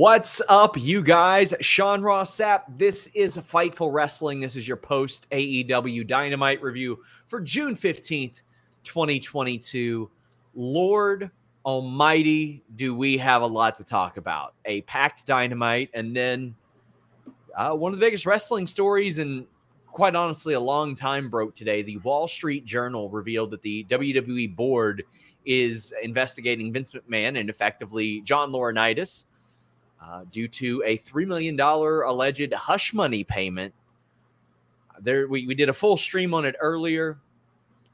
What's up, you guys? Sean Ross Sapp. This is Fightful Wrestling. This is your post AEW Dynamite review for June 15th, 2022. Lord Almighty, do we have a lot to talk about? A packed Dynamite, and then uh, one of the biggest wrestling stories, and quite honestly, a long time broke today. The Wall Street Journal revealed that the WWE board is investigating Vince McMahon and effectively John Laurinaitis uh, due to a $3 million alleged hush money payment. There, we, we did a full stream on it earlier.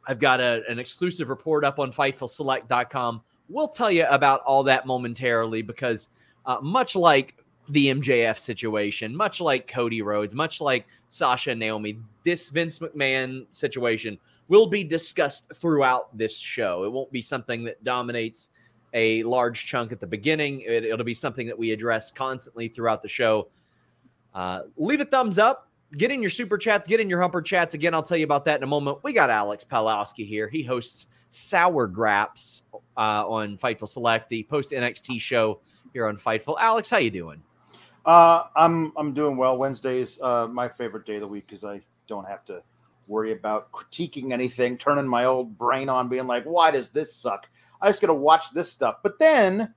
I've got a, an exclusive report up on FightfulSelect.com. We'll tell you about all that momentarily because, uh, much like the MJF situation, much like Cody Rhodes, much like Sasha and Naomi, this Vince McMahon situation will be discussed throughout this show. It won't be something that dominates a large chunk at the beginning. It, will be something that we address constantly throughout the show. Uh, leave a thumbs up. Get in your super chats. Get in your humper chats. Again, I'll tell you about that in a moment. We got Alex Pawlowski here. He hosts Sour Graps uh, on Fightful Select, the post NXT show here on Fightful. Alex, how you doing? Uh, I'm I'm doing well. Wednesdays, uh, my favorite day of the week because I don't have to worry about critiquing anything, turning my old brain on, being like, "Why does this suck?" I just got to watch this stuff. But then,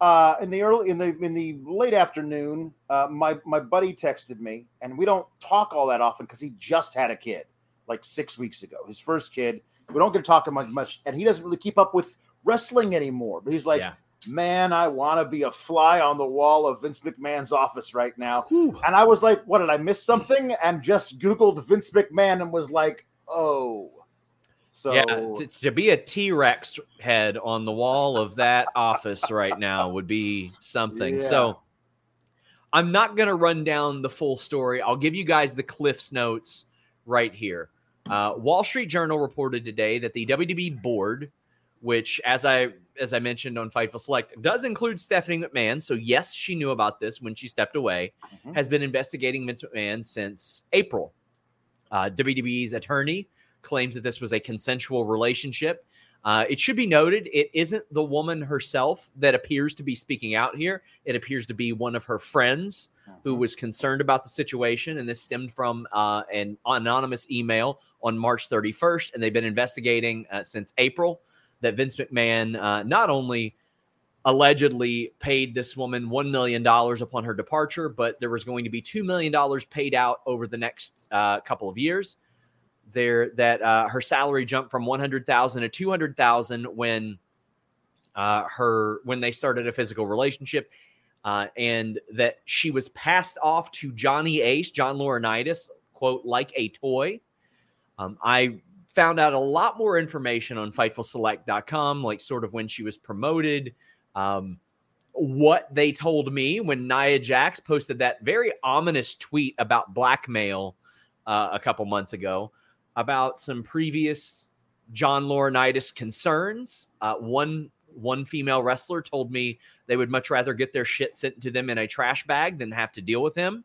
uh, in the early in the in the late afternoon, uh, my my buddy texted me, and we don't talk all that often because he just had a kid like six weeks ago, his first kid. We don't get to talk much, much, and he doesn't really keep up with wrestling anymore. But he's like, yeah. man, I want to be a fly on the wall of Vince McMahon's office right now. Whew. And I was like, what did I miss something? And just Googled Vince McMahon and was like, oh. So yeah, to, to be a T Rex head on the wall of that office right now would be something. Yeah. So I'm not going to run down the full story. I'll give you guys the Cliff's notes right here. Uh, Wall Street Journal reported today that the WWE board, which as I as I mentioned on Fightful Select, does include Stephanie McMahon. So yes, she knew about this when she stepped away. Mm-hmm. Has been investigating Vince McMahon since April. Uh, WWE's attorney claims that this was a consensual relationship. Uh, it should be noted it isn't the woman herself that appears to be speaking out here. It appears to be one of her friends who uh-huh. was concerned about the situation. And this stemmed from uh, an anonymous email on March 31st. And they've been investigating uh, since April that Vince McMahon uh, not only allegedly paid this woman $1 million upon her departure, but there was going to be $2 million paid out over the next uh, couple of years there that uh, her salary jumped from 100,000 to 200,000 when uh, her when they started a physical relationship uh, and that she was passed off to Johnny Ace, John Laurinaitis, quote, like a toy. Um, I found out a lot more information on FightfulSelect.com, like sort of when she was promoted, um, what they told me when Nia Jax posted that very ominous tweet about blackmail uh, a couple months ago about some previous John Laurinaitis concerns. Uh, one one female wrestler told me they would much rather get their shit sent to them in a trash bag than have to deal with him.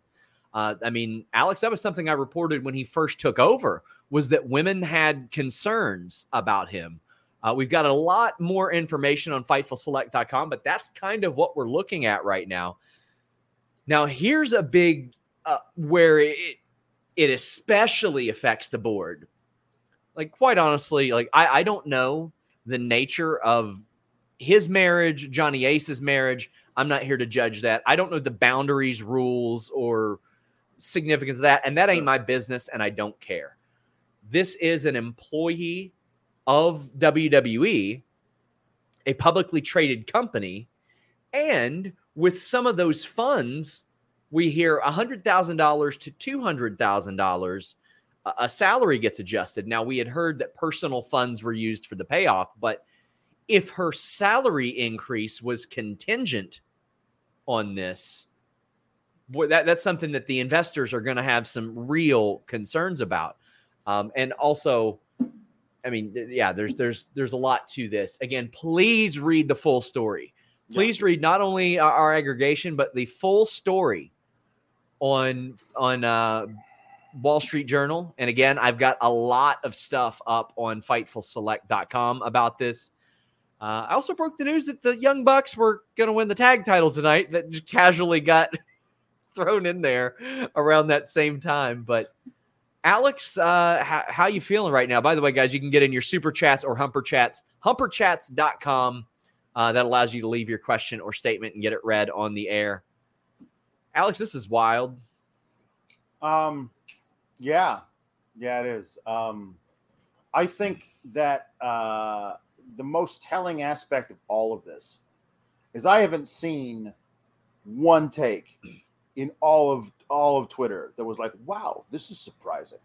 Uh, I mean, Alex, that was something I reported when he first took over. Was that women had concerns about him? Uh, we've got a lot more information on FightfulSelect.com, but that's kind of what we're looking at right now. Now, here's a big uh, where it, it especially affects the board. Like, quite honestly, like I, I don't know the nature of his marriage, Johnny Ace's marriage. I'm not here to judge that. I don't know the boundaries, rules, or significance of that. And that ain't my business, and I don't care. This is an employee of WWE, a publicly traded company, and with some of those funds we hear $100,000 to $200,000 a salary gets adjusted. Now, we had heard that personal funds were used for the payoff, but if her salary increase was contingent on this, boy, that, that's something that the investors are going to have some real concerns about. Um, and also, I mean, yeah, there's there's there's a lot to this. Again, please read the full story. Please yeah. read not only our, our aggregation but the full story on on uh, Wall Street Journal. And again, I've got a lot of stuff up on FightfulSelect.com about this. Uh, I also broke the news that the Young Bucks were going to win the tag titles tonight. That just casually got thrown in there around that same time. But Alex, uh, how, how you feeling right now? By the way, guys, you can get in your super chats or humper chats, humperchats.com. Uh, that allows you to leave your question or statement and get it read on the air. Alex, this is wild. Um, yeah, yeah, it is. Um, I think that uh, the most telling aspect of all of this is I haven't seen one take in all of all of Twitter that was like, "Wow, this is surprising."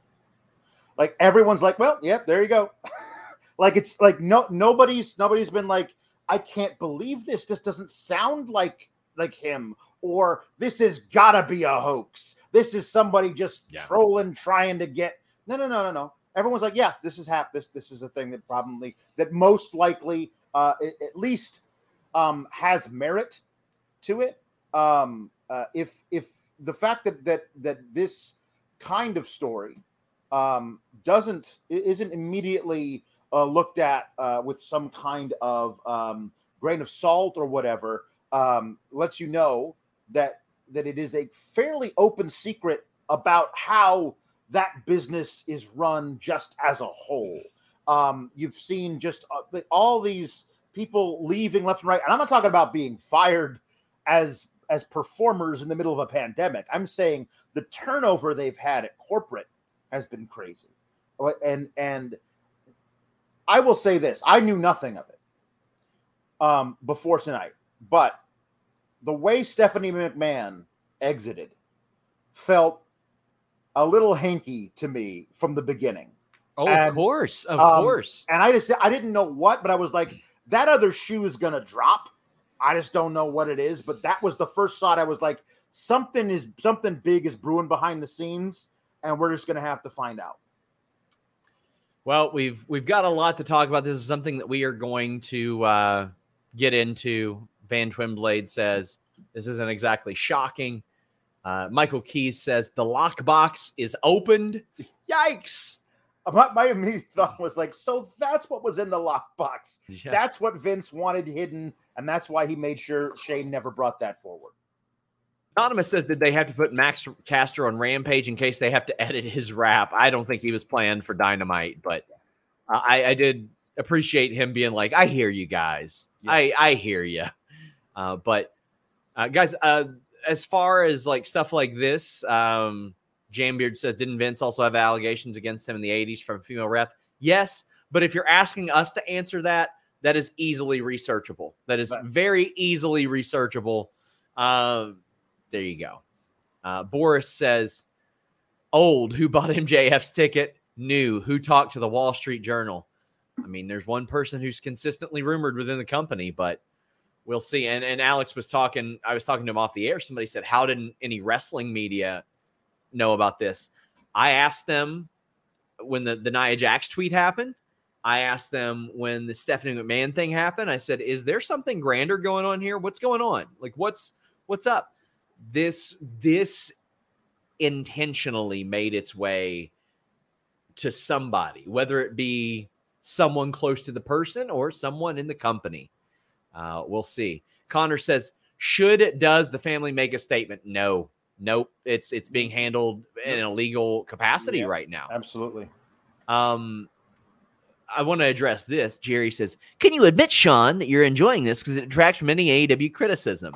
Like everyone's like, "Well, yep, there you go." like it's like no nobody's nobody's been like, "I can't believe this. This doesn't sound like like him," or "This has got to be a hoax. This is somebody just yeah. trolling, trying to get." No, no, no, no, no. Everyone's like, "Yeah, this is hap- this this is a thing that probably that most likely, uh, at least, um, has merit to it." Um, uh, if if the fact that that that this kind of story um, doesn't isn't immediately uh, looked at uh, with some kind of um, grain of salt or whatever um, lets you know that that it is a fairly open secret about how that business is run just as a whole. Um, you've seen just uh, all these people leaving left and right, and I'm not talking about being fired as as performers in the middle of a pandemic. I'm saying the turnover they've had at corporate has been crazy. And and I will say this, I knew nothing of it um, before tonight, but the way Stephanie McMahon exited felt a little hanky to me from the beginning. Oh, and, of course, of um, course. And I just I didn't know what, but I was like, that other shoe is gonna drop I just don't know what it is, but that was the first thought. I was like, something is something big is brewing behind the scenes, and we're just going to have to find out. Well, we've we've got a lot to talk about. This is something that we are going to uh, get into. Van Twinblade says this isn't exactly shocking. Uh, Michael Keys says the lockbox is opened. Yikes! my, my immediate thought was like, so that's what was in the lockbox. Yeah. That's what Vince wanted hidden, and that's why he made sure Shane never brought that forward. Anonymous says, did they have to put Max Caster on Rampage in case they have to edit his rap? I don't think he was planned for Dynamite, but uh, I, I, did appreciate him being like, I hear you guys. Yeah. I, I hear you. Uh, but uh, guys, uh, as far as like stuff like this, um, Jambeard says, didn't Vince also have allegations against him in the 80s from a female ref? Yes, but if you're asking us to answer that, that is easily researchable. That is very easily researchable. Uh, there you go. Uh, Boris says, old, who bought MJF's ticket? New, who talked to the Wall Street Journal? I mean, there's one person who's consistently rumored within the company, but we'll see. And and Alex was talking, I was talking to him off the air. Somebody said, How didn't any wrestling media know about this. I asked them when the, the Nia Jax tweet happened. I asked them when the Stephanie McMahon thing happened. I said, "Is there something grander going on here? What's going on? Like, what's what's up?" This this intentionally made its way to somebody, whether it be someone close to the person or someone in the company. Uh, we'll see. Connor says, "Should does the family make a statement?" No, Nope, it's it's being handled in a legal capacity yeah, right now. Absolutely. Um, I want to address this. Jerry says, "Can you admit, Sean, that you're enjoying this because it attracts many any AEW criticism?"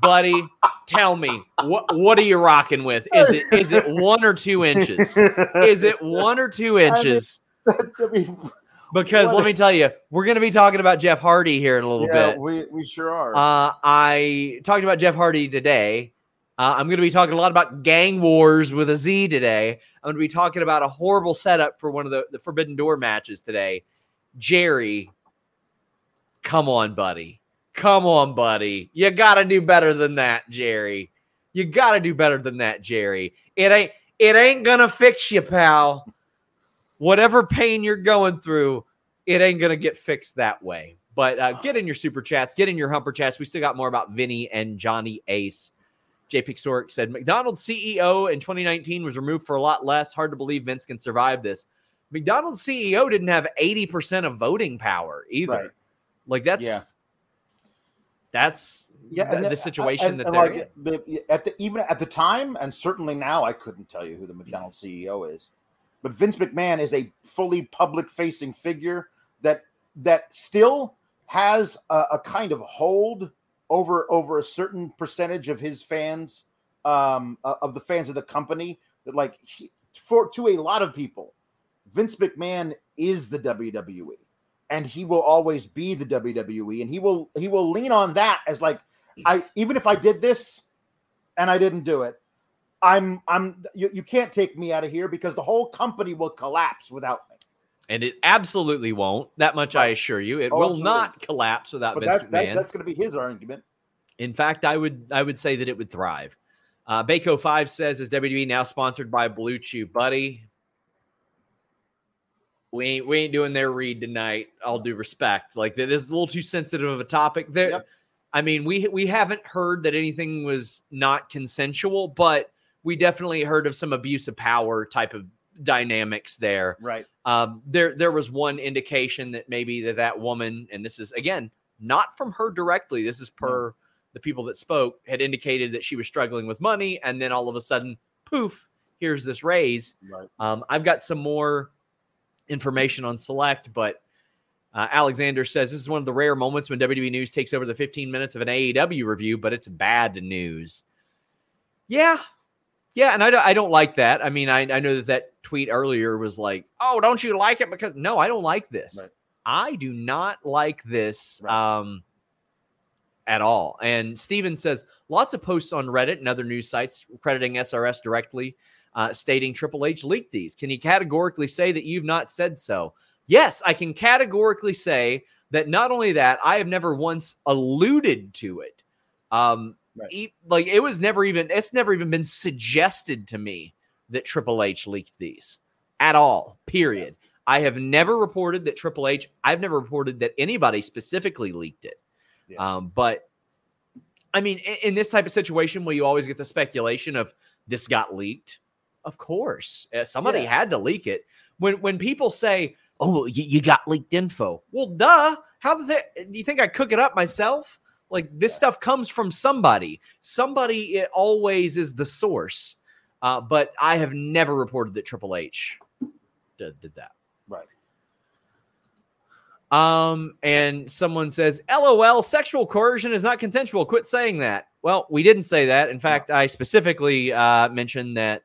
Buddy, tell me what what are you rocking with? Is it is it one or two inches? Is it one or two inches? I mean, because let me tell you, we're going to be talking about Jeff Hardy here in a little yeah, bit. We we sure are. Uh, I talked about Jeff Hardy today, uh, I'm going to be talking a lot about gang wars with a Z today. I'm going to be talking about a horrible setup for one of the, the Forbidden Door matches today. Jerry, come on, buddy. Come on, buddy. You got to do better than that, Jerry. You got to do better than that, Jerry. It ain't it ain't going to fix you, pal. Whatever pain you're going through, it ain't going to get fixed that way. But uh, get in your super chats, get in your humper chats. We still got more about Vinny and Johnny Ace. J. Pixoric said McDonald's CEO in 2019 was removed for a lot less. Hard to believe Vince can survive this. McDonald's CEO didn't have 80% of voting power either. Right. Like that's Yeah. that's Yeah, the, and the the- situation and- that and they're like, in. the- at the even at the time, and certainly now, I couldn't tell you who the McDonald's CEO is. But Vince McMahon is a fully public-facing figure that that still has a, a kind of hold over over a certain percentage of his fans, um, uh, of the fans of the company. That like he, for to a lot of people, Vince McMahon is the WWE, and he will always be the WWE, and he will he will lean on that as like I even if I did this and I didn't do it, I'm I'm you, you can't take me out of here because the whole company will collapse without me. And it absolutely won't. That much I assure you. It Oh, will absolutely. not collapse without But Vince that, that McMahon. that's going to be his argument. In fact, I would I would say that it would thrive. Uh, Baco Five says, "Is WWE now sponsored by Blue Chew, buddy?" We ain't we ain't doing their read tonight. All due respect, like that is a little too sensitive of a topic. There, Yep. I mean, we we haven't heard that anything was not consensual, but we definitely heard of some abuse of power type of dynamics there. Right. Um, there there was one indication that maybe that that woman, and this is again not from her directly. This is per the people that spoke had indicated that she was struggling with money, and then all of a sudden, poof, here's this raise. Right. Um, I've got some more information on Select, but uh, Alexander says this is one of the rare moments when WWE News takes over the 15 minutes of an AEW review, but it's bad news. Yeah. Yeah, and I don't, I don't like that. I mean, I, I know that that tweet earlier was like, "Oh, don't you like it?" Because no, I don't like this. Right. I do not like this Right. um, at all. And Steven says lots of posts on Reddit and other news sites crediting SRS directly, uh, stating Triple H leaked these. Can you categorically say that you've not said so? Yes, I can categorically say that. Not only that, I have never once alluded to it. Um, Right. e- like it was never even. It's never even been suggested to me that Triple H leaked these at all. Period. I have never reported that Triple H. I've never reported that anybody specifically leaked it. Yeah. Um, but I mean, in, in this type of situation where you always get the speculation of this got leaked, of course, uh, somebody Yeah. had to leak it. When when people say, "Oh, you, you got leaked info," well, duh. How did that? Do you think I cook it up myself? Like this Yeah. stuff comes from somebody. Somebody it always is the source. Uh, but I have never reported that Triple H did, did that. Right. Um, and someone says, LOL, sexual coercion is not consensual. Quit saying that. Well, we didn't say that. In fact, I specifically uh, mentioned that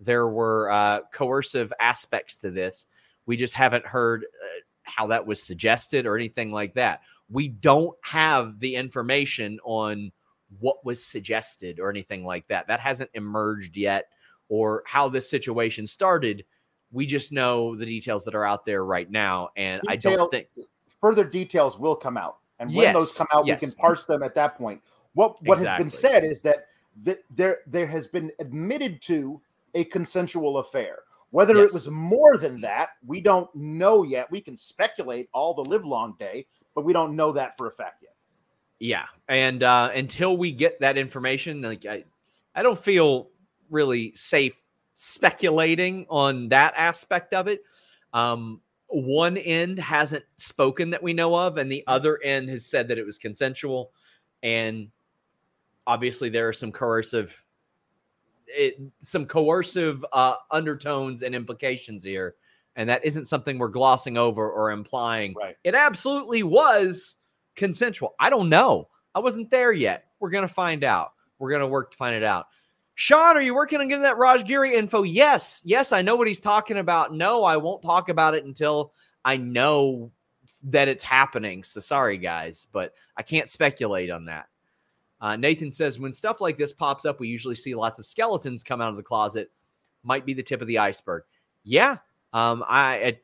there were uh, coercive aspects to this. We just haven't heard uh, how that was suggested or anything like that. We don't have the information on what was suggested or anything like that. That hasn't emerged yet or how this situation started. We just know the details that are out there right now. And I Detail- don't think Further details will come out, and when those come out, yes. we can parse them at that point. What what has been said is that th- there there has been admitted to a consensual affair. Whether Yes. it was more than that, we don't know yet. We can speculate all the live long day, but we don't know that for a fact yet. Yeah, and uh, until we get that information, like I, I don't feel really safe speculating on that aspect of it. Um, one end hasn't spoken that we know of, and the other end has said that it was consensual. And obviously, there are some coercive, it, some coercive uh, undertones and implications here, and that isn't something we're glossing over or implying Right. it absolutely was consensual. I don't know. I wasn't there yet. We're gonna find out. We're gonna work to find it out. Sean, are you working on getting that Raj Giri info? Yes, yes, I know what he's talking about. No, I won't talk about it until I know that it's happening. So sorry, guys, but I can't speculate on that. Uh, Nathan says when stuff like this pops up, we usually see lots of skeletons come out of the closet. Might be the tip of the iceberg. Yeah, um, I, I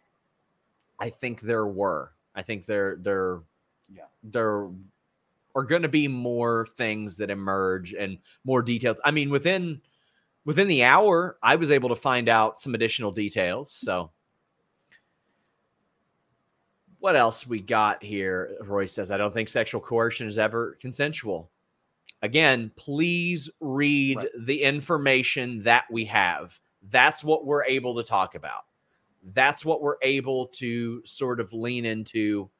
I think there were. I think there there Yeah. there are going to be more things that emerge and more details. I mean, within within the hour, I was able to find out some additional details. So, what else we got here? Roy says, "I don't think sexual coercion is ever consensual." Again, please read Right. the information that we have. That's what we're able to talk about. That's what we're able to sort of lean into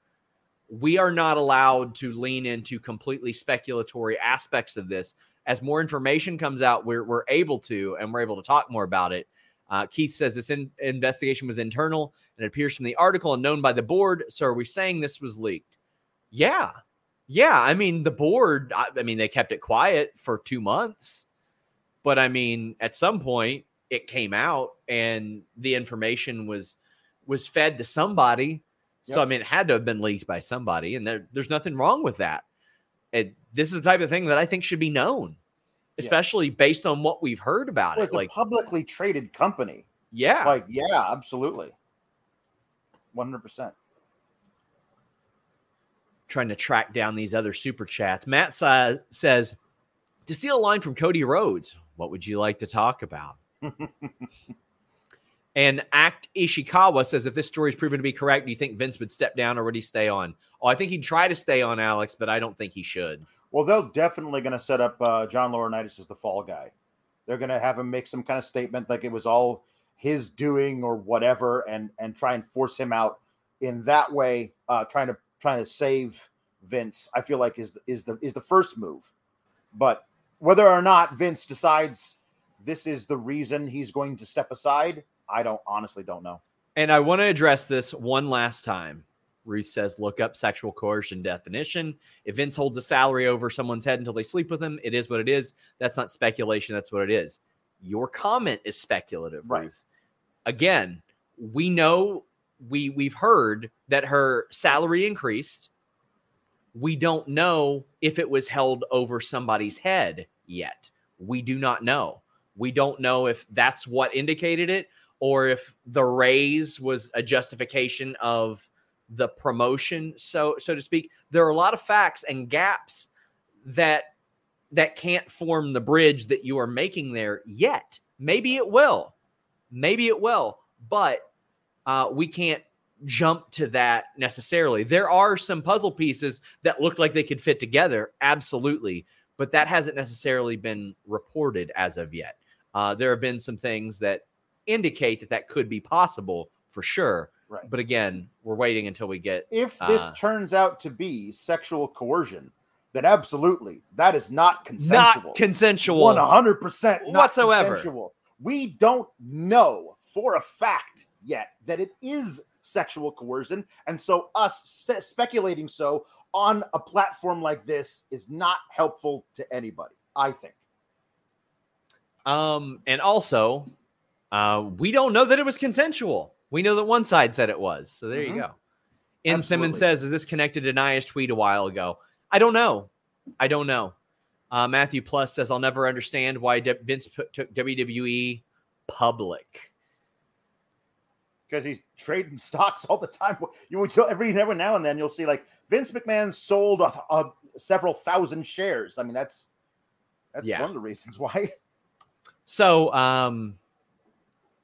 we are not allowed to lean into completely speculatory aspects of this. As more information comes out, we're, we're able to, and we're able to talk more about it. Uh, Keith says this in, investigation was internal and it appears from the article and known by the board. So are we saying this was leaked? Yeah. Yeah. I mean, the board, I, I mean, they kept it quiet for two months. But I mean, at some point, it came out and the information was was fed to somebody so I mean, it had to have been leaked by somebody, and there, there's nothing wrong with that. It, this is the type of thing that I think should be known, especially yeah. based on what we've heard about well, it. like publicly traded company. Yeah, like yeah, absolutely, one hundred percent. Trying to track down these other super chats. Matt sa- says to steal a line from Cody Rhodes. What would you like to talk about? And Act Ishikawa says, if this story is proven to be correct, do you think Vince would step down or would he stay on? Oh, I think he'd try to stay on, Alex, but I don't think he should. Well, they're definitely going to set up uh, John Laurinaitis as the fall guy. They're going to have him make some kind of statement like it was all his doing or whatever, and and try and force him out in that way, uh, trying to trying to save Vince. I feel like is is the is the first move, but whether or not Vince decides this is the reason he's going to step aside, I don't honestly don't know. And I want to address this one last time. Ruth says, look up sexual coercion definition. If Vince holds a salary over someone's head until they sleep with him, it is what it is. That's not speculation. That's what it is. Your comment is speculative, right. Ruth. Again, we know we we've heard that her salary increased. We don't know if it was held over somebody's head yet. We do not know. We don't know if that's what indicated it or if the raise was a justification of the promotion so so to speak. There are a lot of facts and gaps that that can't form the bridge that you are making there yet. Maybe it will. Maybe it will but uh, we can't jump to that necessarily. There are some puzzle pieces that look like they could fit together absolutely but that hasn't necessarily been reported as of yet uh, there have been some things that indicate that that could be possible for sure. Right. But again, we're waiting until we get. If this uh, turns out to be sexual coercion, then absolutely that is not consensual. Not consensual. One hundred percent whatsoever. Consensual. We don't know for a fact yet that it is sexual coercion, and so us se- speculating so on a platform like this is not helpful to anybody. I think. Um, and also uh, we don't know that it was consensual. We know that one side said it was. So there mm-hmm. you go. In Simmons says, "Is this connected to Nia's tweet a while ago?" I don't know. I don't know. Uh, Matthew Plus says, "I'll never understand why De- Vince put, took WWE public." Because he's trading stocks all the time. You every every now and then you'll see like Vince McMahon sold a, a, several thousand shares. I mean that's that's yeah. one of the reasons why. So, um,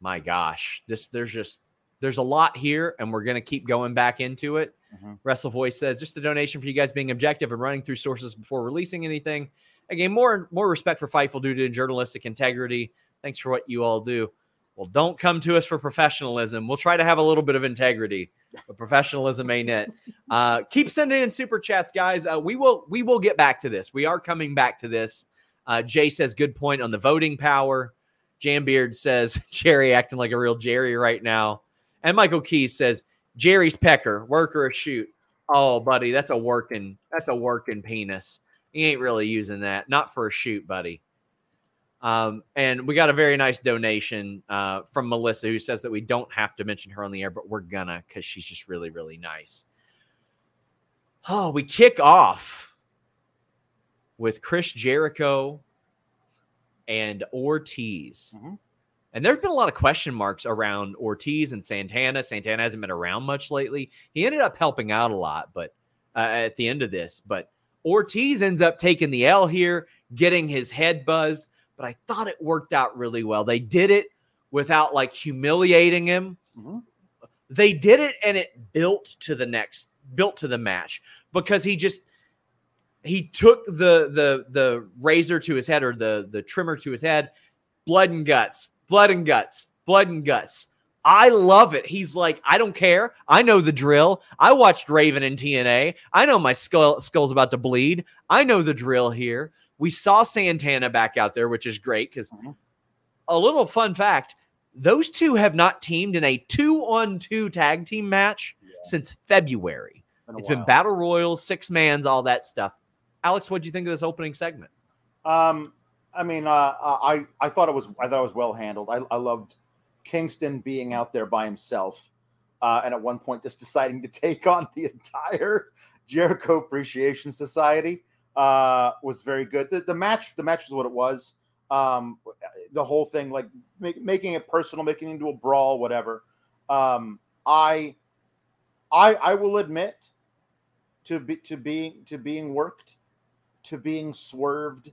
my gosh, this there's just there's a lot here, and we're gonna keep going back into it. Mm-hmm. Wrestle Voice says just a donation for you guys being objective and running through sources before releasing anything. Again, more more respect for Fightful due to journalistic integrity. Thanks for what you all do. Well, don't come to us for professionalism. We'll try to have a little bit of integrity, but professionalism ain't it. Uh, keep sending in super chats, guys. Uh, we will we will get back to this. We are coming back to this. Uh, Jay says good point on the voting power. Jambeard says Jerry acting like a real Jerry right now. And Michael Keys says Jerry's pecker, work or a shoot. Oh, buddy, that's a working that's a working penis. He ain't really using that. Not for a shoot, buddy. Um, and we got a very nice donation uh, from Melissa who says that we don't have to mention her on the air, but we're gonna because she's just really, really nice. Oh, we kick off with Chris Jericho and Ortiz. Mm-hmm. And there have been a lot of question marks around Ortiz and Santana. Santana hasn't been around much lately. He ended up helping out a lot, but uh, at the end of this, but Ortiz ends up taking the L here, getting his head buzzed. But I thought it worked out really well. They did it without like humiliating him. Mm-hmm. They did it, and it built to the next, built to the match because he just he took the the the razor to his head or the the trimmer to his head, blood and guts, blood and guts, blood and guts, I love it. He's like, I don't care. I know the drill. I watched Raven and TNA. I know my skull skull's about to bleed. I know the drill here. We saw Santana back out there, which is great because mm-hmm. a little fun fact: those two have not teamed in a two-on-two tag team match yeah. since February. Been it's while. been battle royals, six mans, all that stuff. Alex, what do you think of this opening segment? Um, I mean, uh, I I thought it was I thought it was well handled. I, I loved Kingston being out there by himself, uh, and at one point just deciding to take on the entire Jericho Appreciation Society uh, was very good. The, the match, the match is what it was. Um, the whole thing, like make, making it personal, making it into a brawl, whatever. Um, I, I, I will admit to be to being to being worked, to being swerved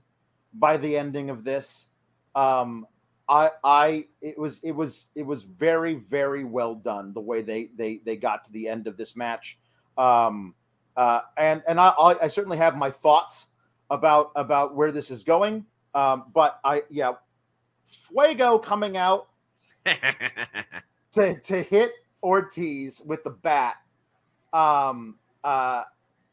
by the ending of this. Um, I, I, it was, it was, it was very, very well done the way they, they, they got to the end of this match. Um, uh, and and I, I certainly have my thoughts about about where this is going. Um, but I, yeah, Fuego coming out to to hit Ortiz with the bat. Um, uh,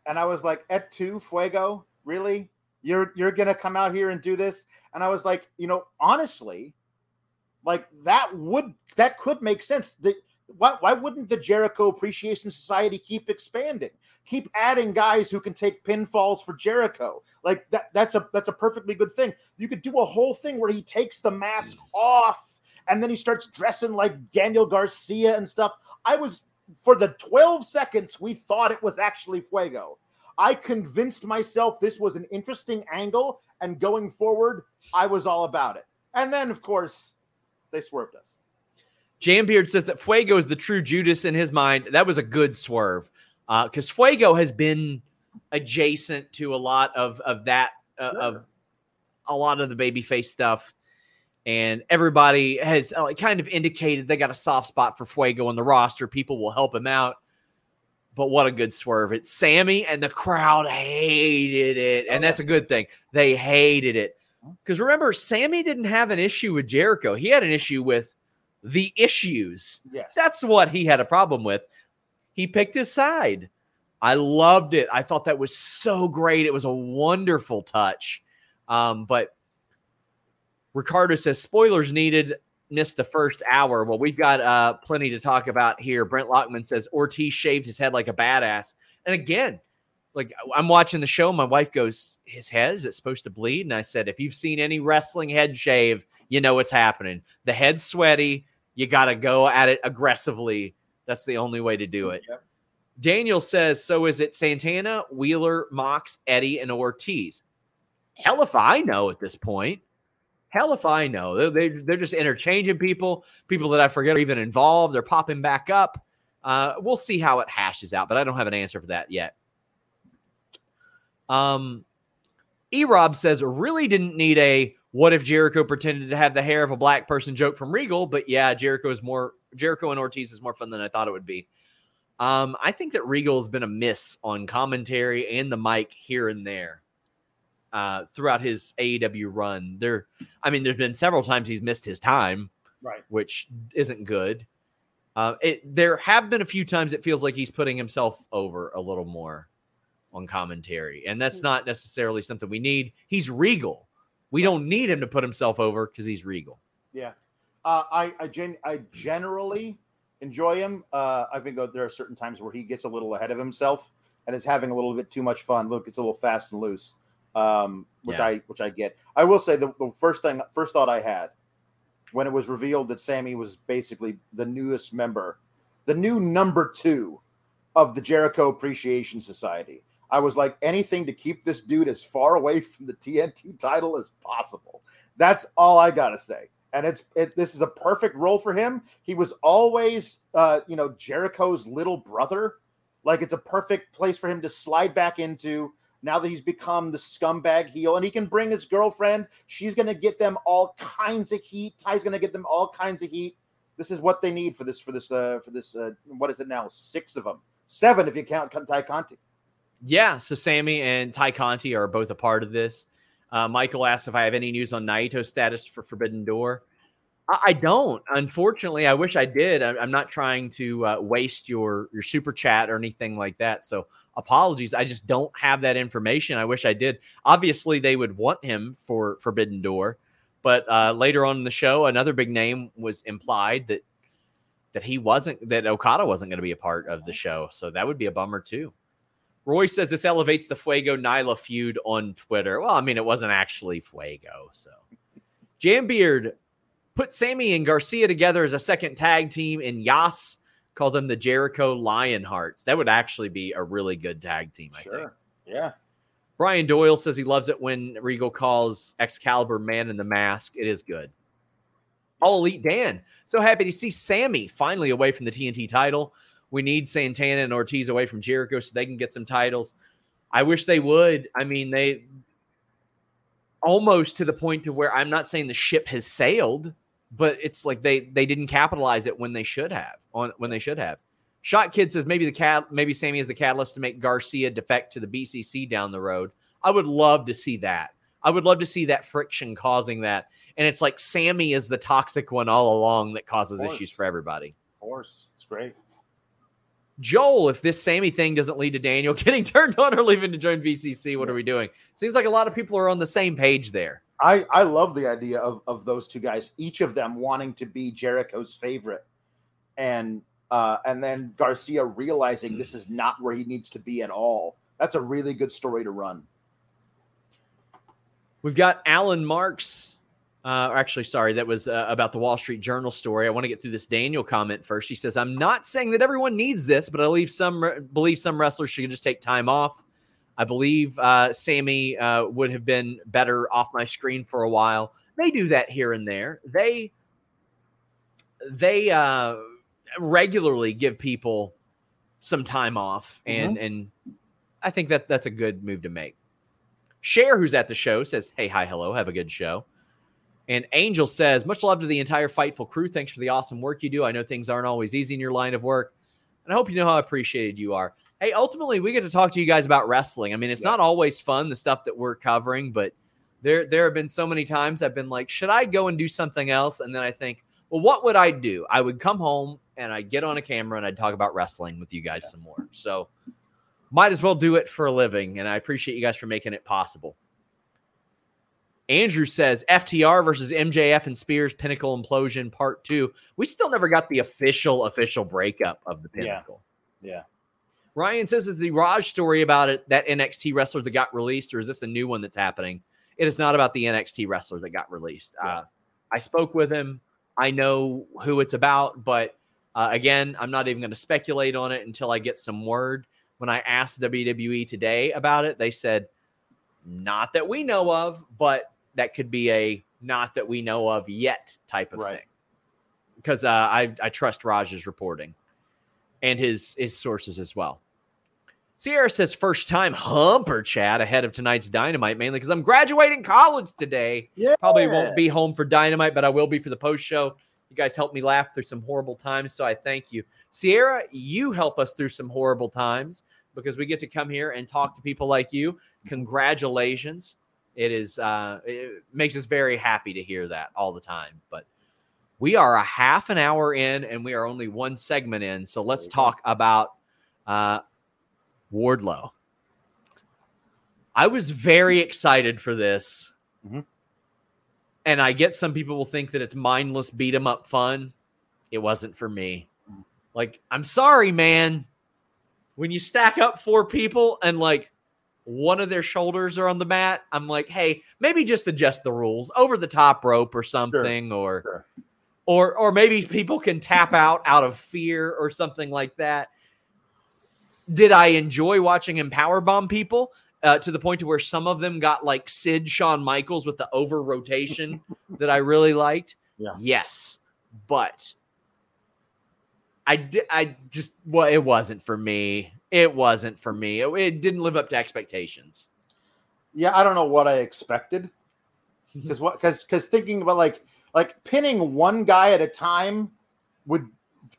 and I was like, "Et tu, Fuego? Really? You're you're gonna come out here and do this?" And I was like, you know, honestly, like that would that could make sense. The, why, why wouldn't the Jericho Appreciation Society keep expanding? Keep adding guys who can take pinfalls for Jericho. Like that that's a that's a perfectly good thing. You could do a whole thing where he takes the mask off and then he starts dressing like Daniel Garcia and stuff. I was for the 12 seconds we thought it was actually Fuego. I convinced myself this was an interesting angle and going forward I was all about it. And then of course they swerved us. Jambeard says that Fuego is the true Judas in his mind. That was a good swerve because uh, Fuego has been adjacent to a lot of of that uh, sure. of a lot of the babyface stuff, and everybody has uh, kind of indicated they got a soft spot for Fuego on the roster. People will help him out. But what a good swerve! It's Sammy, and the crowd hated it, and that's a good thing. They hated it because remember, Sammy didn't have an issue with Jericho; he had an issue with the issues. Yes. That's what he had a problem with. He picked his side. I loved it. I thought that was so great. It was a wonderful touch. Um, but Ricardo says spoilers needed. Missed the first hour. Well, we've got uh, plenty to talk about here. Brent Lockman says Ortiz shaved his head like a badass. And again, like I'm watching the show. My wife goes, His head, is it supposed to bleed? And I said, If you've seen any wrestling head shave, you know what's happening. The head's sweaty. You got to go at it aggressively. That's the only way to do it. Yep. Daniel says, so is it Santana, Wheeler, Mox, Eddie, and Ortiz? Hell if I know at this point. Hell if I know. They're, they, they're just interchanging people. People that I forget are even involved. They're popping back up. Uh, we'll see how it hashes out, but I don't have an answer for that yet. Um, E Rob says, really didn't need a what if Jericho pretended to have the hair of a black person joke from Regal? But yeah, Jericho is more Jericho and Ortiz is more fun than I thought it would be. Um, I think that Regal has been a miss on commentary and the mic here and there uh, throughout his AEW run. There, I mean, there's been several times he's missed his time, right? Which isn't good. Uh, it there have been a few times it feels like he's putting himself over a little more on commentary, and that's hmm. not necessarily something we need. He's Regal we don't need him to put himself over because he's regal. Yeah, uh, I I, gen- I generally enjoy him. Uh, I think that there are certain times where he gets a little ahead of himself and is having a little bit too much fun. Look, it's a little fast and loose, um, which yeah. I which I get. I will say the, the first thing, first thought I had when it was revealed that Sammy was basically the newest member, the new number two of the Jericho Appreciation Society. I was like, anything to keep this dude as far away from the TNT title as possible. That's all I gotta say. And it's it, this is a perfect role for him. He was always, uh, you know, Jericho's little brother. Like it's a perfect place for him to slide back into. Now that he's become the scumbag heel, and he can bring his girlfriend, she's gonna get them all kinds of heat. Tay's gonna get them all kinds of heat. This is what they need for this for this uh, for this. Uh, what is it now? Six of them, seven if you count Tay Conti. Yeah, so Sammy and Tay Conti are both a part of this. Uh, Michael asked if I have any news on Naito's status for Forbidden Door. I don't. Unfortunately, I wish I did. I'm not trying to uh, waste your your super chat or anything like that. So apologies. I just don't have that information. I wish I did. Obviously, they would want him for Forbidden Door, but uh, later on in the show, another big name was implied that that he wasn't that Okada wasn't going to be a part of the show. So that would be a bummer too. Roy says this elevates the Fuego Nyla feud on Twitter. Well, I mean, it wasn't actually Fuego. So Jambeard put Sammy and Garcia together as a second tag team, and Yas called them the Jericho Lionhearts. That would actually be a really good tag team, I sure. think. Yeah. Brian Doyle says he loves it when Regal calls Excalibur Man in the Mask. It is good. All Elite Dan. So happy to see Sammy finally away from the TNT title. We need Santana and Ortiz away from Jericho so they can get some titles. I wish they would. I mean, they almost to the point to where I'm not saying the ship has sailed, but it's like they they didn't capitalize it when they should have on when they should have. Shot Kid says maybe the cat maybe Sammy is the catalyst to make Garcia defect to the BCC down the road. I would love to see that. I would love to see that friction causing that. And it's like Sammy is the toxic one all along that causes issues for everybody. Of course. It's great. Joel, if this Sammy thing doesn't lead to Daniel getting turned on or leaving to join BCC, what are we doing? Seems like a lot of people are on the same page there. I, I love the idea of, of those two guys, each of them wanting to be Jericho's favorite. And uh, and then Garcia realizing this is not where he needs to be at all. That's a really good story to run. We've got Alan Marks. Uh, actually, sorry, that was uh, about the Wall Street Journal story. I want to get through this Daniel comment first. He says, "I'm not saying that everyone needs this, but I believe some believe some wrestlers should just take time off. I believe uh, Sammy uh, would have been better off my screen for a while. They do that here and there. They they uh, regularly give people some time off, and mm-hmm. and I think that that's a good move to make. Share, who's at the show, says, "Hey, hi, hello, have a good show." And Angel says, "Much love to the entire Fightful crew. Thanks for the awesome work you do. I know things aren't always easy in your line of work, and I hope you know how appreciated you are." Hey, ultimately we get to talk to you guys about wrestling. I mean, it's yeah. not always fun the stuff that we're covering, but there there have been so many times I've been like, should I go and do something else? And then I think, well, what would I do? I would come home and I'd get on a camera and I'd talk about wrestling with you guys yeah. some more. So might as well do it for a living. And I appreciate you guys for making it possible. Andrew says FTR versus MJF and Spears Pinnacle Implosion Part Two. We still never got the official official breakup of the Pinnacle. Yeah. yeah. Ryan says it's the Raj story about it, that NXT wrestler that got released, or is this a new one that's happening? It is not about the NXT wrestler that got released. Yeah. Uh, I spoke with him. I know who it's about, but uh, again, I'm not even going to speculate on it until I get some word. When I asked WWE today about it, they said, not that we know of, but that could be a not that we know of yet type of right. thing. Because uh, I, I trust Raj's reporting and his his sources as well. Sierra says first time humper chat ahead of tonight's dynamite, mainly because I'm graduating college today. Yeah. Probably won't be home for dynamite, but I will be for the post show. You guys helped me laugh through some horrible times, so I thank you. Sierra, you help us through some horrible times because we get to come here and talk to people like you. Congratulations. It is uh it makes us very happy to hear that all the time. But we are a half an hour in and we are only one segment in. So let's talk about uh, Wardlow. I was very excited for this. Mm-hmm. And I get some people will think that it's mindless beat 'em up fun. It wasn't for me. Like, I'm sorry, man. When you stack up four people and like one of their shoulders are on the mat, I'm like, hey, maybe just adjust the rules over the top rope or something, sure. or sure or or maybe people can tap out out of fear or something like that. Did I enjoy watching him power bomb people uh, to the point to where some of them got like Sid Shawn Michaels with the over rotation that I really liked? Yeah. Yes, but I di- I just well, it wasn't for me. It wasn't for me. It, it didn't live up to expectations. Yeah, I don't know what I expected because what because because thinking about like like pinning one guy at a time would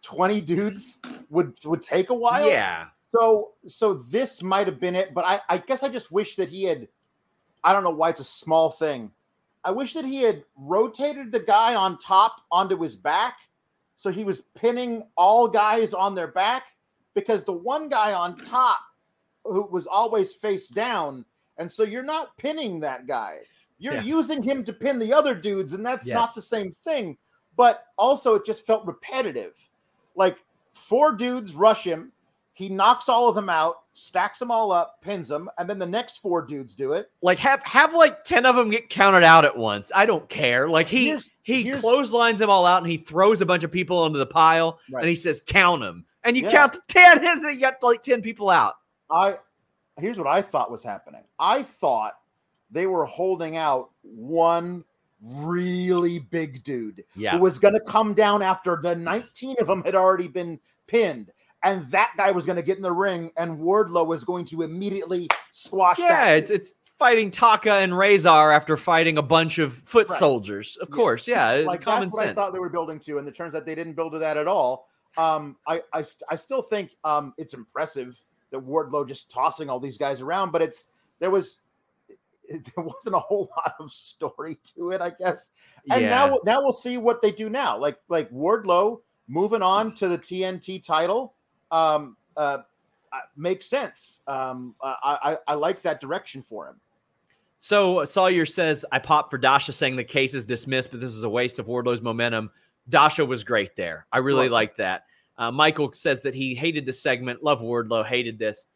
20 dudes would would take a while. Yeah. So so this might have been it, but I, I guess I just wish that he had I don't know why it's a small thing, I wish that he had rotated the guy on top onto his back, so he was pinning all guys on their back because the one guy on top who was always face down, and so you're not pinning that guy. You're yeah. using him to pin the other dudes, and that's yes. not the same thing. But also, it just felt repetitive. Like four dudes rush him, he knocks all of them out, stacks them all up, pins them, and then the next four dudes do it. Like have have like ten of them get counted out at once. I don't care. Like he here's, he here's, clotheslines them all out, and he throws a bunch of people onto the pile, right. and he says, "Count them." And you yeah. count to ten, and then you got like ten people out. I here's what I thought was happening. I thought they were holding out one really big dude yeah. who was going to come down after the 19 of them had already been pinned and that guy was going to get in the ring, and Wardlow was going to immediately squash. Yeah, it's it's fighting Tokka and Rahzar after fighting a bunch of foot right. soldiers. Of yes. course, yeah, like common that's what sense. I thought they were building to, and it turns out they didn't build to that at all. Um, I I, I still think um, it's impressive that Wardlow just tossing all these guys around, but it's there was there wasn't a whole lot of story to it, I guess. And yeah. now now we'll see what they do now. Like like Wardlow moving on to the TNT title um, uh, uh, makes sense. Um, I, I, I like that direction for him. So Sawyer says, I popped for Dasha saying the case is dismissed, but this is a waste of Wardlow's momentum. Dasha was great there. I really awesome. liked that. Uh, Michael says that he hated the segment. Love Wardlow, hated this.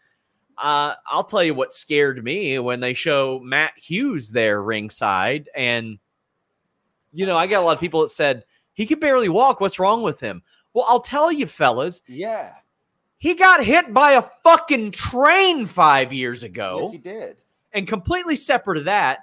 Uh, I'll tell you what scared me when they show Matt Hughes there ringside. And, you know, I got a lot of people that said, he could barely walk. What's wrong with him? Well, I'll tell you, fellas. Yeah. He got hit by a fucking train five years ago. Yes, he did. And completely separate of that,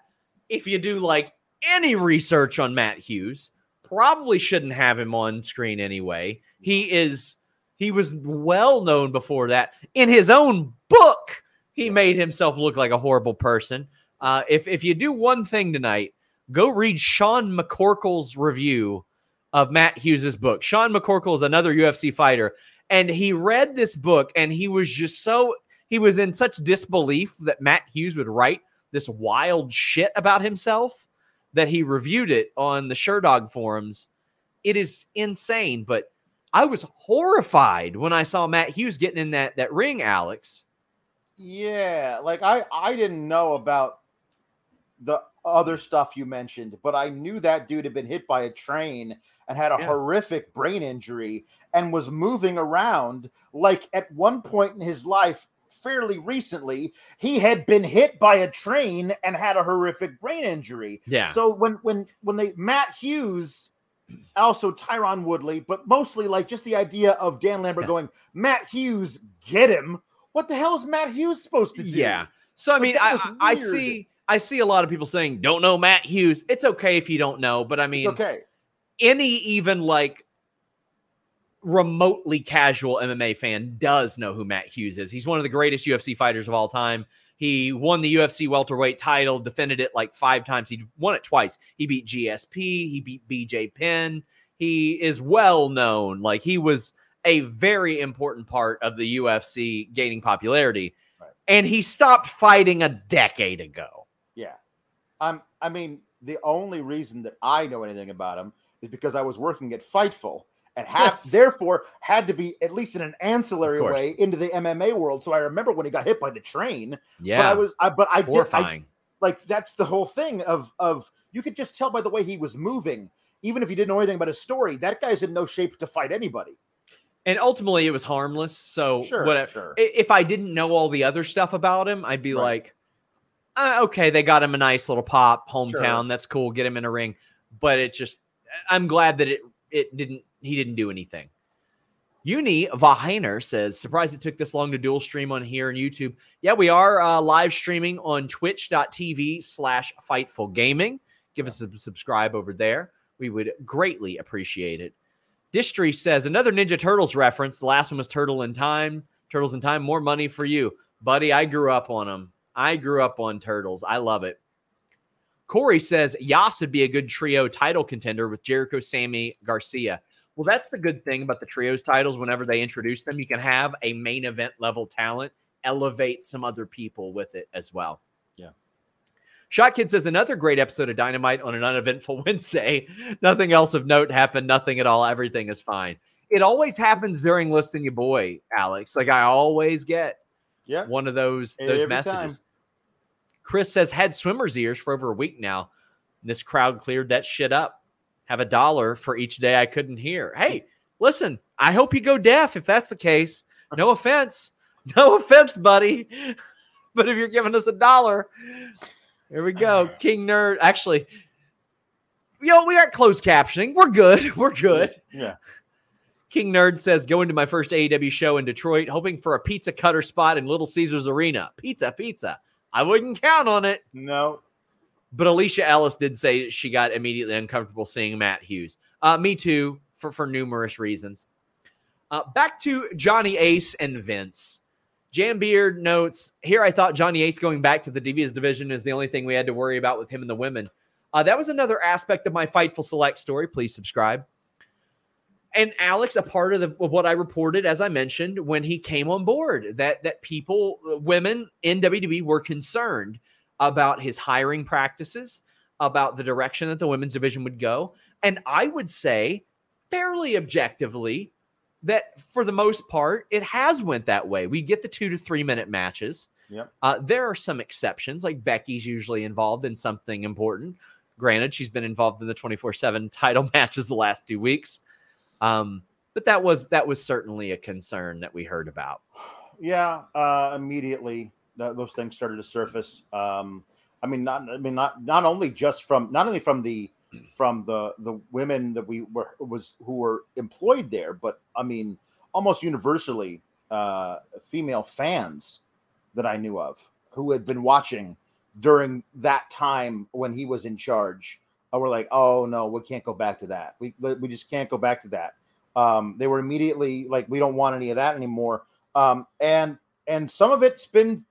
if you do like any research on Matt Hughes, probably shouldn't have him on screen anyway. He is he was well known before that. In his own book, he made himself look like a horrible person. Uh, if if you do one thing tonight, go read Sean McCorkle's review of Matt Hughes's book. Sean McCorkle is another UFC fighter, and he read this book and he was just so he was in such disbelief that Matt Hughes would write this wild shit about himself that he reviewed it on the Sherdog forums. It is insane, but I was horrified when I saw Matt Hughes getting in that that ring, Alex. Yeah, like I I didn't know about the other stuff you mentioned, but I knew that dude had been hit by a train and had a yeah. horrific brain injury and was moving around like at one point in his life fairly recently he had been hit by a train and had a horrific brain injury. Yeah. So when when when they matt hughes also tyron woodley but mostly like just the idea of dan lambert yes. going matt hughes get him. What the hell is matt hughes supposed to do? Yeah. So i mean I, I see i see a lot of people saying don't know matt hughes. It's okay if you don't know but i mean it's okay. any even like remotely casual MMA fan does know who Matt Hughes is. He's one of the greatest UFC fighters of all time. He won the UFC welterweight title, defended it like five times. He won it twice. He beat GSP, he beat BJ Penn. He is well known. Like he was a very important part of the UFC gaining popularity. Right. And he stopped fighting a decade ago. Yeah. Um, I mean, the only reason that I know anything about him is because I was working at Fightful and have yes. therefore had to be at least in an ancillary way into the MMA world. So I remember when he got hit by the train. Yeah, but I was, I, but I Horrifying. did, I, like that's the whole thing of of you could just tell by the way he was moving, even if you didn't know anything about his story. That guy's in no shape to fight anybody. And ultimately, it was harmless. So sure, whatever. Sure. If I didn't know all the other stuff about him, I'd be right. like, uh, okay, they got him a nice little pop, hometown. Sure. That's cool. Get him in a ring. But it just, I'm glad that it it didn't he didn't do anything. Uni Vahiner says, surprised it took this long to dual stream on here on YouTube. Yeah, we are uh, live streaming on twitch.tv slash fightful gaming. Give us a subscribe over there. We would greatly appreciate it. Distry says, another Ninja Turtles reference. The last one was Turtle in Time. Turtles in Time, more money for you. Buddy, I grew up on them. I grew up on Turtles. I love it. Corey says Yas would be a good trio title contender with Jericho, Sammy, Garcia. Well, that's the good thing about the trios titles. Whenever they introduce them, you can have a main event level talent elevate some other people with it as well. Yeah. Shot Kid says another great episode of Dynamite on an uneventful Wednesday. Nothing else of note happened. Nothing at all. Everything is fine. It always happens during Listen You Boy, Alex. Like I always get yeah. one of those those messages. Time. Chris says had swimmer's ears for over a week now. This crowd cleared that shit up. Have a dollar for each day I couldn't hear. Hey, listen, I hope you go deaf if that's the case. No offense. No offense, buddy. But if you're giving us a dollar, here we go. King Nerd. Actually, yo, we got closed captioning. We're good. We're good. Yeah. King Nerd says, going to my first AEW show in Detroit, hoping for a pizza cutter spot in Little Caesars Arena. Pizza, pizza. I wouldn't count on it. No. But Alicia Ellis did say she got immediately uncomfortable seeing Matt Hughes. Uh, me too, for, for numerous reasons. Uh, back to Johnny Ace and Vince. Jam Beard notes here. I thought Johnny Ace going back to the Divas division is the only thing we had to worry about with him and the women. Uh, that was another aspect of my Fightful Select story. Please subscribe. And Alex, a part of, the, of what I reported, as I mentioned, when he came on board, that that people, women in WWE, were concerned about his hiring practices, about the direction that the women's division would go, and I would say, fairly objectively, that for the most part it has went that way. We get the two to three minute matches. Yep. Uh, there are some exceptions, like Becky's usually involved in something important. Granted, she's been involved in the twenty four seven title matches the last two weeks, um, but that was that was certainly a concern that we heard about. Yeah, uh, immediately th- those things started to surface. Um, I mean, not I mean not not only just from not only from the from the the women that we were was who were employed there, but I mean almost universally uh, female fans that I knew of who had been watching during that time when he was in charge. Uh, were like, oh no, we can't go back to that. We we just can't go back to that. Um, they were immediately like, we don't want any of that anymore. Um, and and some of it's been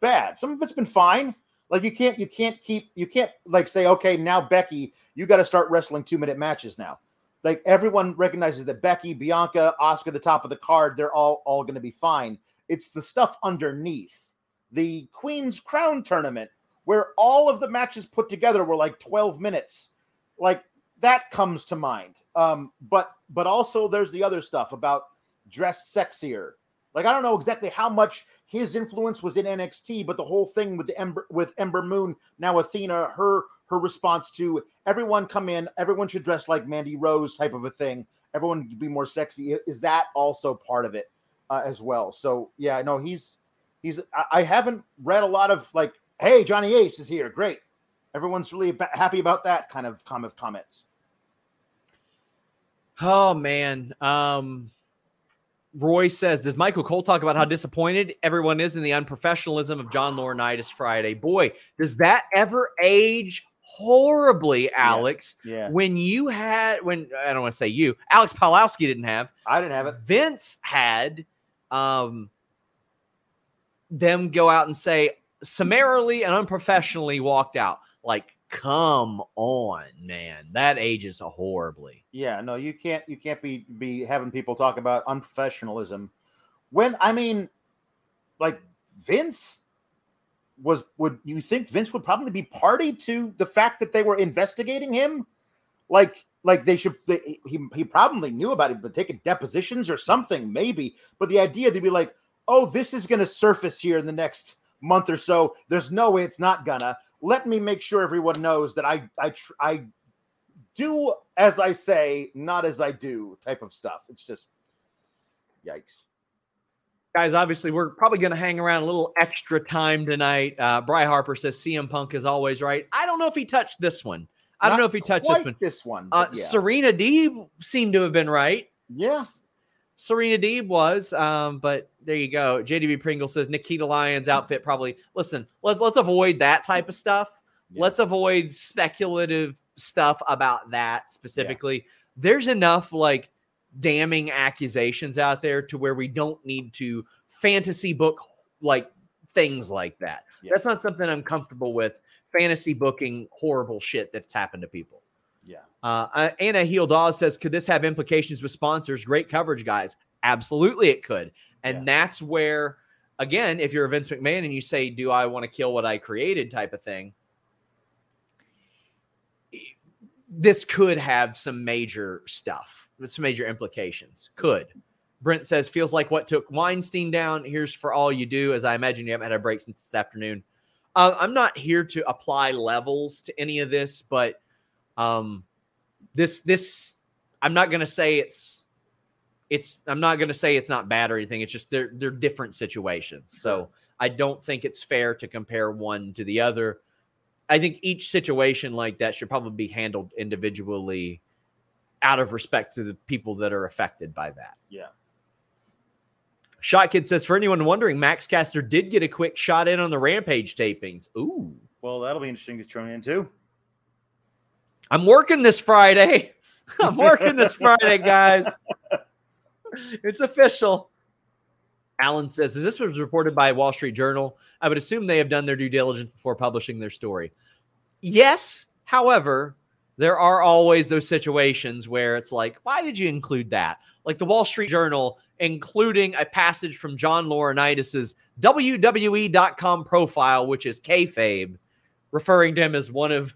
bad. Some of it's been fine. Like you can't you can't keep you can't like say okay now Becky you got to start wrestling two minute matches now. Like everyone recognizes that Becky, Bianca, Asuka, the top of the card, they're all all going to be fine. It's the stuff underneath the Queen's Crown tournament where all of the matches put together were like 12 minutes. Like that comes to mind. Um, but but also there's the other stuff about dressed sexier. Like I don't know exactly how much his influence was in NXT, but the whole thing with the Ember with Ember Moon, now Athena, her her response to everyone come in, everyone should dress like Mandy Rose type of a thing. Everyone be more sexy. Is that also part of it uh, as well? So yeah, no, he's he's. I, I haven't read a lot of like, hey, Johnny Ace is here, great. Everyone's really happy about that kind of of comments. Oh man, um, Roy says, Does Michael Cole talk about how disappointed everyone is in the unprofessionalism of John Laurinaitis Friday? Boy, does that ever age horribly, Alex? Yeah. yeah. When you had, when I don't want to say you, Alex Pawlowski didn't have. I didn't have it. Vince had um, them go out and say, summarily and unprofessionally walked out. Like, come on, man. That ages horribly. Yeah, no, you can't you can't be be having people talk about unprofessionalism when I mean like Vince was would you think Vince would probably be party to the fact that they were investigating him? Like like they should they, he he probably knew about it but taking depositions or something maybe but the idea to be like oh this is going to surface here in the next month or so there's no way it's not gonna let me make sure everyone knows that I I I do as I say, not as I do type of stuff. It's just yikes. Guys, obviously, we're probably going to hang around a little extra time tonight. Uh, Bry Harper says CM Punk is always right. I don't know if he touched this one. I don't know if he touched this one. This one. Uh, yeah. Serena Deeb seemed to have been right. Yeah. S- Serena Deeb was, um, but there you go. JDB Pringle says Nikita Lyons outfit probably. Listen, let's let's avoid that type of stuff. Yeah. Let's avoid speculative stuff about that specifically. Yeah. There's enough like damning accusations out there to where we don't need to fantasy book like things like that. Yeah. That's not something I'm comfortable with. Fantasy booking horrible shit that's happened to people. Uh, uh Anna Heel Dawes says, could this have implications with sponsors? Great coverage, guys. Absolutely, it could. And yeah. that's where, again, if you're a Vince McMahon and you say, do I want to kill what I created type of thing, this could have some major stuff, some major implications. Could. Brent says, feels like what took Weinstein down. Here's for all you do, as I imagine you haven't had a break since this afternoon. Uh, I'm not here to apply levels to any of this, but um, this this I'm not going to say it's it's I'm not going to say it's not bad or anything. It's just they're they're different situations. So I don't think it's fair to compare one to the other. I think each situation like that should probably be handled individually out of respect to the people that are affected by that. Yeah. Shot Kid says, for anyone wondering, Max Caster did get a quick shot in on the Rampage tapings. Ooh. Well, that'll be interesting to tune in too. I'm working this Friday. I'm working this Friday, guys. It's official. Alan says, this was reported by Wall Street Journal, I would assume they have done their due diligence before publishing their story. Yes, however, there are always those situations where it's like, why did you include that? Like the Wall Street Journal including a passage from John Laurinaitis's WWE.com profile, which is kayfabe, referring to him as one of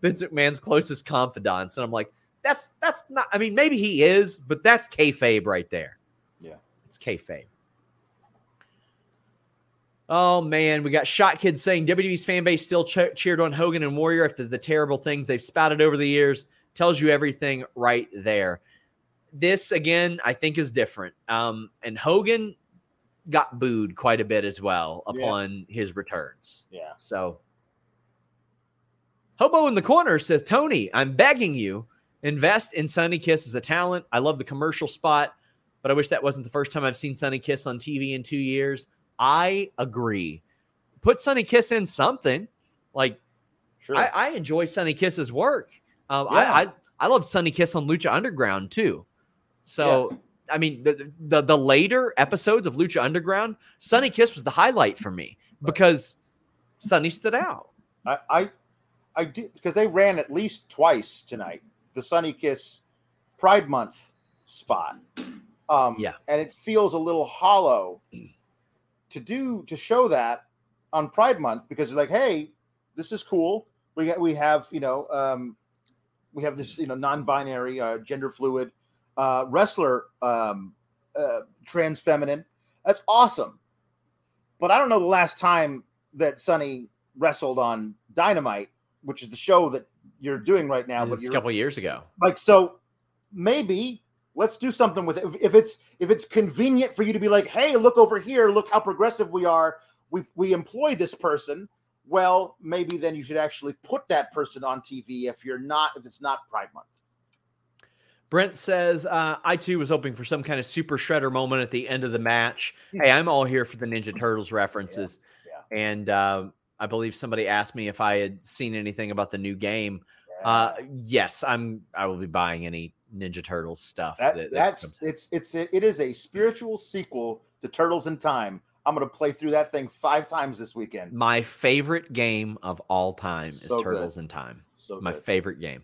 Vince McMahon's closest confidants. And I'm like, that's that's not. I mean, maybe he is, but that's kayfabe right there. Yeah, it's kayfabe. Oh man, we got Shot Kids saying WWE's fan base still ch- cheered on Hogan and Warrior after the terrible things they've spouted over the years. Tells you everything right there. This again, I think, is different. Um, and Hogan got booed quite a bit as well upon yeah. his returns. Yeah. So Hobo in the corner says, Tony, I'm begging you, invest in Sonny Kiss as a talent. I love the commercial spot, but I wish that wasn't the first time I've seen Sonny Kiss on TV in two years. I agree. Put Sonny Kiss in something. Like, sure. I, I enjoy Sonny Kiss's work. Uh, yeah. I, I I love Sonny Kiss on Lucha Underground too. So yeah. I mean, the, the, the later episodes of Lucha Underground, Sonny Kiss was the highlight for me because Sonny stood out. I I, I do because they ran at least twice tonight the Sonny Kiss Pride Month spot. Um, yeah, and it feels a little hollow to do to show that on Pride Month because it's like, hey, this is cool. We we have you know um, we have this you know non-binary, uh, gender fluid uh, wrestler, um, uh, trans feminine. That's awesome. But I don't know the last time that Sonny wrestled on Dynamite, which is the show that you're doing right now. It's but a couple years ago. Like so, maybe let's do something with it. If, it's if it's convenient for you to be like, hey, look over here, look how progressive we are. We we employ this person. Well, maybe then you should actually put that person on TV if you're not if it's not Pride Month. Brent says, uh, I too was hoping for some kind of super shredder moment at the end of the match. Hey, I'm all here for the Ninja Turtles references. Yeah, yeah. And uh, I believe somebody asked me if I had seen anything about the new game. Yeah. Uh, yes, I'm. I will be buying any Ninja Turtles stuff. That, that, that's that it's it's it is a spiritual sequel to Turtles in Time. I'm going to play through that thing five times this weekend. My favorite game of all time so is Turtles good. in Time. So my good. favorite game.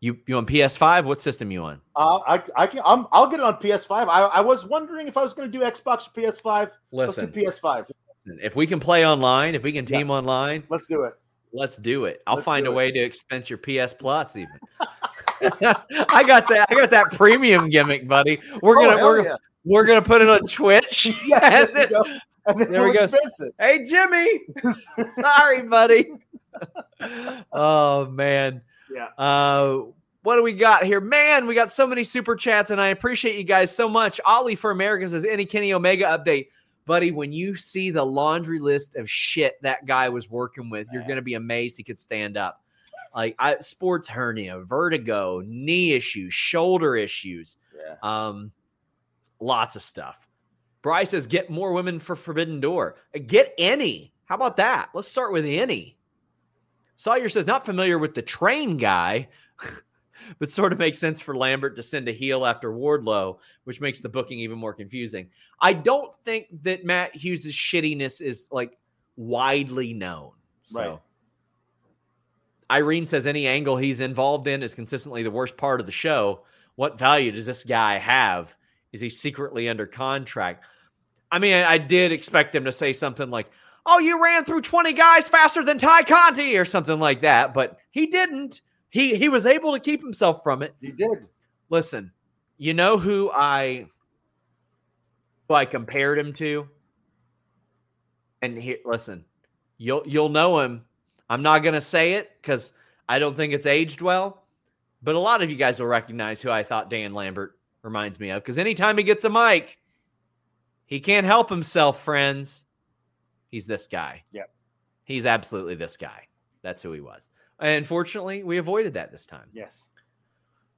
You you on PS5? What system you on? Uh, I I can I'm, I'll get it on PS5. I, I was wondering if I was going to do Xbox or PS5. Listen, let's do PS5. If we can play online, if we can team yeah. online, let's do it. Let's do it. I'll let's find a it. way to expense your PS Plus even. I got that. I got that premium gimmick, buddy. We're oh, gonna we're, yeah. we're gonna put it on Twitch. yeah, there, then, there we go. Hey Jimmy, sorry, buddy. oh man. Yeah. Uh, what do we got here? Man, we got so many super chats, and I appreciate you guys so much. Ollie for America says, any Kenny Omega update. Buddy, when you see the laundry list of shit that guy was working with, you're going to be amazed he could stand up. Like I, sports hernia, vertigo, knee issues, shoulder issues, yeah. um, lots of stuff. Bryce says, get more women for Forbidden Door. Get any. How about that? Let's start with any. Sawyer says, not familiar with the train guy, but sort of makes sense for Lambert to send a heel after Wardlow, which makes the booking even more confusing. I don't think that Matt Hughes' shittiness is like widely known. So. Right. Irene says any angle he's involved in is consistently the worst part of the show. What value does this guy have? Is he secretly under contract? I mean, I, I did expect him to say something like, oh, you ran through 20 guys faster than Tay Conti or something like that, but he didn't. He he was able to keep himself from it. He did. Listen, you know who I who I compared him to? And here, listen, you'll you'll know him. I'm not gonna say it because I don't think it's aged well, but a lot of you guys will recognize who I thought Dan Lambert reminds me of. Because anytime he gets a mic, he can't help himself, friends. He's this guy. Yep. He's absolutely this guy. That's who he was. And fortunately, we avoided that this time. Yes.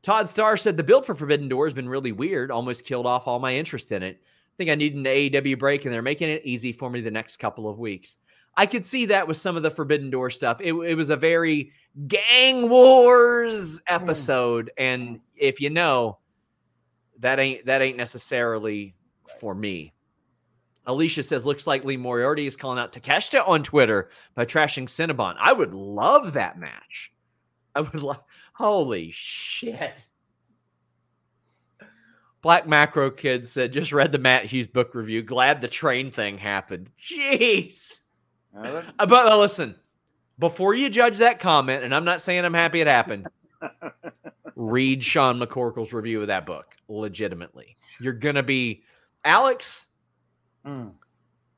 Todd Starr said the build for Forbidden Door has been really weird, almost killed off all my interest in it. I think I need an AEW break, and they're making it easy for me the next couple of weeks. I could see that with some of the Forbidden Door stuff. It, it was a very gang wars hmm. episode, mm. and if you know, that ain't that ain't necessarily for me. Alicia says, looks like Lee Moriarty is calling out Takeshita on Twitter by trashing Cinnabon. I would love that match. I would love. Holy shit. Black Macro Kid said, just read the Matt Hughes book review. Glad the train thing happened. Jeez. Uh, but uh, listen, before you judge that comment, and I'm not saying I'm happy it happened, read Sean McCorkle's review of that book legitimately. You're going to be, Alex, mm.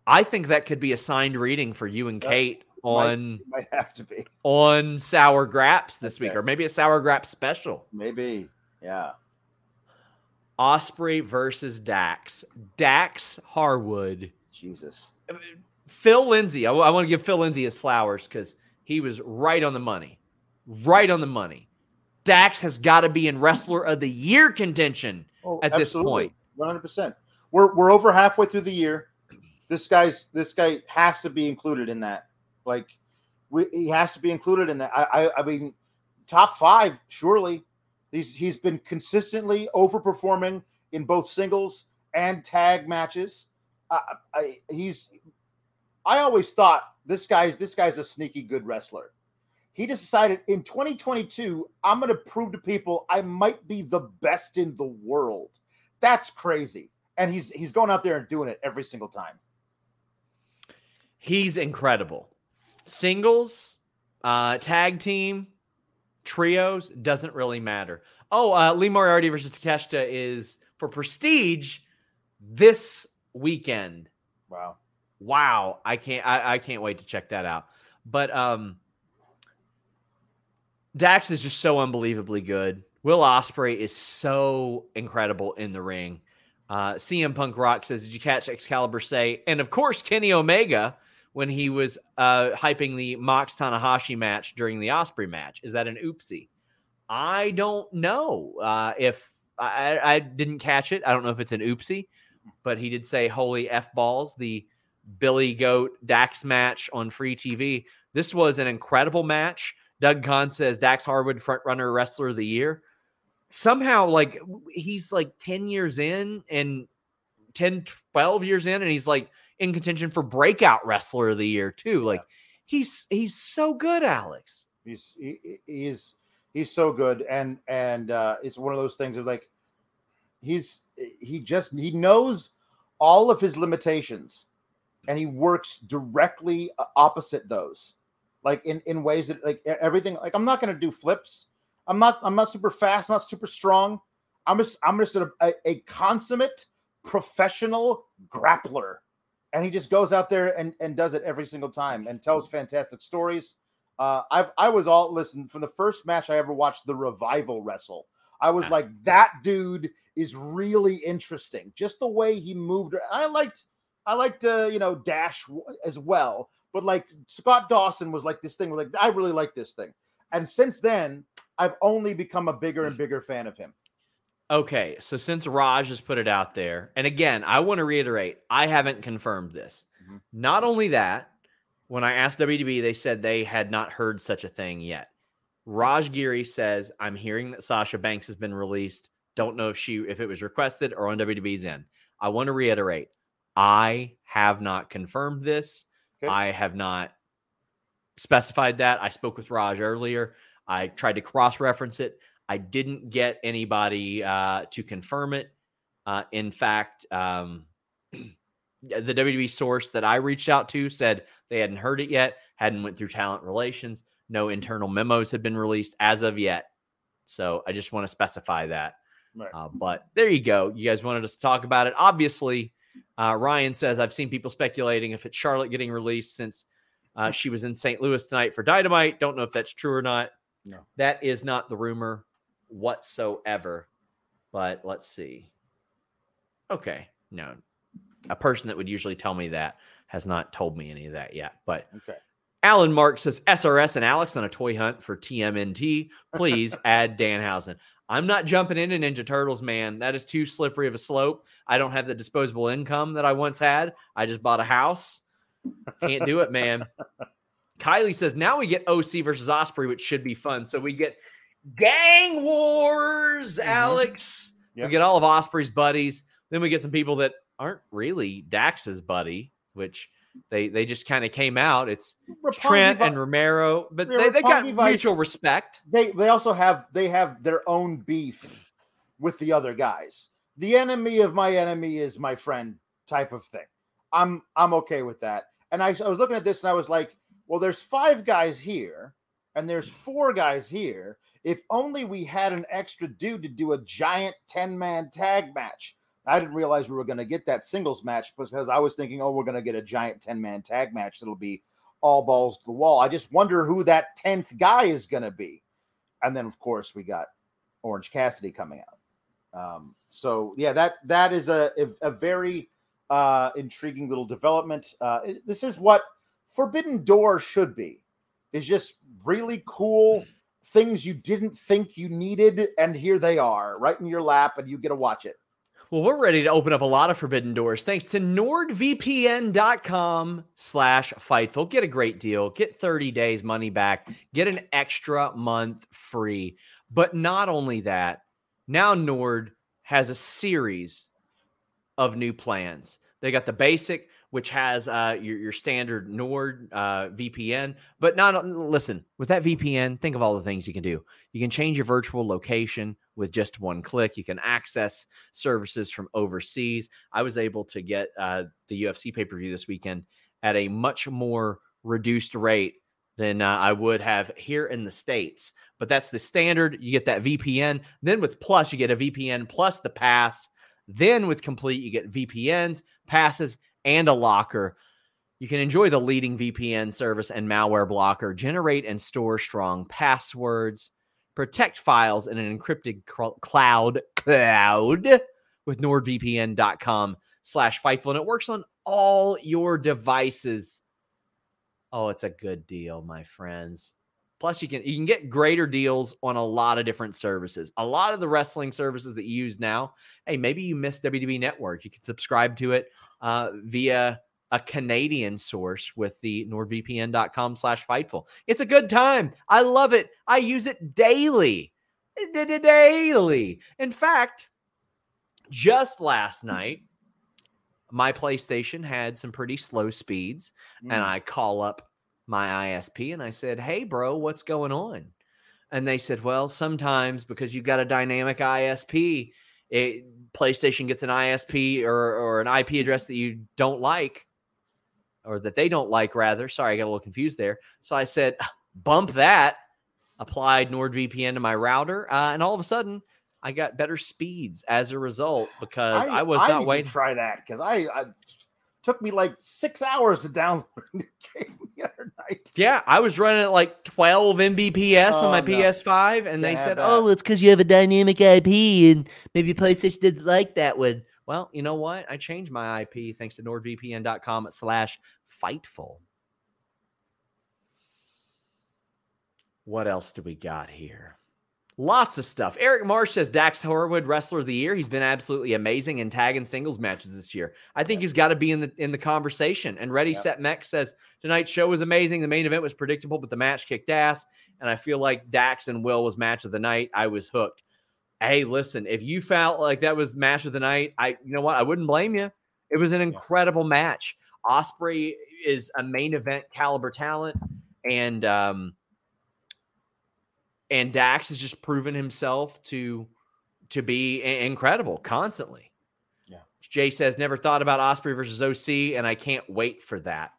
I think that could be a signed reading for you and Kate on might, might, have to be. on sour graps this okay. week or maybe a sour grap special. Maybe yeah. Ospreay versus dax. Dax harwood. Jesus. Phil lindsay i, I want to give phil lindsay his flowers because he was right on the money right on the money. Dax has got to be in wrestler of the year contention oh, at absolutely. this point 100% we're, we're over halfway through the year this guy's this guy has to be included in that like we, he has to be included in that. I, I, I mean, top five surely. He's he's been consistently overperforming in both singles and tag matches. I, I, he's I always thought this guy's this guy's a sneaky good wrestler. He just decided in 2022, I'm going to prove to people I might be the best in the world. That's crazy. And he's he's going out there and doing it every single time. He's incredible singles, uh, tag team, trios doesn't really matter. Oh, uh, Lee Moriarty versus Takeshita is for Prestige this weekend. Wow, wow! I can't I, I can't wait to check that out. But um, Dax is just so unbelievably good. Will Ospreay is so incredible in the ring. Uh, CM Punk Rock says, "Did you catch Excalibur say?" And of course, Kenny Omega when he was uh, hyping the Mox Tanahashi match during the Ospreay match. Is that an oopsie? I don't know uh, if I, I, didn't catch it. I don't know if it's an oopsie, but he did say "Holy f balls." The Billy Goat Dax match on free TV. This was an incredible match. Doug Kahn says Dax Harwood front runner wrestler of the year. Somehow, like he's like 10 years in and 10, 12 years in, and he's like in contention for breakout wrestler of the year too. Like he's he's so good, Alex. He's he, he's he's so good, and and uh, it's one of those things of like he's he just he knows all of his limitations, and he works directly opposite those, like in in ways that like everything. Like I'm not going to do flips. I'm not I'm not super fast. I'm not super strong. I'm just I'm just a, a, a consummate professional grappler and he just goes out there and, and does it every single time and tells fantastic stories. Uh, I I was all listen from the first match I ever watched the revival wrestle. I was like, that dude is really interesting. Just the way he moved. I liked I liked uh, you know Dash as well, but like Scott Dawson was like this thing. Like I really like this thing, and since then I've only become a bigger and bigger fan of him. Okay, so since Raj has put it out there, and again, I want to reiterate, I haven't confirmed this. Mm-hmm. Not only that, when I asked WWE, they said they had not heard such a thing yet. Raj Giri says, "I'm hearing that Sasha Banks has been released. Don't know if she if it was requested or on WWE's end." I want to reiterate, I have not confirmed this. Okay. I have not specified that. I spoke with Raj earlier. I tried to cross reference it. I didn't get anybody uh, to confirm it. Uh, in fact, um, the WWE source that I reached out to said they hadn't heard it yet, hadn't went through talent relations. No internal memos had been released as of yet. So I just want to specify that. Right. Uh, but there you go. You guys wanted us to talk about it. Obviously, uh, Ryan says I've seen people speculating if it's Charlotte getting released since uh, she was in St. Louis tonight for Dynamite. Don't know if that's true or not. No, that is not the rumor whatsoever. But let's see. Okay, no, a person that would usually tell me that has not told me any of that yet. But okay. Alan Mark says SRS and Alex on a toy hunt for TMNT. Please add Danhausen. I'm not jumping into Ninja Turtles, man. That is too slippery of a slope. I don't have the disposable income that I once had. I just bought a house. Can't do it, man. Kylie says now we get OC versus Ospreay, which should be fun. So we get gang wars, mm-hmm. Alex. Yep. We get all of Ospreay's buddies. Then we get some people that aren't really Dax's buddy, which they they just kind of came out. It's Trent and Romero, but they, they got mutual respect. They they also have they have their own beef with the other guys. The enemy of my enemy is my friend type of thing. I'm I'm okay with that. And I, I was looking at this and I was like, well, there's five guys here and there's four guys here. If only we had an extra dude to do a giant 10 man tag match I didn't realize we were going to get that singles match because I was thinking, oh, we're going to get a giant 10 man tag match that'll be all balls to the wall. I just wonder who that 10th guy is going to be. And then, of course, we got Orange Cassidy coming out. Um, so, yeah, that that is a, a, a very uh, intriguing little development. Uh, this is what Forbidden Door should be, is just really cool things you didn't think you needed. And here they are right in your lap, and you get to watch it. Well, we're ready to open up a lot of forbidden doors thanks to nordvpn.com slash fightful. Get a great deal. Get 30 days money back. Get an extra month free. But not only that, now Nord has a series of new plans. They got the basic, which has uh, your, your standard Nord uh, VPN. But not listen with that VPN. Think of all the things you can do. You can change your virtual location with just one click. You can access services from overseas. I was able to get uh, the UFC pay per view this weekend at a much more reduced rate than uh, I would have here in the States. But that's the standard. You get that VPN. Then with Plus, you get a VPN plus the pass. Then with Complete, you get VPNs, passes, and a locker. You can enjoy the leading VPN service and malware blocker, generate and store strong passwords, protect files in an encrypted cloud cloud with nordvpn.com slash fightful and it works on all your devices oh it's a good deal my friends plus you can you can get greater deals on a lot of different services a lot of the wrestling services that you use now hey maybe you miss wwe network you can subscribe to it uh, via a Canadian source with the nordvpn.com slash fightful. It's a good time. I love it. I use it daily. Daily. In fact, just last night, my PlayStation had some pretty slow speeds, mm. and I call up my ISP and I said, Hey, bro, what's going on? And they said, Well, sometimes because you've got a dynamic ISP, it, PlayStation gets an ISP or, or an IP address that you don't like or that they don't like rather. Sorry, I got a little confused there. So I said, bump that, applied NordVPN to my router, uh, and all of a sudden I got better speeds as a result because I, I was I not waiting. to try that because I, I took me like six hours to download the game the other night. Yeah, I was running at like 12 Mbps oh, on my no. PS5, and they, they said, "Oh, it's because you have a dynamic IP, and maybe PlayStation didn't like that one." Well, you know what? I changed my IP thanks to nordvpn.com slash fightful. What else do we got here? Lots of stuff. Eric Marsh says Dax Harwood, Wrestler of the Year. He's been absolutely amazing in tag and singles matches this year. I think he's got to be in the in the conversation. And Ready yep. Set Mech says tonight's show was amazing. The main event was predictable, but the match kicked ass. And I feel like Dax and Will was match of the night. I was hooked hey, listen, if you felt like that was match of the night, I you know what, I wouldn't blame you. It was an incredible match. Ospreay is a main event caliber talent, and um, and Dax has just proven himself to to be incredible constantly. Yeah. Jay says never thought about Ospreay versus OC, and I can't wait for that.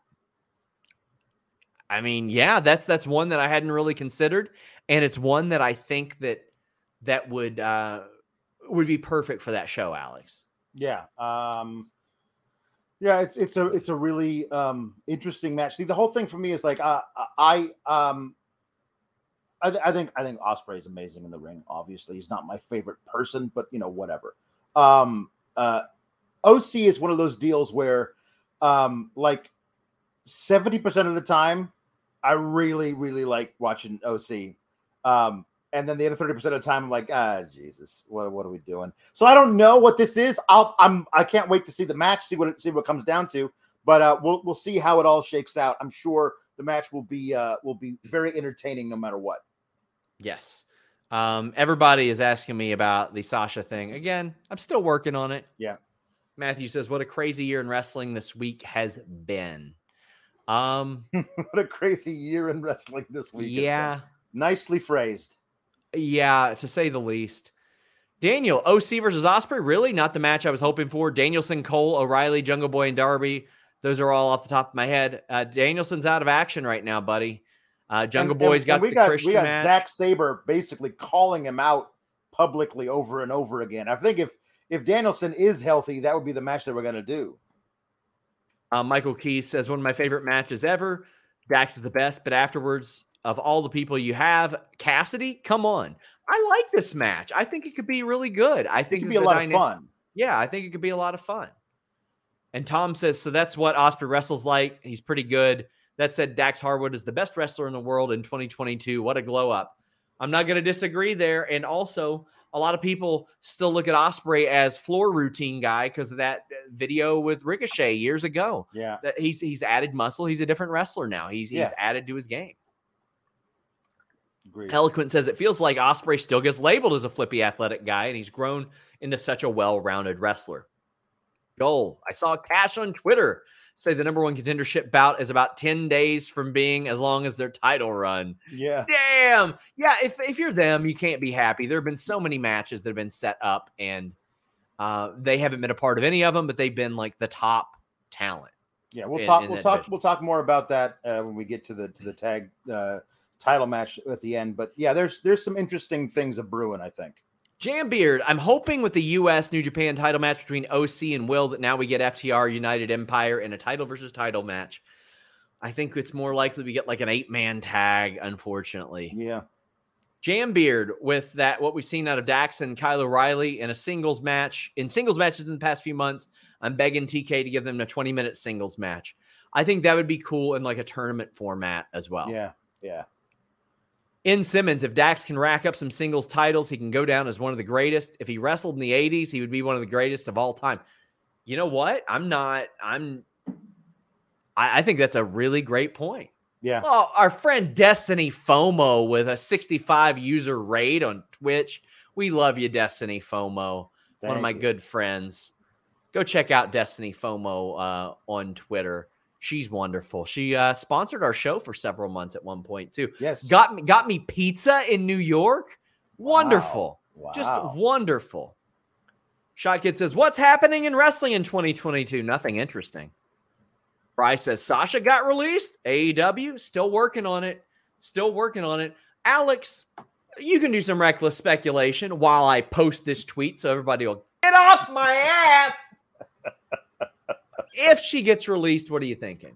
I mean, yeah, that's that's one that I hadn't really considered, and it's one that I think that that would uh, would be perfect for that show, Alex. Yeah, um, yeah, it's it's a it's a really um, interesting match. See, the whole thing for me is like uh, I um, I, th- I think I think Ospreay is amazing in the ring. Obviously, he's not my favorite person, but you know whatever. Um, uh, OC is one of those deals where, um, like seventy percent of the time, I really, really like watching OC. Um, and then the other 30% of the time, I'm like, ah, Jesus, what, what are we doing? So I don't know what this is. I'll, I'm, I can't wait to see the match, see what see what comes down to. But uh, we'll, we'll see how it all shakes out. I'm sure the match will be, uh, will be very entertaining no matter what. Yes. Um, everybody is asking me about the Sasha thing. Again, I'm still working on it. Yeah. Matthew says, "What a crazy year in wrestling this week has been." Um, what a crazy year in wrestling this week. Yeah, nicely phrased. Yeah, to say the least. Daniel, OC versus Ospreay, really not the match I was hoping for. Danielson, Cole, O'Reilly, Jungle Boy, and Darby. Those are all off the top of my head. Uh, Danielson's out of action right now, buddy. Uh, Jungle and, Boy's and, got and we the got, Christian we got match. Zack Sabre basically calling him out publicly over and over again. I think if if Danielson is healthy, that would be the match that we're going to do. Uh, Michael Keys says one of my favorite matches ever. Dax is the best, but afterwards, of all the people you have, Cassidy, come on. I like this match. I think it could be really good. I think it could be a lot of fun. Yeah, I think it could be a lot of fun. And Tom says, so that's what Ospreay wrestles like. He's pretty good. That said, Dax Harwood is the best wrestler in the world in 2022. What a glow up. I'm not going to disagree there. And also, a lot of people still look at Ospreay as floor routine guy because of that uh, video with Ricochet years ago. Yeah, that he's he's added muscle. He's a different wrestler now. He's yeah. he's added to his game. Agreed. Eloquent says it feels like Ospreay still gets labeled as a flippy athletic guy, and he's grown into such a well-rounded wrestler. Joel, I saw Cash on Twitter say the number one contendership bout is about 10 days from being as long as their title run. Yeah. Damn. Yeah. If, if you're them, you can't be happy. There have been so many matches that have been set up and uh, they haven't been a part of any of them, but they've been like the top talent. Yeah. We'll in, talk, in we'll talk, division. we'll talk more about that uh, when we get to the, to the tag uh, title match at the end. But yeah, there's, there's some interesting things of brewing, I think. Jambeard, I'm hoping with the U.S. New Japan title match between OC and Will that now we get FTR United Empire in a title versus title match. I think it's more likely we get like an eight man tag, unfortunately. Yeah. Jambeard with that, what we've seen out of Dax and Kyle O'Reilly in a singles match, in singles matches in the past few months. I'm begging TK to give them a 20 minute singles match. I think that would be cool in like a tournament format as well. Yeah. Yeah in Simmons, if Dax can rack up some singles titles, he can go down as one of the greatest. If he wrestled in the 80s, he would be one of the greatest of all time. You know what? I'm not, I'm, I, I think that's a really great point. Yeah. Well, our friend Destiny FOMO with a 65 user raid on Twitch. We love you, Destiny FOMO. Thank one of my you. good friends. Go check out Destiny FOMO uh, on Twitter. She's wonderful. She uh, sponsored our show for several months at one point too. Yes, got me got me pizza in New York. Wonderful, wow. Wow. just wonderful. Shot Kid says, "What's happening in wrestling in 2022? Nothing interesting." Bryce says, "Sasha got released. AEW still working on it. Still working on it." Alex, you can do some reckless speculation while I post this tweet, so everybody will get off my ass if she gets released, what are you thinking?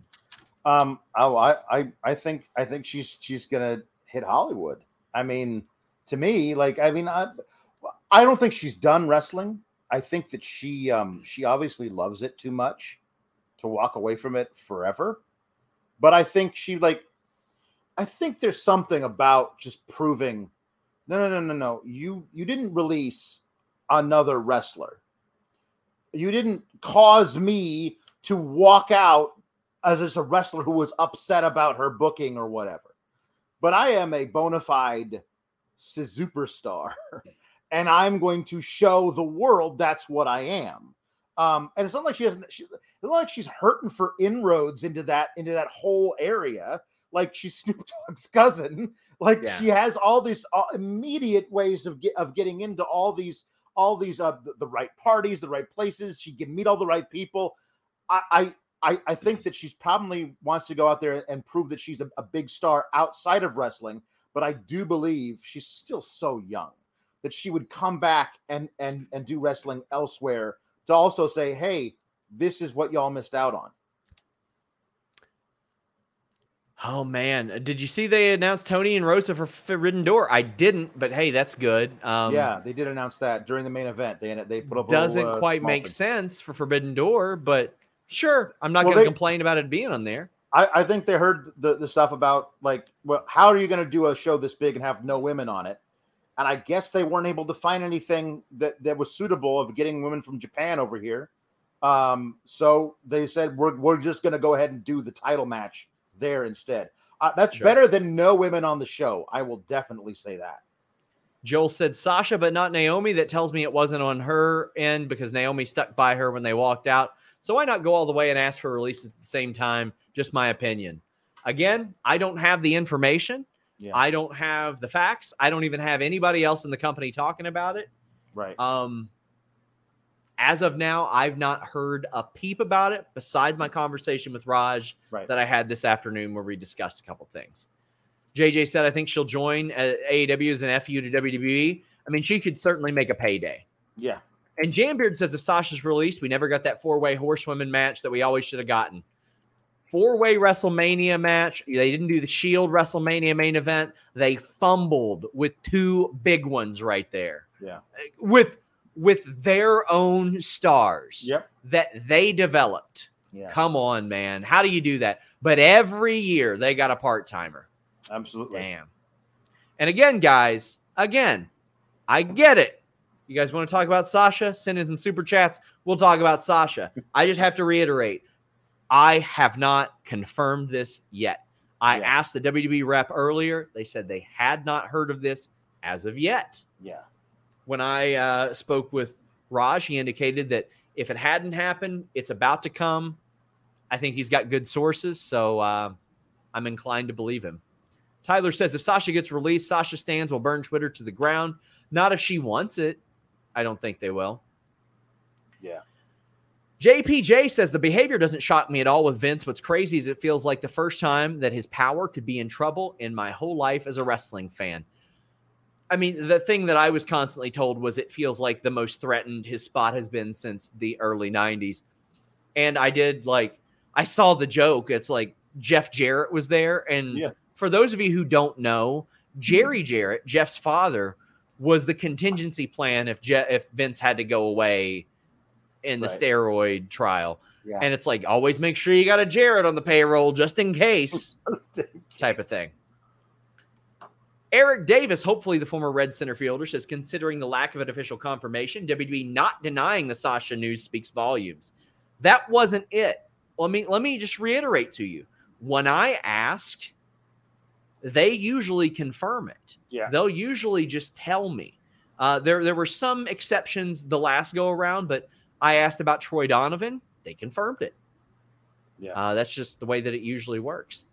Um, oh, I, I, I think, I think she's she's gonna hit Hollywood. I mean, to me, like, I mean, I, I don't think she's done wrestling. I think that she, um, she obviously loves it too much to walk away from it forever. But I think she like, I think there's something about just proving, no, no, no, no, no. You, you didn't release another wrestler. You didn't cause me to walk out as just a wrestler who was upset about her booking or whatever. But I am a bona fide superstar, and I'm going to show the world that's what I am. Um, and it's not like she hasn't. She, it's not like she's hurting for inroads into that into that whole area. Like she's Snoop Dogg's cousin. Like yeah. she has all these uh, immediate ways of get, of getting into all these all these uh the, the right parties, the right places. She can meet all the right people. I, I I, think that she's probably wants to go out there and prove that she's a, a big star outside of wrestling. But I do believe she's still so young that she would come back and and and do wrestling elsewhere to also say, hey, this is what y'all missed out on. Oh man, did you see they announced Tony and Rosa for Forbidden Door? I didn't, but hey, that's good. Um, yeah, they did announce that during the main event. They they put up doesn't little, uh, quite make thing. sense for Forbidden Door, but sure, I'm not well, going to complain about it being on there. I, I think they heard the, the stuff about like, well, how are you going to do a show this big and have no women on it? And I guess they weren't able to find anything that that was suitable of getting women from Japan over here. Um, so they said we're we're just going to go ahead and do the title match there instead. Uh, that's sure. better than no women on the show. I will definitely say that. Joel said Sasha, but not Naomi. That tells me it wasn't on her end because Naomi stuck by her when they walked out. So why not go all the way and ask for release at the same time? Just my opinion. Again, I don't have the information. Yeah. I don't have the facts. I don't even have anybody else in the company talking about it. Right. Um, as of now, I've not heard a peep about it besides my conversation with Raj right. that I had this afternoon where we discussed a couple things. JJ said, I think she'll join AEW as an FU to WWE. I mean, she could certainly make a payday. Yeah. And Jambeard says if Sasha's released, we never got that four way horsewoman match that we always should have gotten. Four way WrestleMania match. They didn't do the Shield WrestleMania main event. They fumbled with two big ones right there. Yeah. With with their own stars yep. that they developed. Yeah. Come on, man. How do you do that? But every year they got a part timer. Absolutely. Damn. And again, guys, again, I get it. You guys want to talk about Sasha? Send in some super chats. We'll talk about Sasha. I just have to reiterate I have not confirmed this yet. I yeah. asked the WWE rep earlier. They said they had not heard of this as of yet. Yeah when I uh, spoke with Raj, he indicated that if it hadn't happened, it's about to come. I think he's got good sources, so uh, I'm inclined to believe him. Tyler says if Sasha gets released, Sasha stands will burn Twitter to the ground. Not if she wants it. I don't think they will. Yeah. JPJ says the behavior doesn't shock me at all with Vince. What's crazy is it feels like the first time that his power could be in trouble in my whole life as a wrestling fan. I mean, the thing that I was constantly told was it feels like the most threatened his spot has been since the early 90s. And I did like, I saw the joke. It's like Jeff Jarrett was there. And yeah. for those of you who don't know, Jerry mm-hmm. Jarrett, Jeff's father, was the contingency plan if Je- if Vince had to go away in the right. steroid trial. Yeah. And it's like always make sure you got a Jarrett on the payroll just in case, just in case. type of thing. Eric Davis, hopefully the former Red center fielder, says considering the lack of an official confirmation, WWE not denying the Sasha news speaks volumes. That wasn't it. Let me let me just reiterate to you. When I ask, they usually confirm it. Yeah. They'll usually just tell me. Uh, there there were some exceptions the last go around, but I asked about Troy Donovan. They confirmed it. Yeah. Uh, that's just the way that it usually works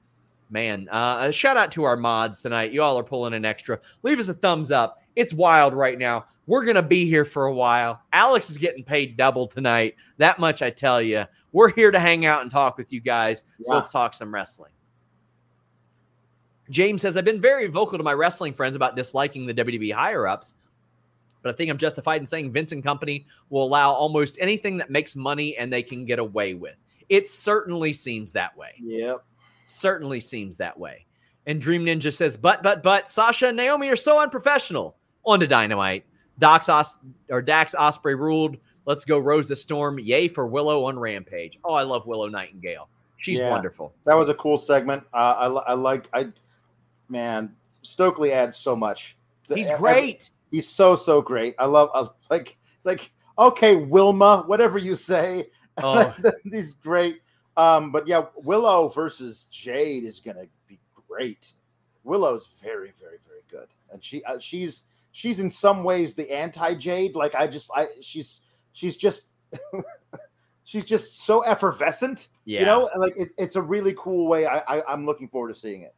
man. Uh, a shout out to our mods tonight. You all are pulling an extra. Leave us a thumbs up. It's wild right now. We're going to be here for a while. Alex is getting paid double tonight. That much I tell you. We're here to hang out and talk with you guys. So let's talk some wrestling. James says, I've been very vocal to my wrestling friends about disliking the WWE higher ups, but I think I'm justified in saying Vince and company will allow almost anything that makes money and they can get away with. It certainly seems that way. Yep certainly seems that way. And Dream Ninja says, but, but, but, Sasha and Naomi are so unprofessional. On to Dynamite. Dax, Os- or Dax Ospreay ruled. Let's go Rosa Storm. Yay for Willow on Rampage. Oh, I love Willow Nightingale. She's yeah, wonderful. That was a cool segment. Uh, I, I like, I, man, Stokely adds so much. He's great. he's so, so great. I love, I, like, it's like, okay, Wilma, whatever you say. Oh. he's great. Um, but yeah, Willow versus Jade is going to be great. Willow's very, very, very good, and she uh, she's she's in some ways the anti Jade. Like I just I she's she's just she's just so effervescent. Yeah. You know, like it, it's a really cool way. I, I I'm looking forward to seeing it.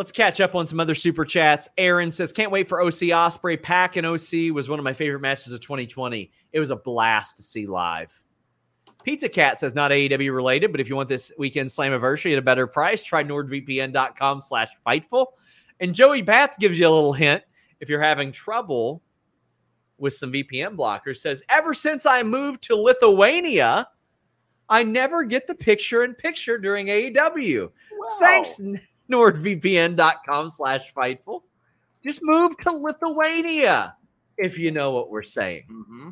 Let's catch up on some other super chats. Aaron says, "Can't wait for OC Ospreay. PAC and OC was one of my favorite matches of 2020. It was a blast to see live." Pizza Cat says not AEW related, but if you want this weekend Slammiversary at a better price, try nordvpn.com slash fightful. And Joey Bats gives you a little hint if you're having trouble with some VPN blockers, says, ever since I moved to Lithuania, I never get the picture in picture during AEW. Wow. Thanks, nordvpn.com slash fightful. Just move to Lithuania if you know what we're saying. Mm-hmm.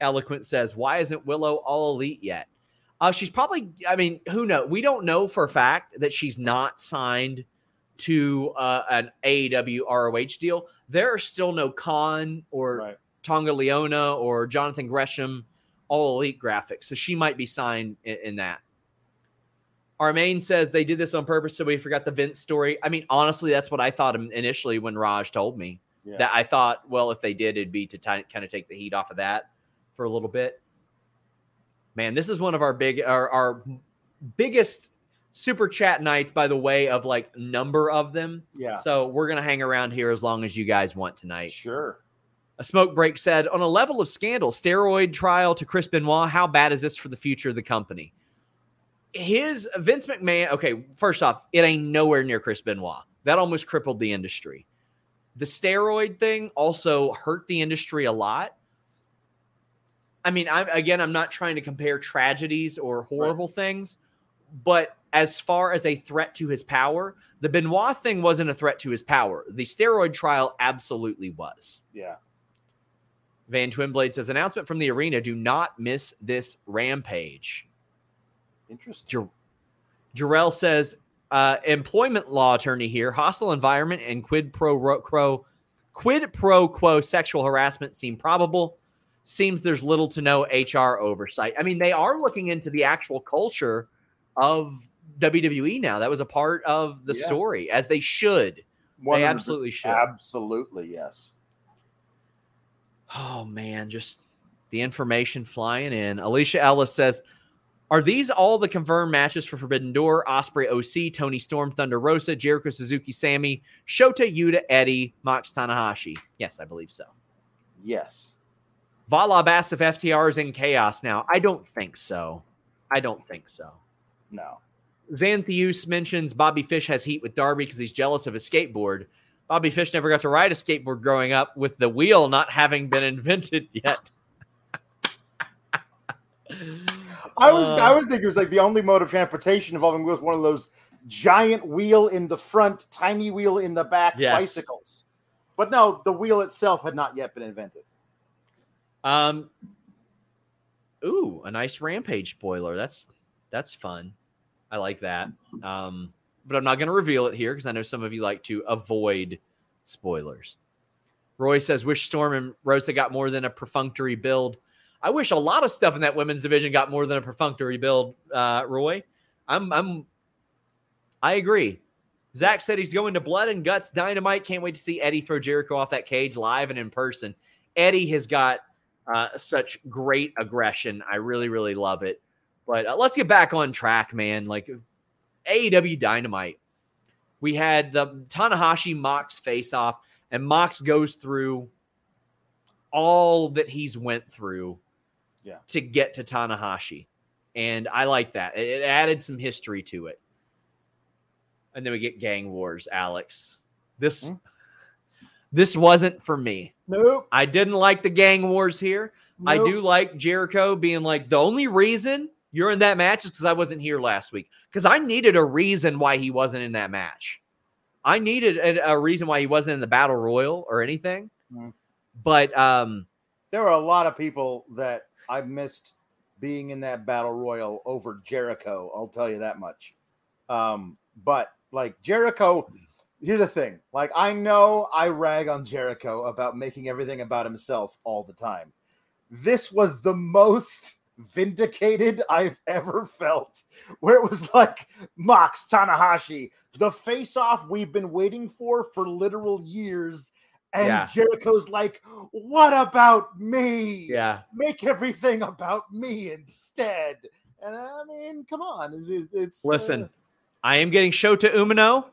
Eloquent says, why isn't Willow all elite yet? Uh, she's probably, I mean, who knows? We don't know for a fact that she's not signed to uh, an AEW ROH deal. There are still no Khan or right. Tonga Loa or Jonathan Gresham all elite graphics. So she might be signed in, in that. Armaine says they did this on purpose so we forgot the Vince story. I mean, honestly, that's what I thought initially when Raj told me. Yeah. That I thought, well, if they did, it'd be to t- kind of take the heat off of that for a little bit. Man, this is one of our big, our, our biggest super chat nights by the way of like number of them. Yeah. So we're gonna hang around here as long as you guys want tonight. Sure. A smoke break said, on a level of scandal, steroid trial to Chris Benoit, how bad is this for the future of the company? His Vince McMahon, okay, first off, it ain't nowhere near Chris Benoit. That almost crippled the industry. The steroid thing also hurt the industry a lot. I mean, I again, I'm not trying to compare tragedies or horrible right. things, but as far as a threat to his power, the Benoit thing wasn't a threat to his power. The steroid trial absolutely was. Yeah. Van Twinblade says announcement from the arena: Do not miss this rampage. Interesting. Jarrell says uh, employment law attorney here. Hostile environment and quid pro quo, quid pro quo sexual harassment seem probable. Seems there's little to no HR oversight. I mean, they are looking into the actual culture of WWE now. That was a part of the yeah. story, as they should. They absolutely should. Absolutely, yes. Oh man, just the information flying in. Alicia Ellis says, "Are these all the confirmed matches for Forbidden Door? Ospreay, OC, Toni Storm, Thunder Rosa, Jericho, Suzuki, Sammy, Shota, Yuta, Eddie, Mox, Tanahashi? Yes, I believe so. Yes. Vala Bass if FTR is in chaos now. I don't think so. I don't think so. No. Xanthius mentions Bobby Fish has heat with Darby because he's jealous of his skateboard. Bobby Fish never got to ride a skateboard growing up with the wheel not having been invented yet. I was uh, I was thinking it was like the only mode of transportation involving was one of those giant wheel in the front, tiny wheel in the back yes. bicycles. But no, the wheel itself had not yet been invented. Um Ooh, a nice rampage spoiler. That's that's fun. I like that. Um but I'm not going to reveal it here because I know some of you like to avoid spoilers. Roy says, "Wish Storm and Rosa got more than a perfunctory build." I wish a lot of stuff in that women's division got more than a perfunctory build. Uh, Roy, I'm, I'm, I agree. Zach said he's going to Blood and Guts Dynamite. Can't wait to see Eddie throw Jericho off that cage live and in person. Eddie has got uh, such great aggression. I really, really love it. But uh, let's get back on track, man. Like AEW Dynamite, we had the Tanahashi Mox face off, and Mox goes through all that he's went through yeah. to get to Tanahashi. And I like that. It added some history to it. And then we get Gang Wars, Alex. This mm-hmm. this wasn't for me. Nope. I didn't like the Gang Wars here. Nope. I do like Jericho being like the only reason you're in that match is because I wasn't here last week. Because I needed a reason why he wasn't in that match. I needed a, a reason why he wasn't in the battle royal or anything. Mm. But um, there were a lot of people that I missed being in that battle royal over Jericho. I'll tell you that much. Um, but like Jericho, here's the thing. Like I know I rag on Jericho about making everything about himself all the time. This was the most vindicated I've ever felt. Where it was like Mox Tanahashi, the face off we've been waiting for for literal years. And yeah. Jericho's like, what about me? Yeah. Make everything about me instead. And I mean, come on. it's listen, uh, I am getting Shota Umino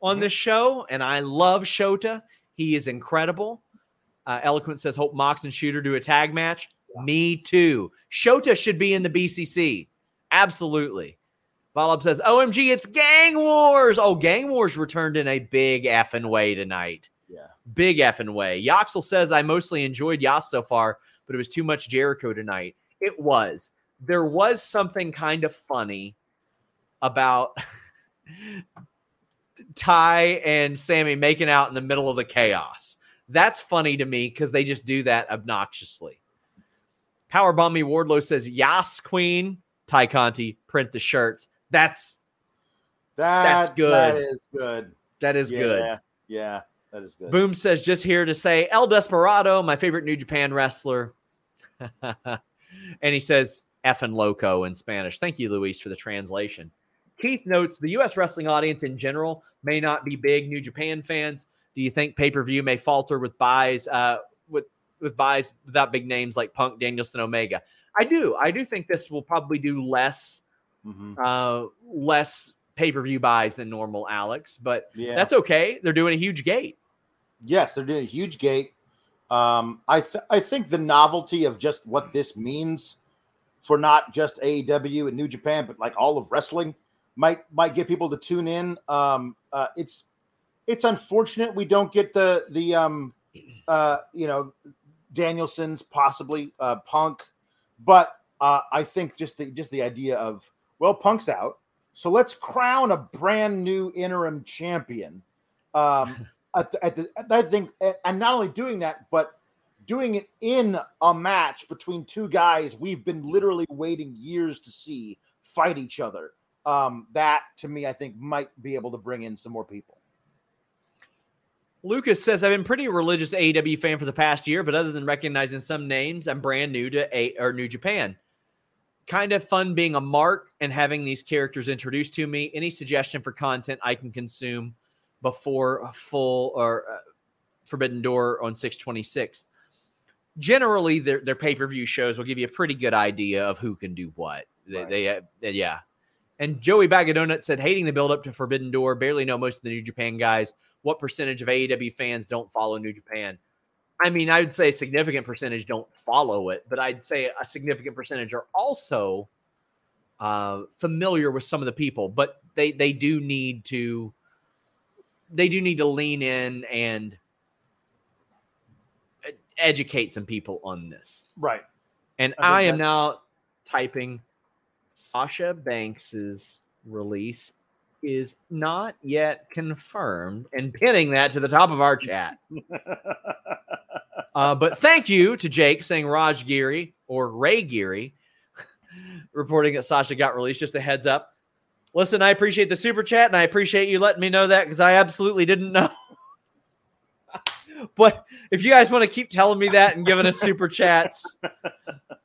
on mm-hmm. this show, and I love Shota. He is incredible. Uh, Eloquent says, hope Mox and Shota do a tag match. Me too. Shota should be in the BCC. Absolutely. Volub says, OMG, it's Gang Wars. Oh, Gang Wars returned in a big effing way tonight. Big effing way. Yoxel says, I mostly enjoyed JAS so far, but it was too much Jericho tonight. It was. There was something kind of funny about Tay and Sammy making out in the middle of the chaos. That's funny to me because they just do that obnoxiously. Power Me Wardlow says, JAS Queen, Tay Conti, print the shirts. That's that, that's good. That is good. That is yeah, good. Yeah, that is good. Boom says just here to say El Desperado, my favorite New Japan wrestler. and he says effing loco in Spanish. Thank you, Luis, for the translation. Keith notes the U.S. wrestling audience in general may not be big New Japan fans. Do you think pay per view may falter with buys uh, with with buys without big names like Punk, Danielson, Omega? I do. I do think this will probably do less mm-hmm. uh, less pay per view buys than normal, Alex. But yeah. that's okay. They're doing a huge gate. Yes, they're doing a huge gate. Um, I th- I think the novelty of just what this means for not just AEW and New Japan, but like all of wrestling might might get people to tune in. Um, uh, it's it's unfortunate we don't get the the um, uh, you know Danielson's possibly uh, Punk, but uh, I think just the just the idea of well, Punk's out. So let's crown a brand new interim champion. Um, at the, at the, I think, and not only doing that, but doing it in a match between two guys we've been literally waiting years to see fight each other. Um, that to me, I think might be able to bring in some more people. Lucas says, I've been pretty religious AEW fan for the past year, but other than recognizing some names, I'm brand new to A or New Japan kind of fun being a mark and having these characters introduced to me. Any suggestion for content I can consume before full or uh, Forbidden Door on 626? Generally, their, their pay per view shows will give you a pretty good idea of who can do what. They, right. they, uh, yeah. And Joey Bag of Donuts said, hating the build up to Forbidden Door, barely know most of the New Japan guys. What percentage of AEW fans don't follow New Japan? I mean, I would say a significant percentage don't follow it, but I'd say a significant percentage are also uh, familiar with some of the people. But they they do need to they do need to lean in and educate some people on this. Right. And I, I am now typing Sasha Banks's release is not yet confirmed and pinning that to the top of our chat. Uh, but thank you to Jake saying Raj Giri or Ray Geary reporting that Sasha got released. Just a heads up. Listen, I appreciate the super chat and I appreciate you letting me know that because I absolutely didn't know. but if you guys want to keep telling me that and giving us super chats,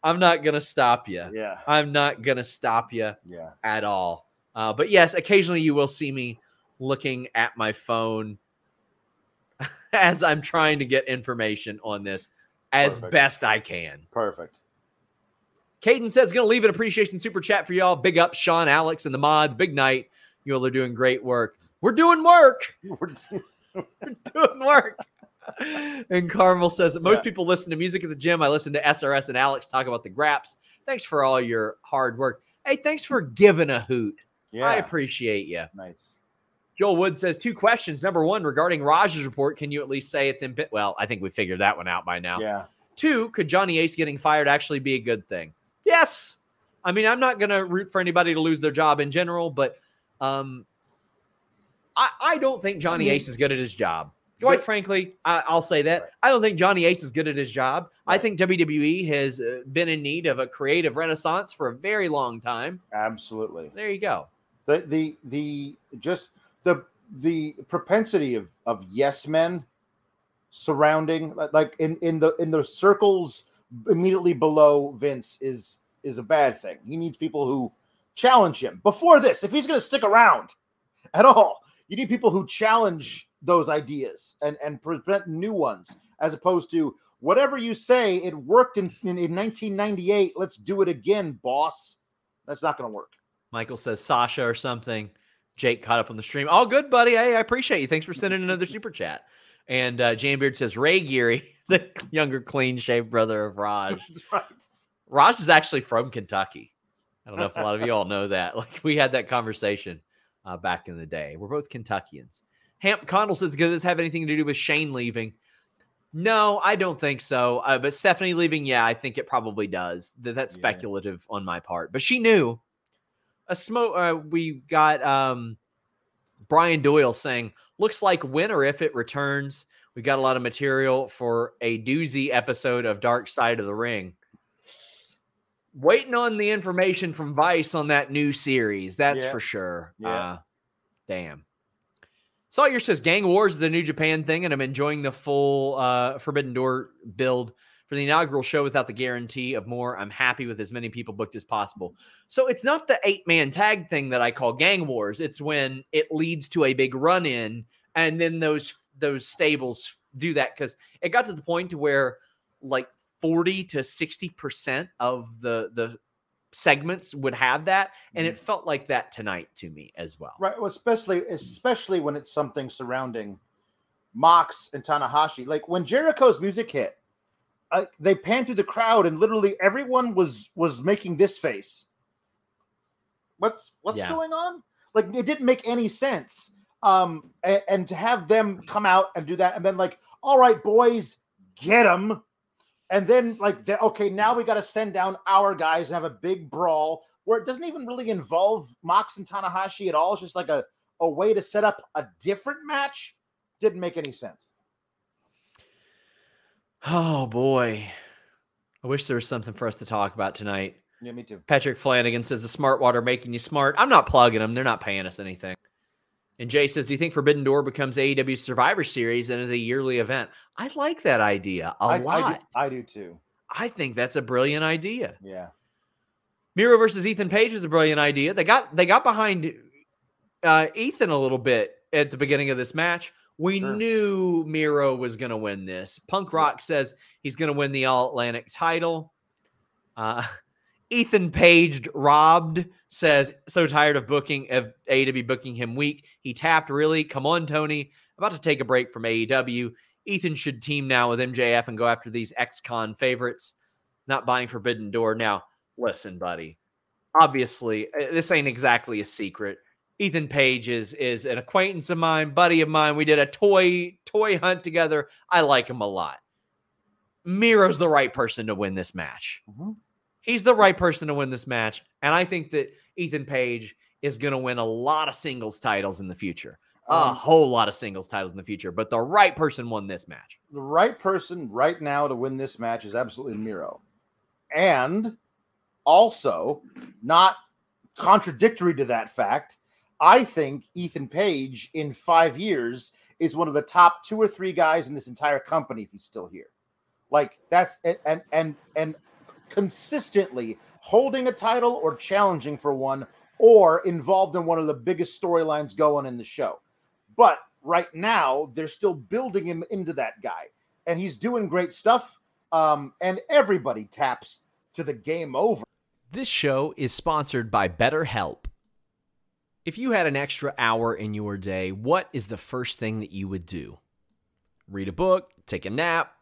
I'm not gonna stop you. Yeah, I'm not gonna stop you. Yeah, at all. Uh, but yes, occasionally you will see me looking at my phone as I'm trying to get information on this as Perfect. best I can. Perfect. Caden says, going to leave an appreciation super chat for y'all. Big up, Sean, Alex, and the mods. Big night. You all are doing great work. We're doing work. We're doing work. and Carmel says that most yeah. people listen to music at the gym. I listen to SRS and Alex talk about the graps. Thanks for all your hard work. Hey, thanks for giving a hoot. Yeah. I appreciate you. Nice. Joel Wood says two questions. Number one, regarding Raj's report, can you at least say it's in? Well, I think we figured that one out by now. Yeah. Two, could Johnny Ace getting fired actually be a good thing? Yes. I mean, I'm not going to root for anybody to lose their job in general, but um, I, I don't think Johnny Ace is good at his job. Quite but, frankly, I, will say that. Right. I don't think Johnny Ace is good at his job. Right. I think WWE has uh, been in need of a creative renaissance for a very long time. Absolutely. There you go. The the the just the the propensity of of yes men surrounding like in in the in the circles immediately below Vince is is a bad thing. He needs people who challenge him. Before this, if he's going to stick around at all, you need people who challenge those ideas and and present new ones as opposed to whatever you say it worked in in, in 1998, let's do it again, boss. That's not going to work. Michael says Sasha or something. Jake caught up on the stream. All good, buddy. Hey, I appreciate you. Thanks for sending another super chat. And uh, Jane Beard says Ray Geary. the younger, clean shaved brother of Raj. That's right. Raj is actually from Kentucky. I don't know if a lot of you all know that. Like we had that conversation uh, back in the day. We're both Kentuckians. Hamp Condell says, "Does this have anything to do with Shane leaving?" No, I don't think so. Uh, but Stephanie leaving, yeah, I think it probably does. That, that's speculative yeah. on my part. But she knew. A smoke. Uh, we got um, Brian Doyle saying, "Looks like winner if it returns." We got a lot of material for a doozy episode of Dark Side of the Ring. Waiting on the information from Vice on that new series. That's yeah. for sure. Yeah. Uh, damn. Sawyer says Gang Wars is the New Japan thing, and I'm enjoying the full uh, Forbidden Door build for the inaugural show without the guarantee of more. I'm happy with as many people booked as possible. So it's not the eight man tag thing that I call Gang Wars. It's when it leads to a big run in, and then those those stables do that because it got to the point to where like 40 to 60 percent of the the segments would have that and it mm-hmm. felt like that tonight to me as well. Right well, especially especially when it's something surrounding mox and tanahashi. Like when jericho's music hit they panned through the crowd and literally everyone was was making this face. What's what's yeah. going on? Like it didn't make any sense um and, and to have them come out and do that and then like all right boys get them and then like okay now we got to send down our guys and have a big brawl where it doesn't even really involve mox and tanahashi at all. It's just like a, a way to set up a different match. Didn't make any sense. Oh boy. I wish there was something for us to talk about tonight. Yeah me too. Patrick flanagan says the smart water making you smart. I'm not plugging them. They're not paying us anything and Jay says, Do you think Forbidden Door becomes AEW Survivor Series and is a yearly event? I like that idea a I, lot. I do, I do, too. I think that's a brilliant idea. Yeah. Miro versus Ethan Page is a brilliant idea. They got they got behind uh, Ethan a little bit at the beginning of this match. We sure. knew Miro was going to win this. Punk Rock says he's going to win the All Atlantic title. Uh, Ethan Page robbed says so tired of booking of AEW booking him weak. He tapped really. Come on, Tony. About to take a break from AEW. Ethan should team now with MJF and go after these ex-con favorites. Not buying Forbidden Door. Now, listen, buddy. Obviously, uh, this ain't exactly a secret. Ethan Page is is an acquaintance of mine, buddy of mine. We did a toy toy hunt together. I like him a lot. Miro's the right person to win this match. Mm-hmm. He's the right person to win this match. And I think that Ethan Page is going to win a lot of singles titles in the future. A um, whole lot of singles titles in the future, but the right person won this match. The right person right now to win this match is absolutely Miro. And also, not contradictory to that fact, I think Ethan Page in five years is one of the top two or three guys in this entire company if he's still here. Like that's and and and consistently holding a title or challenging for one or involved in one of the biggest storylines going in the show. But right now, they're still building him into that guy, and he's doing great stuff. Um, and everybody taps to the game over. This show is sponsored by BetterHelp. If you had an extra hour in your day, what is the first thing that you would do? Read a book, take a nap,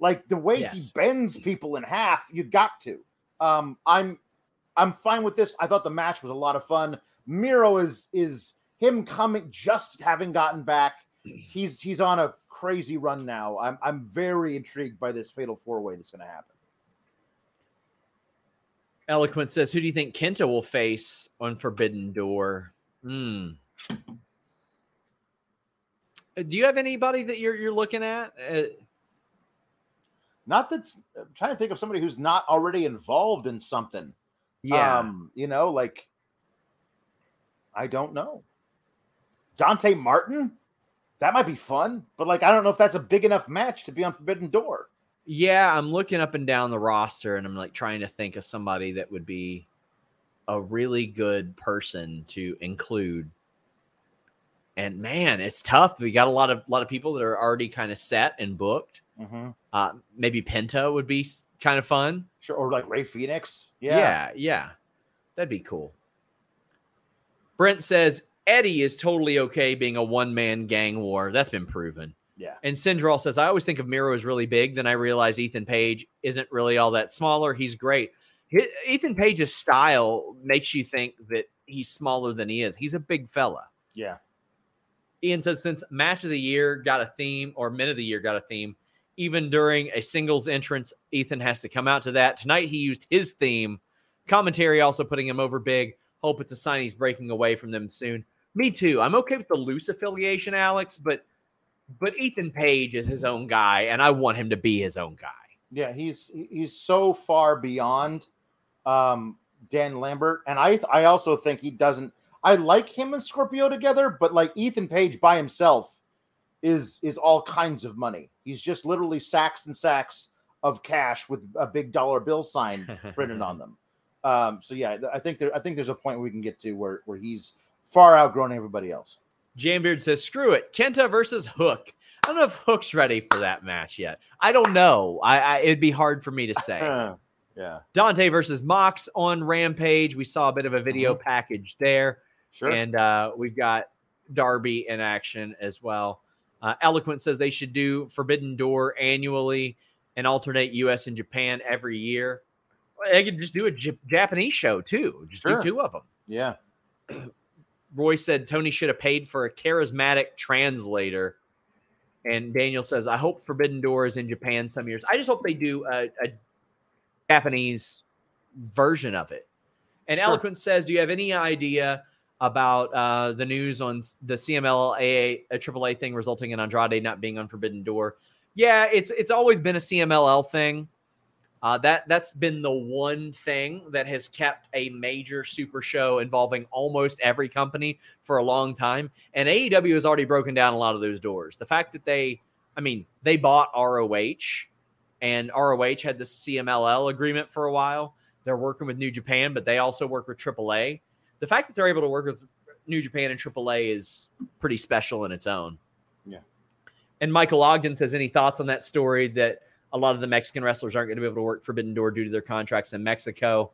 Like the way yes. he bends people in half, you got to. Um, I'm I'm fine with this. I thought the match was a lot of fun. Miro is is him coming just having gotten back. He's he's on a crazy run now. I'm I'm very intrigued by this fatal four way that's going to happen. Eloquent says, "Who do you think Kenta will face on Forbidden Door?" Hmm. Uh, do you have anybody that you're you're looking at? Uh, not that I'm trying to think of somebody who's not already involved in something. Yeah, um, you know, like I don't know. Dante Martin, that might be fun, but like I don't know if that's a big enough match to be on Forbidden Door. Yeah, I'm looking up and down the roster and I'm like trying to think of somebody that would be a really good person to include. And man, it's tough. We got a lot of lot of people that are already kind of set and booked. Mm-hmm. Uh, maybe Penta would be kind of fun. Sure, or like Rey Fenix. Yeah, yeah, yeah. That'd be cool. Brent says Eddie is totally okay being a one man gang war. That's been proven. Yeah. And Syndrol says, I always think of Miro as really big. Then I realize Ethan Page isn't really all that smaller. He's great. Ethan Page's style makes you think that he's smaller than he is. He's a big fella. Yeah. Ian says, since match of the year got a theme or minute of the year got a theme, even during a singles entrance, Ethan has to come out to that. Tonight he used his theme. Commentary also putting him over big. Hope it's a sign he's breaking away from them soon. Me too. I'm okay with the loose affiliation, Alex, but but Ethan Page is his own guy, and I want him to be his own guy. Yeah, he's he's so far beyond um, Dan Lambert, and I I also think he doesn't. I like him and Scorpio together, but like Ethan Page by himself is is all kinds of money. He's just literally sacks and sacks of cash with a big dollar bill sign printed on them. Um, so yeah, I think there I think there's a point we can get to where where he's far outgrown everybody else. Jambeard says, screw it. Kenta versus Hook. I don't know if Hook's ready for that match yet. I don't know. I, I it'd be hard for me to say. yeah. Dante versus Mox on Rampage. We saw a bit of a video mm-hmm. package there. Sure. And uh, we've got Darby in action as well. Uh, Eloquent says they should do Forbidden Door annually and alternate US and Japan every year. They could just do a J- Japanese show too. Just sure. do two of them. Yeah. Roy said Tony should have paid for a charismatic translator. And Daniel says, I hope Forbidden Door is in Japan some years. I just hope they do a, a Japanese version of it. And sure. Eloquent says, Do you have any idea about uh, the news on the CMLL AAA thing resulting in Andrade not being on Forbidden Door? Yeah, it's it's always been a CMLL thing. Uh, that that's been the one thing that has kept a major super show involving almost every company for a long time. And AEW has already broken down a lot of those doors. The fact that they, I mean, they bought ROH, and ROH had the CMLL agreement for a while. They're working with New Japan, but they also work with AAA. The fact that they're able to work with New Japan and AAA is pretty special in its own. Yeah. And Michael Ogden says, any thoughts on that story that a lot of the Mexican wrestlers aren't going to be able to work Forbidden Door due to their contracts in Mexico.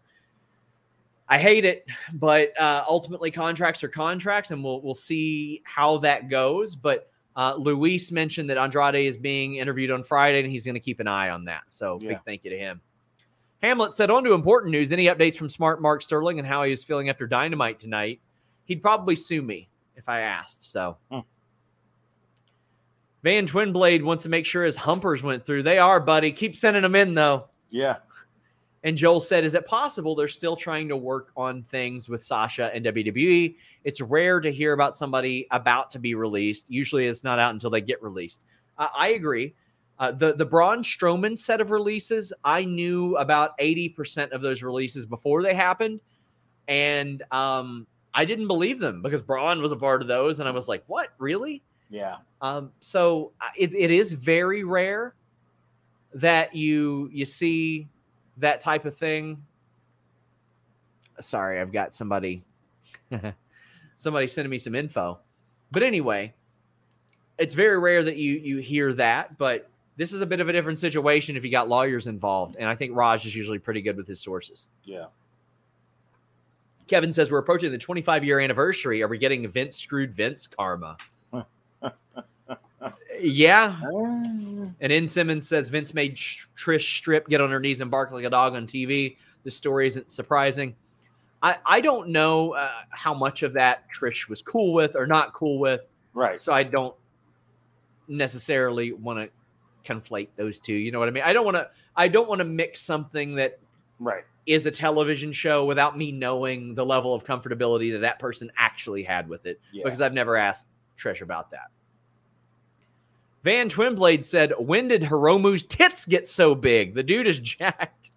I hate it, but uh, ultimately contracts are contracts, and we'll we'll see how that goes. But uh, Luis mentioned that Andrade is being interviewed on Friday, and he's going to keep an eye on that. So yeah. big thank you to him. Hamlet said, "On to important news. Any updates from Smart Mark Sterling and how he was feeling after Dynamite tonight? He'd probably sue me if I asked. So." Hmm. Van Twinblade wants to make sure his humpers went through. They are, buddy. Keep sending them in, though. Yeah. And Joel said, Is it possible they're still trying to work on things with Sasha and WWE? It's rare to hear about somebody about to be released. Usually it's not out until they get released. I agree. Uh, the, the Braun Strowman set of releases, I knew about 80% of those releases before they happened. and um, I didn't believe them because Braun was a part of those, and I was like, "What, really?" Yeah. Um, so uh, it, it is very rare that you you see that type of thing. Sorry, I've got somebody somebody sending me some info. But anyway, it's very rare that you you hear that, but this is a bit of a different situation if you got lawyers involved, and I think Raj is usually pretty good with his sources. Yeah. Kevin says we're approaching the 25 year anniversary. Are we getting Vince screwed Vince karma? yeah. And In Simmons says Vince made Trish strip, get on her knees, and bark like a dog on TV. The story isn't surprising. I, I don't know uh, how much of that Trish was cool with or not cool with. Right. So I don't necessarily want to conflate those two. You know what I mean? I don't want to. I don't want to mix something that right is a television show without me knowing the level of comfortability that that person actually had with it yeah. because I've never asked Trish about that. Van Twinblade said, When did Hiromu's tits get so big? The dude is jacked.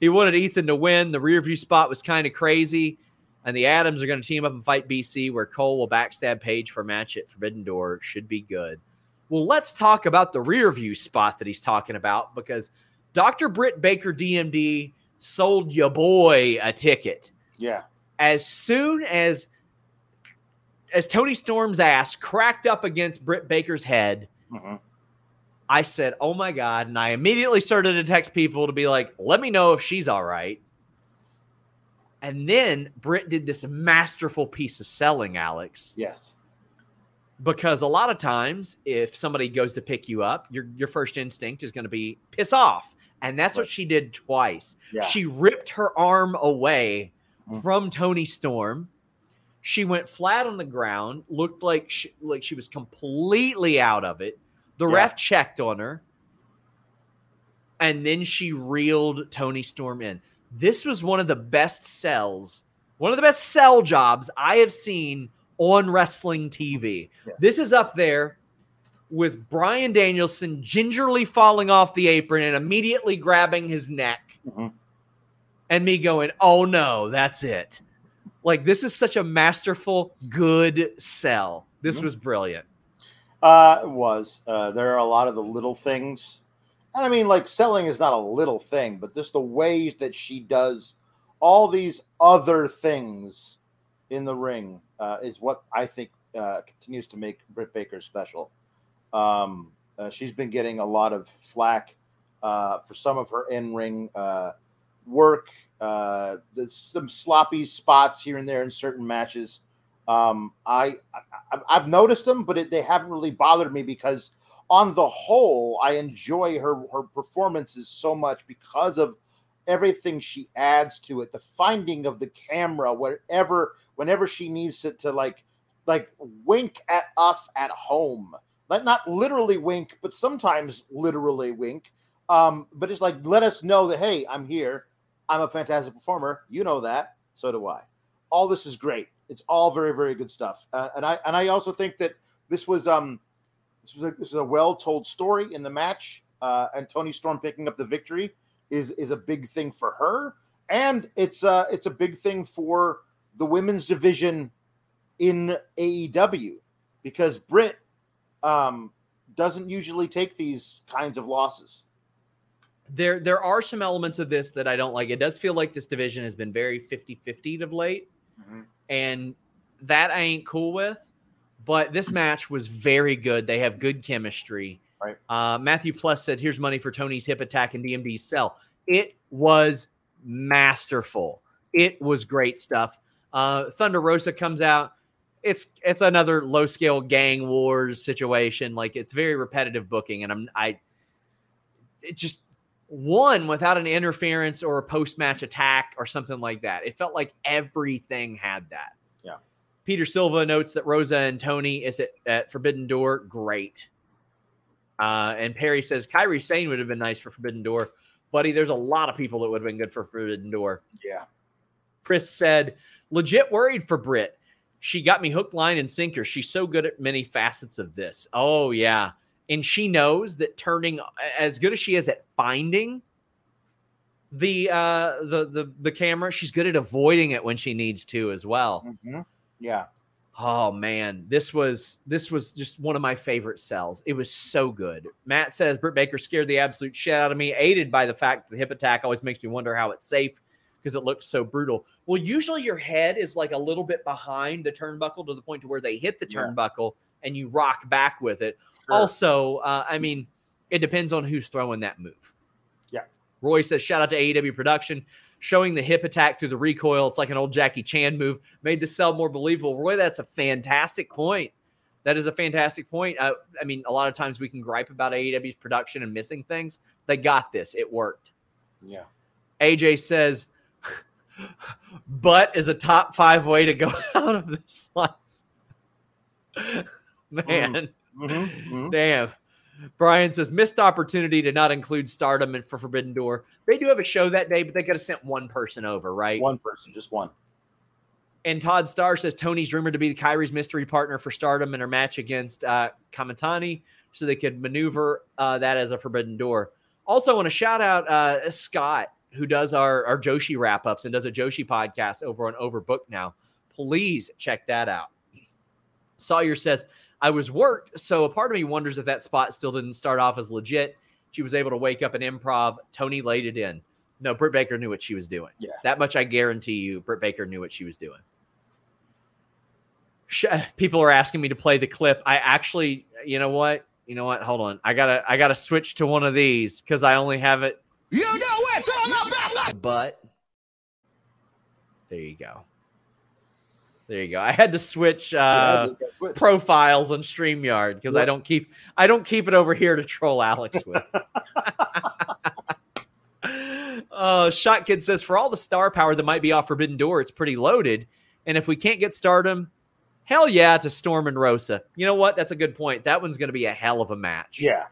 he wanted Ethan to win. The rear view spot was kind of crazy. And the Adams are going to team up and fight BC, where Cole will backstab Page for a match at Forbidden Door. Should be good. Well, let's talk about the rear view spot that he's talking about because Dr. Britt Baker DMD sold your boy a ticket. Yeah. As soon as as Toni Storm's ass cracked up against Britt Baker's head, mm-hmm. I said, "Oh my god!" And I immediately started to text people to be like, "Let me know if she's all right." And then Britt did this masterful piece of selling, Alex. Yes. Because a lot of times, if somebody goes to pick you up, your your first instinct is going to be piss off, and that's right. what she did twice. Yeah. She ripped her arm away mm-hmm. from Toni Storm she went flat on the ground, looked like she, like she was completely out of it. The yeah. ref checked on her, and then she reeled Toni Storm in. This was one of the best sells, one of the best sell jobs I have seen on wrestling TV. Yes. This is up there with Bryan Danielson gingerly falling off the apron and immediately grabbing his neck, mm-hmm. and me going, "Oh no, that's it." Like this is such a masterful, good sell. This mm-hmm. was brilliant. Uh, it was. Uh, there are a lot of the little things. And I mean, like selling is not a little thing, but just the ways that she does all these other things in the ring uh, is what I think uh, continues to make Britt Baker special. Um, uh, she's been getting a lot of flack uh, for some of her in ring uh, work uh, some sloppy spots here and there in certain matches. Um, I, I have noticed them, but it, they haven't really bothered me because on the whole, I enjoy her her performances so much because of everything she adds to it. The finding of the camera, wherever whenever she needs to, to like like wink at us at home. Like not literally wink, but sometimes literally wink. Um, but it's like let us know that hey, I'm here I'm a fantastic performer. You know that. So do I. All this is great. It's all very, very good stuff. Uh, and I and I also think that this was um this was a, this is a well told story in the match. Uh, and Toni Storm picking up the victory is is a big thing for her, and it's uh it's a big thing for the women's division in AEW because Britt um doesn't usually take these kinds of losses there there are some elements of this that I don't like. It does feel like this division has been very 50-50 of late. Mm-hmm. And that I ain't cool with. But this match was very good. They have good chemistry. Right. Uh, Matthew Plus said, "Here's money for Toni's hip attack and DMD sell." It was masterful. It was great stuff. Uh, Thunder Rosa comes out. It's it's another low scale gang wars situation. Like it's very repetitive booking, and I'm I. It just one without an interference or a post match attack or something like that. It felt like everything had that. Yeah. Peter Silva notes that Rosa and Toni is at, at Forbidden Door. Great. Uh, and Perry says Kairi Sane would have been nice for Forbidden Door. Buddy, there's a lot of people that would have been good for Forbidden Door. Yeah. Chris said, legit worried for Britt. She got me hook, line, and sinker. She's so good at many facets of this. Oh, yeah and she knows that turning as good as she is at finding the uh the the the camera. She's good at avoiding it when she needs to as well. Mm-hmm. Yeah. Oh man, this was this was just one of my favorite sells. It was so good. Matt says Britt Baker scared the absolute shit out of me, aided by the fact the hip attack always makes me wonder how it's safe because it looks so brutal. Well, usually your head is like a little bit behind the turnbuckle to the point to where they hit the turnbuckle yeah. and you rock back with it. Sure. Also, uh, I mean, it depends on who's throwing that move. Yeah. Roy says, shout out to AEW production showing the hip attack through the recoil. It's like an old Jackie Chan move, made the sell more believable. Roy, that's a fantastic point. That is a fantastic point. Uh, I mean, a lot of times we can gripe about AEW's production and missing things. They got this. It worked. Yeah. AJ says, "But is a top five way to go out of this life." Man, mm-hmm. Mm-hmm. damn. Brian says missed opportunity to not include Stardom and for Forbidden Door. They do have a show that day, but they could have sent one person over, right? One person, just one. And Todd Starr says Toni's rumored to be Kairi's mystery partner for Stardom in her match against uh, Kamitani, so they could maneuver uh, that as a Forbidden Door. Also, want to shout out uh, Scott, who does our, our Joshi wrap ups and does a Joshi podcast over on Overbook now. Please check that out. Sawyer says, I was worked, so a part of me wonders if that spot still didn't start off as legit. She was able to wake up an improv. Toni laid it in. No, Britt Baker knew what she was doing. Yeah. That much I guarantee you, Britt Baker knew what she was doing. People are asking me to play the clip. I actually, you know what? You know what? Hold on. I gotta, I gotta switch to one of these because I only have it. You know it's all about. But there you go. There you go. I had to switch, uh, yeah, switch. profiles on Streamyard because I don't keep I don't keep it over here to troll Alex with. uh, Shot Kid says for all the star power that might be off Forbidden Door, it's pretty loaded. And if we can't get Stardom, hell yeah, Toni Storm and Rosa. You know what? That's a good point. That one's going to be a hell of a match. Yeah.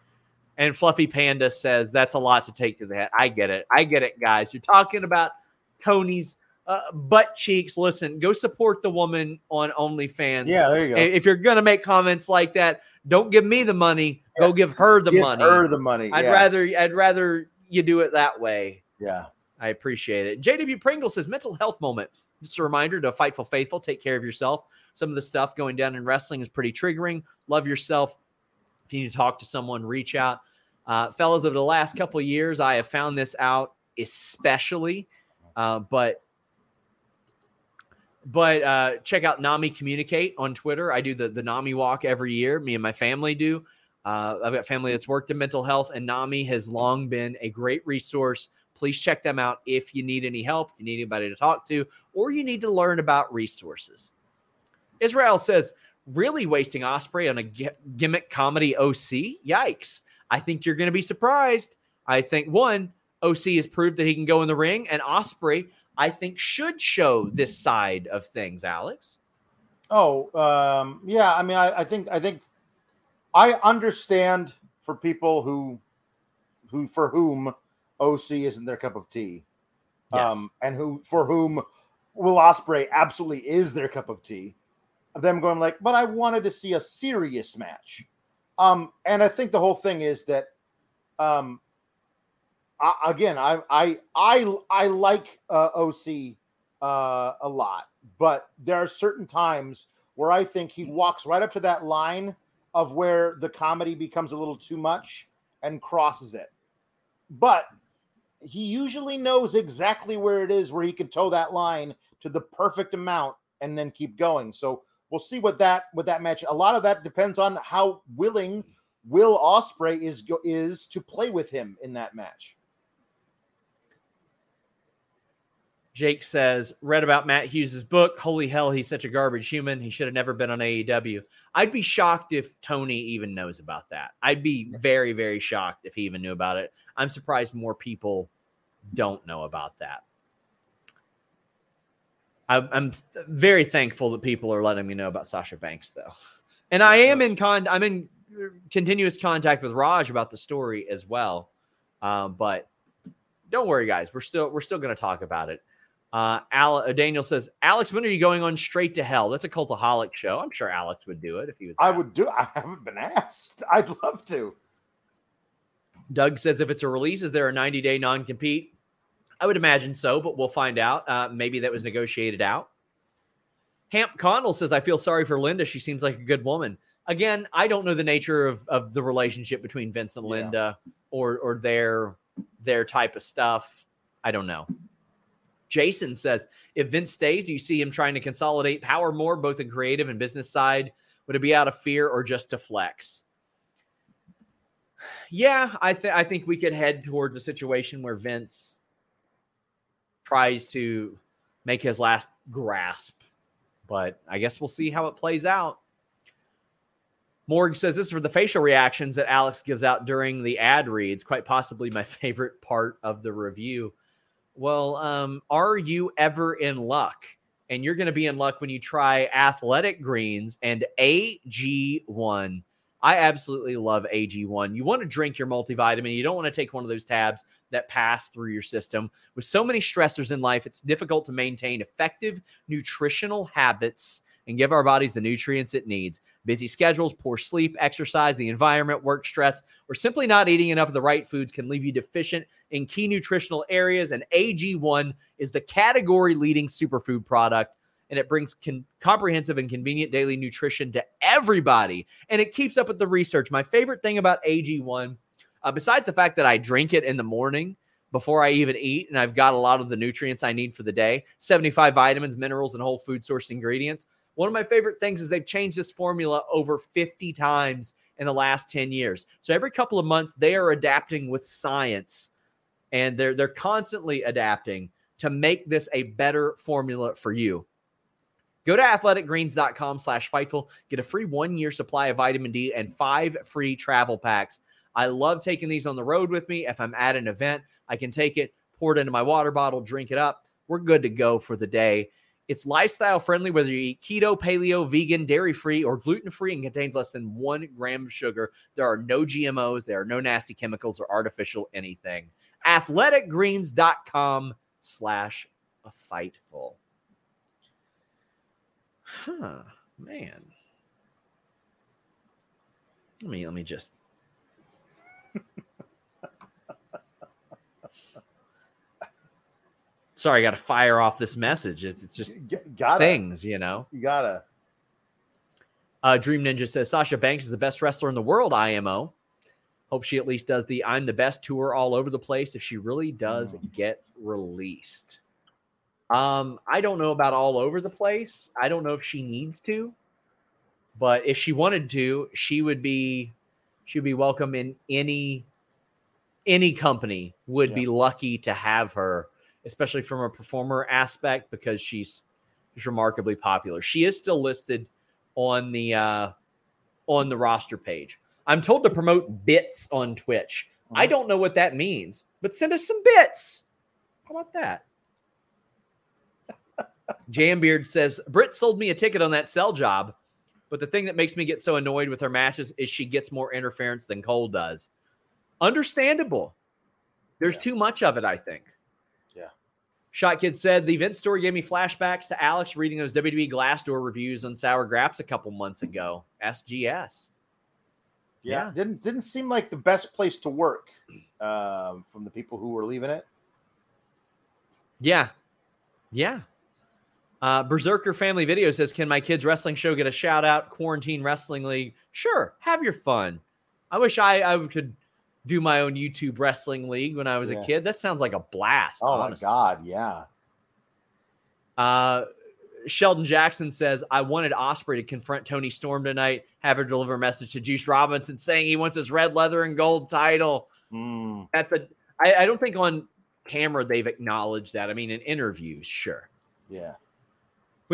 And Fluffy Panda says that's a lot to take to the head. I get it. I get it, guys. You're talking about Toni's uh, butt cheeks. Listen, go support the woman on OnlyFans. Yeah, there you go. If you're gonna make comments like that, don't give me the money. Go give her the give money. Her the money. I'd yeah. rather I'd rather you do it that way. Yeah, I appreciate it. JW Pringle says mental health moment. Just a reminder to Fightful Faithful, take care of yourself. Some of the stuff going down in wrestling is pretty triggering. Love yourself. Need to talk to someone, reach out. Uh, fellas, over the last couple years, I have found this out especially, uh, but but uh, check out NAMICommunicate on Twitter. I do the, the NAMI walk every year. Me and my family do. Uh, I've got family that's worked in mental health, and NAMI has long been a great resource. Please check them out if you need any help, if you need anybody to talk to, or you need to learn about resources. Israel says, really wasting Ospreay on a gimmick comedy OC? Yikes. I think you're going to be surprised. I think one, OC has proved that he can go in the ring, and Ospreay, I think should show this side of things, Alex. Oh, um, yeah. I mean, I, I think I think I understand for people who who for whom OC isn't their cup of tea. Yes. Um, and who for whom Will Ospreay absolutely is their cup of tea. Them going like, but I wanted to see a serious match. Um, and I think the whole thing is that um I, again, I I I I like uh, OC uh, a lot, but there are certain times where I think he walks right up to that line of where the comedy becomes a little too much and crosses it. But he usually knows exactly where it is where he can toe that line to the perfect amount and then keep going. So we'll see what that what that match. A lot of that depends on how willing Will Ospreay is is to play with him in that match. Jake says, read about Matt Hughes' book. Holy hell, he's such a garbage human. He should have never been on AEW. I'd be shocked if Tony even knows about that. I'd be very, very shocked if he even knew about it. I'm surprised more people don't know about that. I'm very thankful that people are letting me know about Sasha Banks, though. And I am in con. I'm in continuous contact with Raj about the story as well. Um, but don't worry, guys. We're still we're still going to talk about it. Uh, Al, uh, Daniel says, Alex, when are you going on Straight to Hell? That's a cultaholic show. I'm sure Alex would do it if he was. I would do. I haven't been asked. I'd love to. Doug says, if it's a release, is there a 90 day non compete? I would imagine so, but we'll find out. Uh, maybe that was negotiated out. Hamp Connell says, I feel sorry for Linda. She seems like a good woman. Again, I don't know the nature of, of the relationship between Vince and Linda yeah. or or their their type of stuff. I don't know. Jason says, if Vince stays, do you see him trying to consolidate power more, both in creative and business side? Would it be out of fear or just to flex? Yeah, I think I think we could head towards a situation where Vince tries to make his last grasp, but I guess we'll see how it plays out. Morg says this is for the facial reactions that Alex gives out during the ad reads, quite possibly my favorite part of the review. Well, um, are you ever in luck? And you're going to be in luck when you try athletic greens and AG1. I absolutely love AG1. You want to drink your multivitamin. You don't want to take one of those tabs that pass through your system. With so many stressors in life, it's difficult to maintain effective nutritional habits and give our bodies the nutrients it needs. Busy schedules, poor sleep, exercise, the environment, work stress, or simply not eating enough of the right foods can leave you deficient in key nutritional areas. And AG1 is the category leading superfood product. And it brings con- comprehensive and convenient daily nutrition to everybody. And it keeps up with the research. My favorite thing about AG1, uh, besides the fact that I drink it in the morning, before I even eat, and I've got a lot of the nutrients I need for the day 75 vitamins, minerals, and whole food source ingredients. One of my favorite things is they've changed this formula over 50 times in the last 10 years. So every couple of months, they are adapting with science and they're they're constantly adapting to make this a better formula for you. Go to athleticgreens.com slash fightful, get a free one year supply of vitamin D and five free travel packs. I love taking these on the road with me. If I'm at an event, I can take it, pour it into my water bottle, drink it up. We're good to go for the day. It's lifestyle friendly, whether you eat keto, paleo, vegan, dairy free, or gluten free, and contains less than one gram of sugar. There are no GMOs, there are no nasty chemicals or artificial anything. Athleticgreens.com slash a fightful. Huh, man. Let me let me just sorry, I got to fire off this message. It's, it's just gotta, things, you know. You gotta. Uh, Dream Ninja says Sasha Banks is the best wrestler in the world. IMO. Hope she at least does the I'm the best tour all over the place if she really does mm. get released. Um, I don't know about all over the place. I don't know if she needs to, but if she wanted to, she would be she'd be welcome in any any company would yeah. be lucky to have her especially from a performer aspect, because she's she's remarkably popular. She is still listed on the uh, on the roster page. I'm told to promote bits on Twitch. Mm-hmm. I don't know what that means, but send us some bits. How about that? Jambeard says Britt sold me a ticket on that sell job, but the thing that makes me get so annoyed with her matches is she gets more interference than Cole does. Understandable. There's yeah. too much of it, I think. Yeah. Shot Kid said the event story gave me flashbacks to Alex reading those WWE Glassdoor reviews on Sour Graps a couple months ago. SGS. Yeah, yeah. didn't didn't seem like the best place to work um, from the people who were leaving it. Yeah, yeah. Uh, Berserker Family Video says, "Can my kids' wrestling show get a shout out? Quarantine Wrestling League. Sure, have your fun. I wish I I could do my own YouTube wrestling league when I was yeah. a kid. That sounds like a blast. Oh honestly. my god, yeah. Uh, Sheldon Jackson says, I wanted Ospreay to confront Toni Storm tonight, have her deliver a message to Juice Robinson saying he wants his red leather and gold title. Mm. That's a I, I don't think on camera they've acknowledged that. I mean, in interviews, sure. Yeah.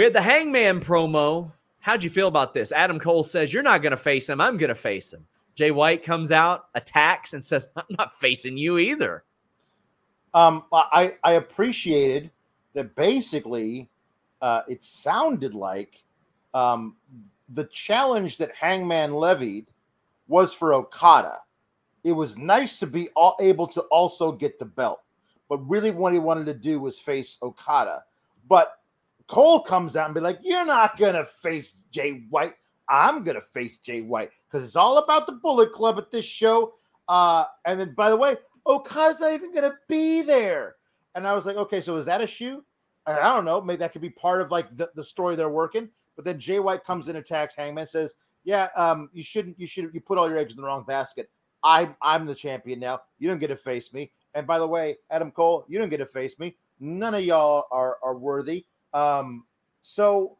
We had the hangman promo. How'd you feel about this? Adam Cole says, You're not going to face him. I'm going to face him. Jay White comes out, attacks, and says, "I'm not facing you either." Um, I I appreciated that. Basically, uh, it sounded like um, the challenge that Hangman levied was for Okada. It was nice to be all, able to also get the belt, but really what he wanted to do was face Okada. But Cole comes out and be like, "You're not gonna face Jay White. I'm gonna face Jay White." because it's all about the Bullet Club at this show. Uh, and then, by the way, Okada's not even going to be there. And I was like, okay, so is that a shoe? I don't know. Maybe that could be part of like the, the story they're working. But then Jay White comes in, attacks Hangman, says, "Yeah, um, you shouldn't. You should. You put all your eggs in the wrong basket. I'm I'm the champion now. You don't get to face me. And by the way, Adam Cole, you don't get to face me. None of y'all are are worthy. Um, so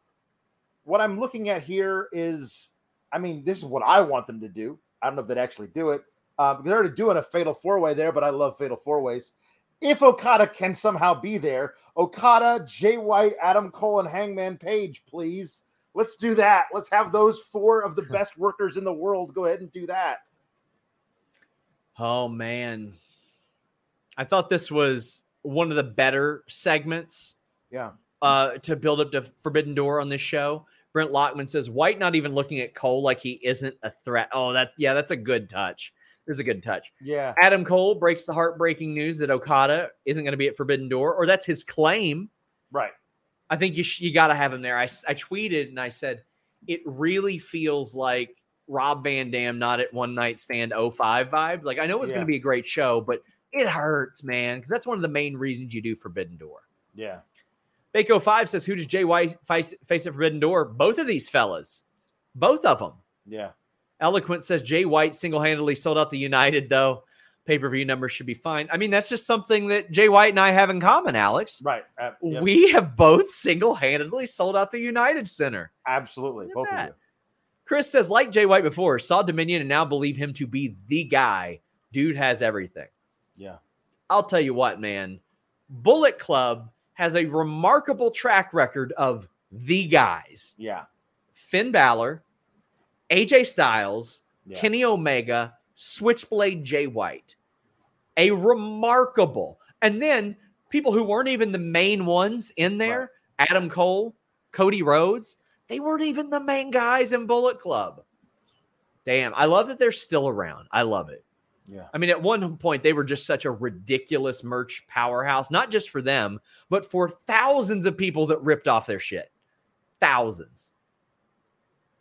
what I'm looking at here is, I mean, this is what I want them to do. I don't know if they'd actually do it. Uh, they're already doing a fatal four way there, but I love fatal four ways. If Okada can somehow be there, Okada, Jay White, Adam Cole, and Hangman Page, please. Let's do that. Let's have those four of the best workers in the world go ahead and do that. Oh man. I thought this was one of the better segments. Yeah. Uh, to build up to Forbidden Door on this show. Brent Lockman says White not even looking at Cole like he isn't a threat. Oh, that yeah, that's a good touch. There's a good touch. Yeah. Adam Cole breaks the heartbreaking news that Okada isn't going to be at Forbidden Door, or that's his claim. Right. I think you sh- you got to have him there. I, I tweeted and I said it really feels like Rob Van Dam not at one night stand 05 vibe. Like I know it's Yeah. going to be a great show, but it hurts, man, because that's one of the main reasons you do Forbidden Door. Yeah. Bako Five says, "Who does Jay White face, face at Forbidden Door?" Both of these fellas, both of them. Yeah. Eloquent says Jay White single handedly sold out the United, though. Pay per view numbers should be fine. I mean, that's just something that Jay White and I have in common, Alex. Right. Uh, yep. We have both single handedly sold out the United Center. Absolutely. Both of you. Chris says, like Jay White before, saw Dominion and now believe him to be the guy. Dude has everything. Yeah. I'll tell you what, man. Bullet Club has a remarkable track record of the guys Yeah. Finn Balor, AJ Styles, Yeah. Kenny Omega, Switchblade Jay White. A remarkable. And then people who weren't even the main ones in there, Adam Cole, Cody Rhodes, they weren't even the main guys in Bullet Club. Damn, I love that they're still around. I love it. Yeah. I mean, at one point, they were just such a ridiculous merch powerhouse, not just for them, but for thousands of people that ripped off their shit. Thousands.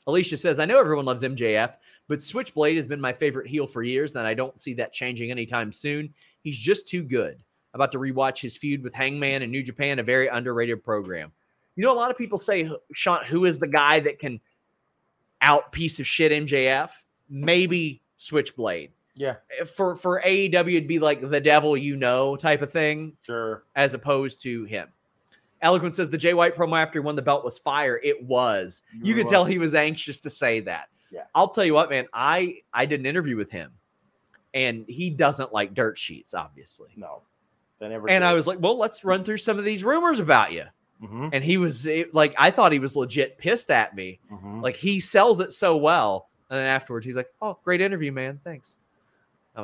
Alicia says, I know everyone loves MJF, but Switchblade has been my favorite heel for years, and I don't see that changing anytime soon. He's just too good. About to rewatch his feud with Hangman and New Japan, a very underrated program. You know, a lot of people say, Sean, who is the guy that can out piece of shit MJF? Maybe Switchblade Yeah. for for AEW it'd be like the devil you know type of thing Sure. as opposed to him. Eloquent says the Jay White promo after he won the belt was fire. It was. You could tell he was anxious to say that. Yeah. I'll tell you what, man. I I did an interview with him, and he doesn't like dirt sheets, obviously. No. They never. And I was like, well, let's run through some of these rumors about you. hmm And he was it- like, I thought he was legit pissed at me. hmm Like he sells it so well. And then afterwards, he's like, "Oh, great interview, man. Thanks."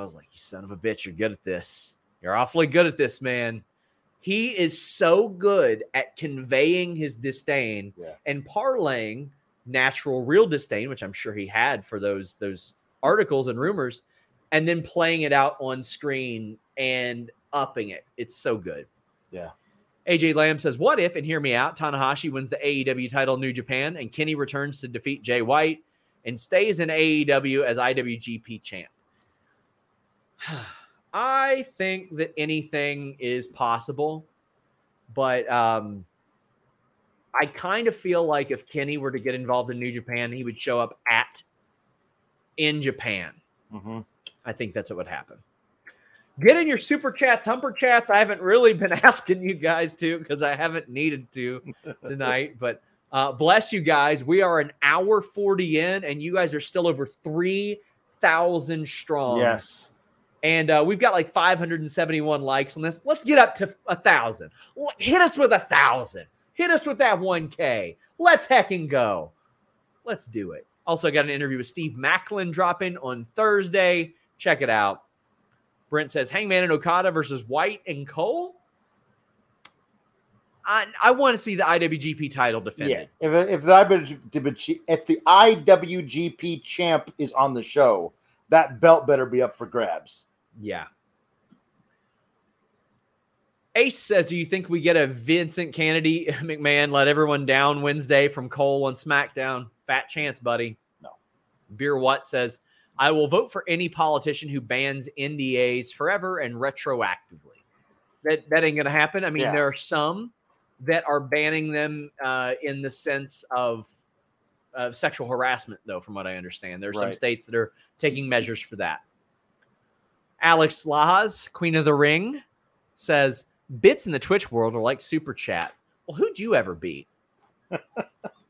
I was like, "You son of a bitch, you're good at this. You're awfully good at this, man." He is so good at conveying his disdain Yeah. and parlaying natural, real disdain, which I'm sure he had for those those articles and rumors, and then playing it out on screen and upping it. It's so good. Yeah. AJ Lamb says, What if, and hear me out, Tanahashi wins the AEW title in New Japan and Kenny returns to defeat Jay White and stays in AEW as IWGP champ? I think that anything is possible, but um, I kind of feel like if Kenny were to get involved in New Japan, he would show up at in Japan. hmm I think that's what would happen. Get in your super chats, humper chats. I haven't really been asking you guys to because I haven't needed to tonight, but uh, bless you guys. We are an hour 40 in, and you guys are still over 3,000 strong. Yes. And uh, we've got like 571 likes on this. Let's get up to a thousand. Hit us with a thousand. Hit us with that 1K. Let's hecking go. Let's do it. Also, I got an interview with Steve Maclin dropping on Thursday. Check it out. Brent says Hangman and Okada versus White and Cole. I, I want to see the IWGP title defended. Yeah. If if the IWGP, if the IWGP champ is on the show, that belt better be up for grabs. Yeah. Ace says, Do you think we get a Vincent Kennedy McMahon let everyone down Wednesday from Cole on SmackDown? Fat chance, buddy. No. Beer What says, I will vote for any politician who bans NDAs forever and retroactively. that that ain't gonna happen. I mean, Yeah. there are some that are banning them uh, in the sense of of sexual harassment, though, from what I understand. There are some states that are taking measures for that. Alex Laz, Queen of the Ring, says bits in the Twitch world are like super chat. Well, who'd you ever beat?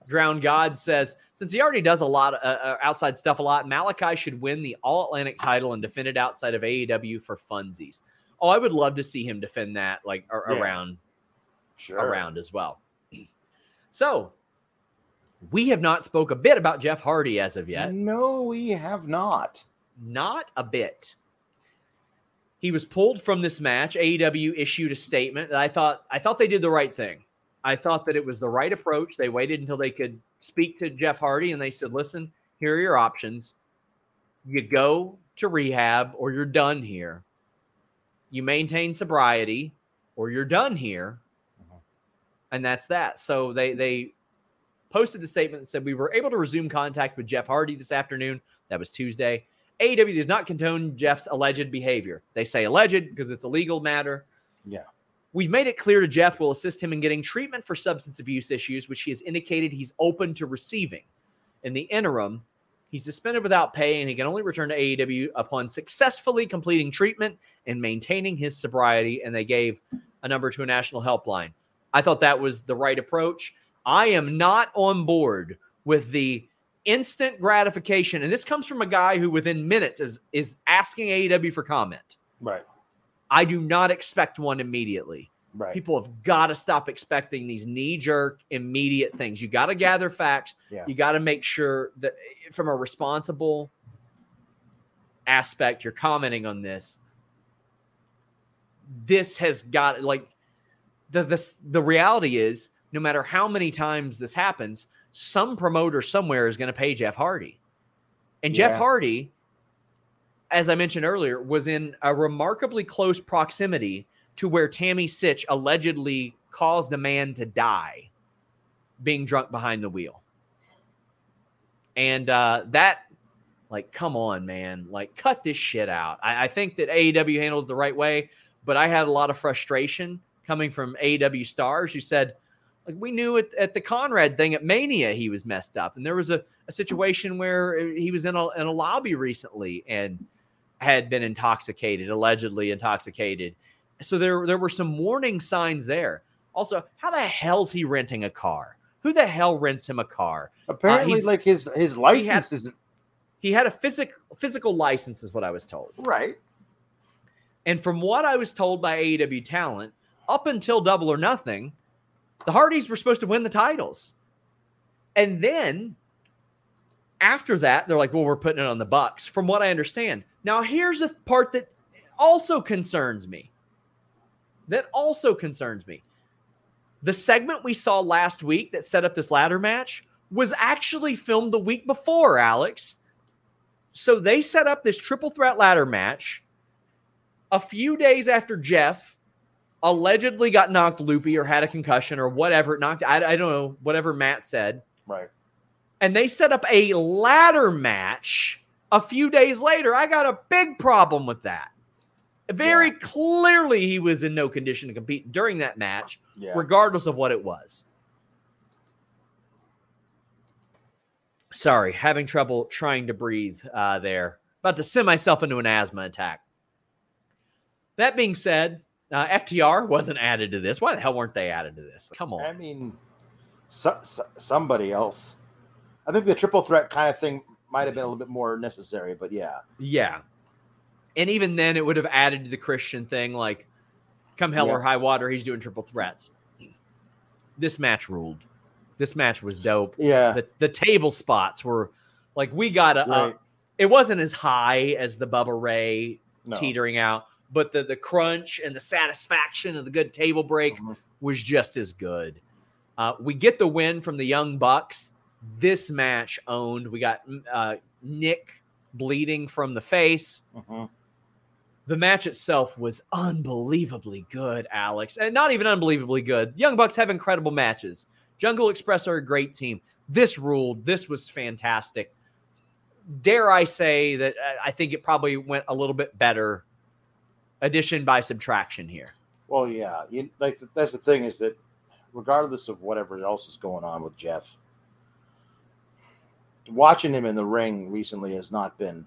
Drowned God says, since he already does a lot of uh, uh, outside stuff a lot, Malachi should win the All Atlantic title and defend it outside of AEW for funsies. Oh, I would love to see him defend that like Yeah. around Sure. around as well. So we have not spoke a bit about Jeff Hardy as of yet. No, we have not. Not a bit. He was pulled from this match. AEW issued a statement that I thought I thought they did the right thing. I thought that it was the right approach. They waited until they could speak to Jeff Hardy and they said, "Listen, here are your options. You go to rehab or you're done here. You maintain sobriety or you're done here." Mhm. And that's that. So they they posted the statement that said we were able to resume contact with Jeff Hardy this afternoon. That was Tuesday. AEW does not condone Jeff's alleged behavior. They say alleged because it's a legal matter. Yeah. We've made it clear to Jeff we'll assist him in getting treatment for substance abuse issues, which he has indicated he's open to receiving. In the interim, he's suspended without pay and he can only return to AEW upon successfully completing treatment and maintaining his sobriety. And they gave a number to a national helpline. I thought that was the right approach. I am not on board with the instant gratification. And this comes from a guy who within minutes is is asking AEW for comment. Right. I do not expect one immediately. Right. People have got to stop expecting these knee jerk immediate things. You got to gather facts. Yeah. You got to make sure that from a responsible aspect, you're commenting on this. This has got like the this the reality is no matter how many times this happens, some promoter somewhere is going to pay Jeff Hardy. And Jeff Yeah. Hardy, as I mentioned earlier, was in a remarkably close proximity to where Tammy Sytch allegedly caused a man to die being drunk behind the wheel. And uh, that, like, come on, man. Like, cut this shit out. I, I think that AEW handled it the right way, but I had a lot of frustration coming from AEW stars who said, like, we knew at, at the Conrad thing at Mania he was messed up. And there was a, a situation where uh, he was in a, in a lobby recently and had been intoxicated, allegedly intoxicated. So there, there were some warning signs there. Also, how the hell's he renting a car? Who the hell rents him a car? Uh, Apparently, he's- like his his license is He had a physic, physical license, is what I was told. right. And from what I was told by AEW talent, up until Double or Nothing, the Hardys were supposed to win the titles. And then after that, they're like, well, we're putting it on the Bucks, from what I understand. Now, here's the part that also concerns me. That also concerns me. The segment we saw last week that set up this ladder match was actually filmed the week before, Alex. So they set up this triple threat ladder match a few days after Jeff allegedly got knocked loopy or had a concussion or whatever, knocked, I, I don't know, whatever Matt said. Right. And they set up a ladder match a few days later. I got a big problem with that. Very clearly, he was in no condition to compete during that match, Yeah. regardless of what it was. Sorry, having trouble trying to breathe uh, there. About to send myself into an asthma attack. That being said, uh, FTR wasn't added to this. Why the hell weren't they added to this? Come on. I mean, so, so- somebody else. I think the triple threat kind of thing might have been a little bit more necessary, but yeah. Yeah. And even then, it would have added to the Christian thing like, come hell Yeah. or high water, he's doing triple threats. This match ruled. This match was dope. Yeah. The, the table spots were like, we got a. Right. it wasn't as high as the Bubba Ray No. teetering out, but the, the crunch and the satisfaction of the good table break Mhm. was just as good. Uh, we get the win from the Young Bucks. This match owned. We got uh, Nick bleeding from the face. Mhm. The match itself was unbelievably good, Alex, and not even unbelievably good. Young Bucks have incredible matches. Jungle Express are a great team. This ruled. This was fantastic. Dare I say that uh, I think it probably went a little bit better, addition by subtraction here. Well, yeah, you, like that's the thing is that regardless of whatever else is going on with Jeff, watching him in the ring recently has not been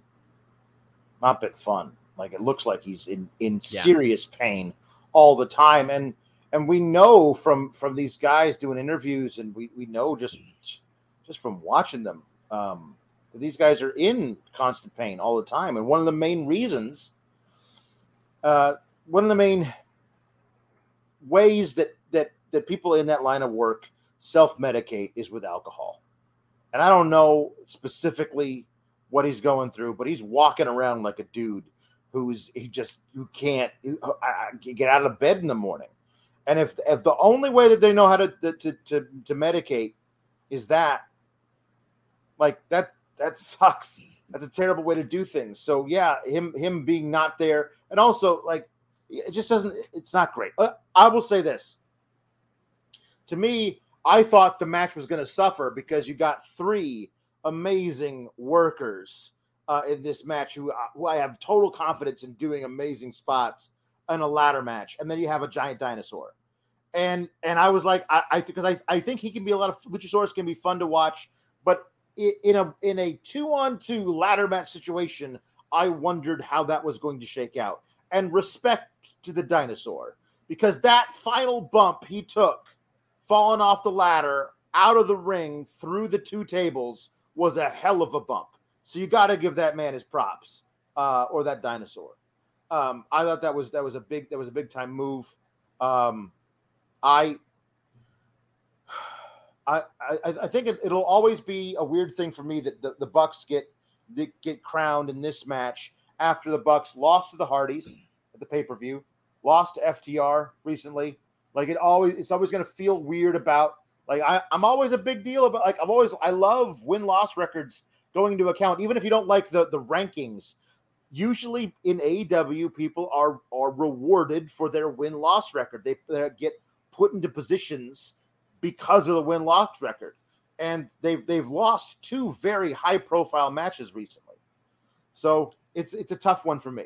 not been fun. Like it looks like he's in in yeah. serious pain all the time, and and we know from from these guys doing interviews, and we we know just just from watching them um, that these guys are in constant pain all the time, and one of the main reasons, uh, one of the main ways that that that people in that line of work self medicate is with alcohol. And I don't know specifically what he's going through, but he's walking around like a dude who's he just who can't uh, get out of bed in the morning. And if if the only way that they know how to to to, to medicate is that, like that that sucks. That's a terrible way to do things. So yeah, him him being not there, and also like it just doesn't. It's not great. Uh, I will say this. To me, I thought the match was going to suffer because you got three amazing workers uh, in this match who, uh, who I have total confidence in doing amazing spots in a ladder match, and then you have a giant dinosaur, and and I was like, I, I because I, I think he can be a lot of Luchasaurus can be fun to watch, but in a in a two on two ladder match situation, I wondered how that was going to shake out, and respect to the dinosaur because that final bump he took falling off the ladder out of the ring through the two tables was a hell of a bump. So you got to give that man his props, uh, or that dinosaur. Um, I thought that was that was a big that was a big time move. Um, I, I I, I think it, will always be a weird thing for me that the, the Bucks get get crowned in this match after the Bucks lost to the Hardys at the pay per view, lost to FTR recently, like it always, it's always going to feel weird about. Like I, I'm always a big deal about. Like I've always, I love win loss records going into account, even if you don't like the the rankings. Usually in AEW, people are are rewarded for their win loss record. They get put into positions because of the win loss record, and they've they've lost two very high profile matches recently. So it's it's a tough one for me.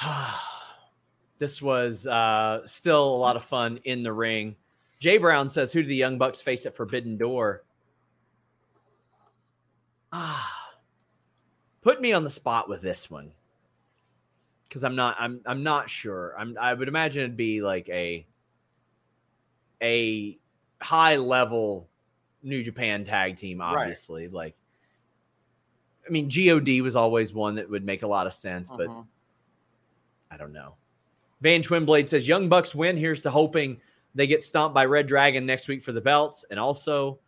This was uh, still a lot of fun in the ring. Jay Brown says, "Who do the Young Bucks face at Forbidden Door?" Ah, put me on the spot with this one because I'm not. I'm. I'm not sure. I'm. I would imagine it'd be like a a high level New Japan tag team. Obviously, right. like I mean, God was always one that would make a lot of sense, but uh-huh. I don't know. Van Twinblade says Young Bucks win. Here's to hoping they get stomped by Red Dragon next week for the belts and also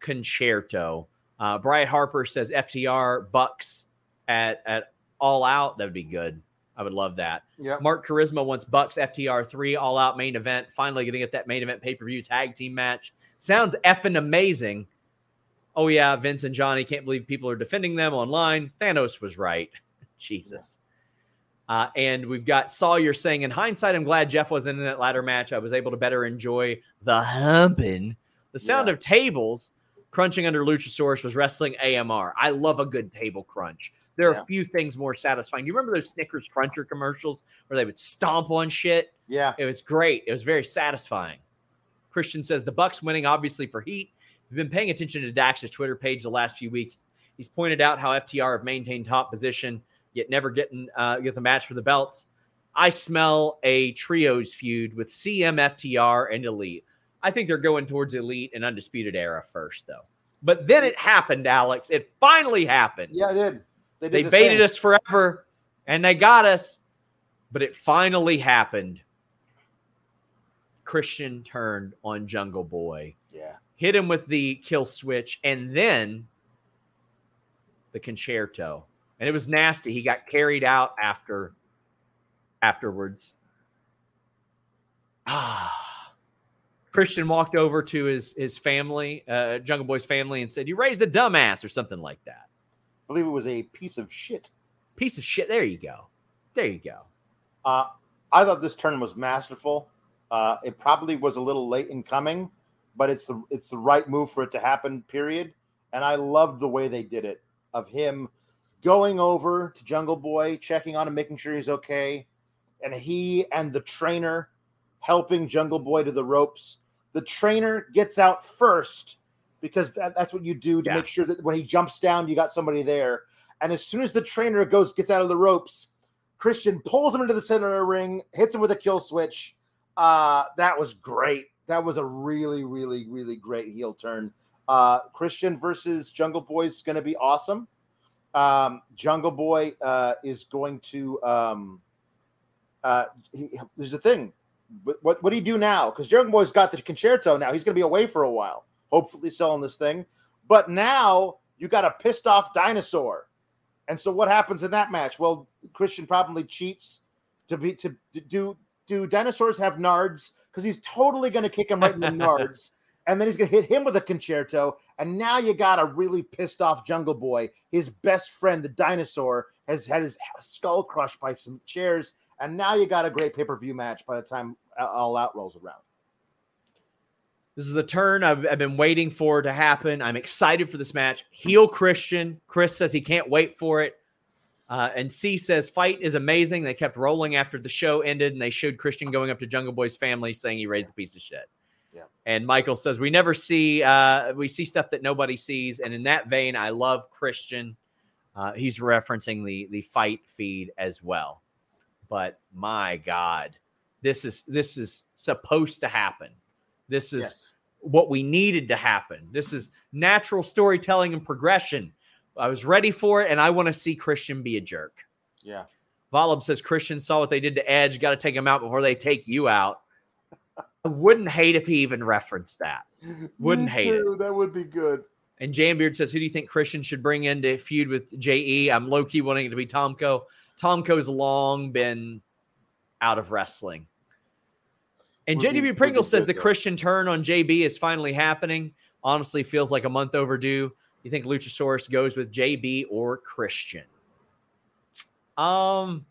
Con-Chair-To. Uh, Bryant Harper says FTR Bucks at at All Out. That would be good. I would love that. Yeah. Mark Charisma wants Bucks FTR three All Out main event. Finally getting at that main event pay per view tag team match. Sounds effing amazing. Oh yeah, Vince and Johnny can't believe people are defending them online. Thanos was right. Jesus. Uh, and we've got Sawyer saying, in hindsight, I'm glad Jeff wasn't in that ladder match. I was able to better enjoy the humping. The sound yeah. of tables crunching under Luchasaurus was wrestling AMR. I love a good table crunch. There are yeah. a few things more satisfying. Do You remember those Snickers Cruncher commercials where they would stomp on shit? Yeah. It was great. It was very satisfying. Christian says the Bucks winning obviously for heat. If you've been paying attention to Dax's Twitter page the last few weeks, he's pointed out how FTR have maintained top position yet never getting uh, get the match for the belts. I smell a trios feud with CMFTR and Elite. I think they're going towards Elite and Undisputed Era first, though. But then it happened, Alex. It finally happened. Yeah, it did. They, they the baited thing. us forever and they got us, but it finally happened. Christian turned on Jungle Boy. Yeah. Hit him with the kill switch and then the Con-Chair-To and it was nasty. He got carried out after afterwards. Ah. Christian walked over to his his family, uh, Jungle Boy's family, and said, "You raised a dumbass" or something like that. I believe it was a piece of shit. Piece of shit. There you go. There you go. Uh, I thought this turn was masterful. Uh, it probably was a little late in coming, but it's the it's the right move for it to happen. Period. And I loved the way they did it. Of him going over to Jungle Boy, checking on him, making sure he's okay, and he and the trainer helping Jungle Boy to the ropes. The trainer gets out first because that, that's what you do to yeah. make sure that when he jumps down, you got somebody there. And as soon as the trainer goes gets out of the ropes, Christian pulls him into the center of the ring, hits him with a kill switch. Uh, that was great. That was a really, really, really great heel turn. Uh, Christian versus Jungle Boy is going to be awesome. Um, Jungle Boy uh, is going to. Um, uh, he, there's a thing. What, what, what do you do now? Because Jungle Boy's got the concerto now. He's going to be away for a while, hopefully selling this thing. But now you got a pissed off dinosaur and so what happens in that match? Well, Christian probably cheats to be to, to do do dinosaurs have nards because he's totally going to kick him right in the nards, and then he's going to hit him with a concerto, and now you got a really pissed off Jungle Boy. His best friend, the dinosaur, has had his skull crushed by some chairs, and now you got a great pay per view match by the time All Out rolls around. This is the turn I've, I've, been waiting for to happen. I'm excited for this match. Heel Christian. Chris says he can't wait for it. Uh, and C says FITE is amazing. They kept rolling after the show ended, and they showed Christian going up to Jungle Boy's family saying he raised a piece of shit. Yeah. And Michael says we never see uh, we see stuff that nobody sees, and in that vein, I love Christian. Uh, he's referencing the the FITE feed as well. But my God, this is this is supposed to happen. This is yes. what we needed to happen. This is natural storytelling and progression. I was ready for it, and I want to see Christian be a jerk. Yeah. Volub says Christian saw what they did to Edge. Got to take him out before they take you out. I wouldn't hate if he even referenced that. Wouldn't hate it. That would be good. And Jambeard says, "Who do you think Christian should bring in to feud with Je?" I'm low key wanting it to be Tomko. Tomko's long been out of wrestling. And JW Pringle says the Christian turn on JB is finally happening. Honestly, feels like a month overdue. You think Luchasaurus goes with JB or Christian? Um,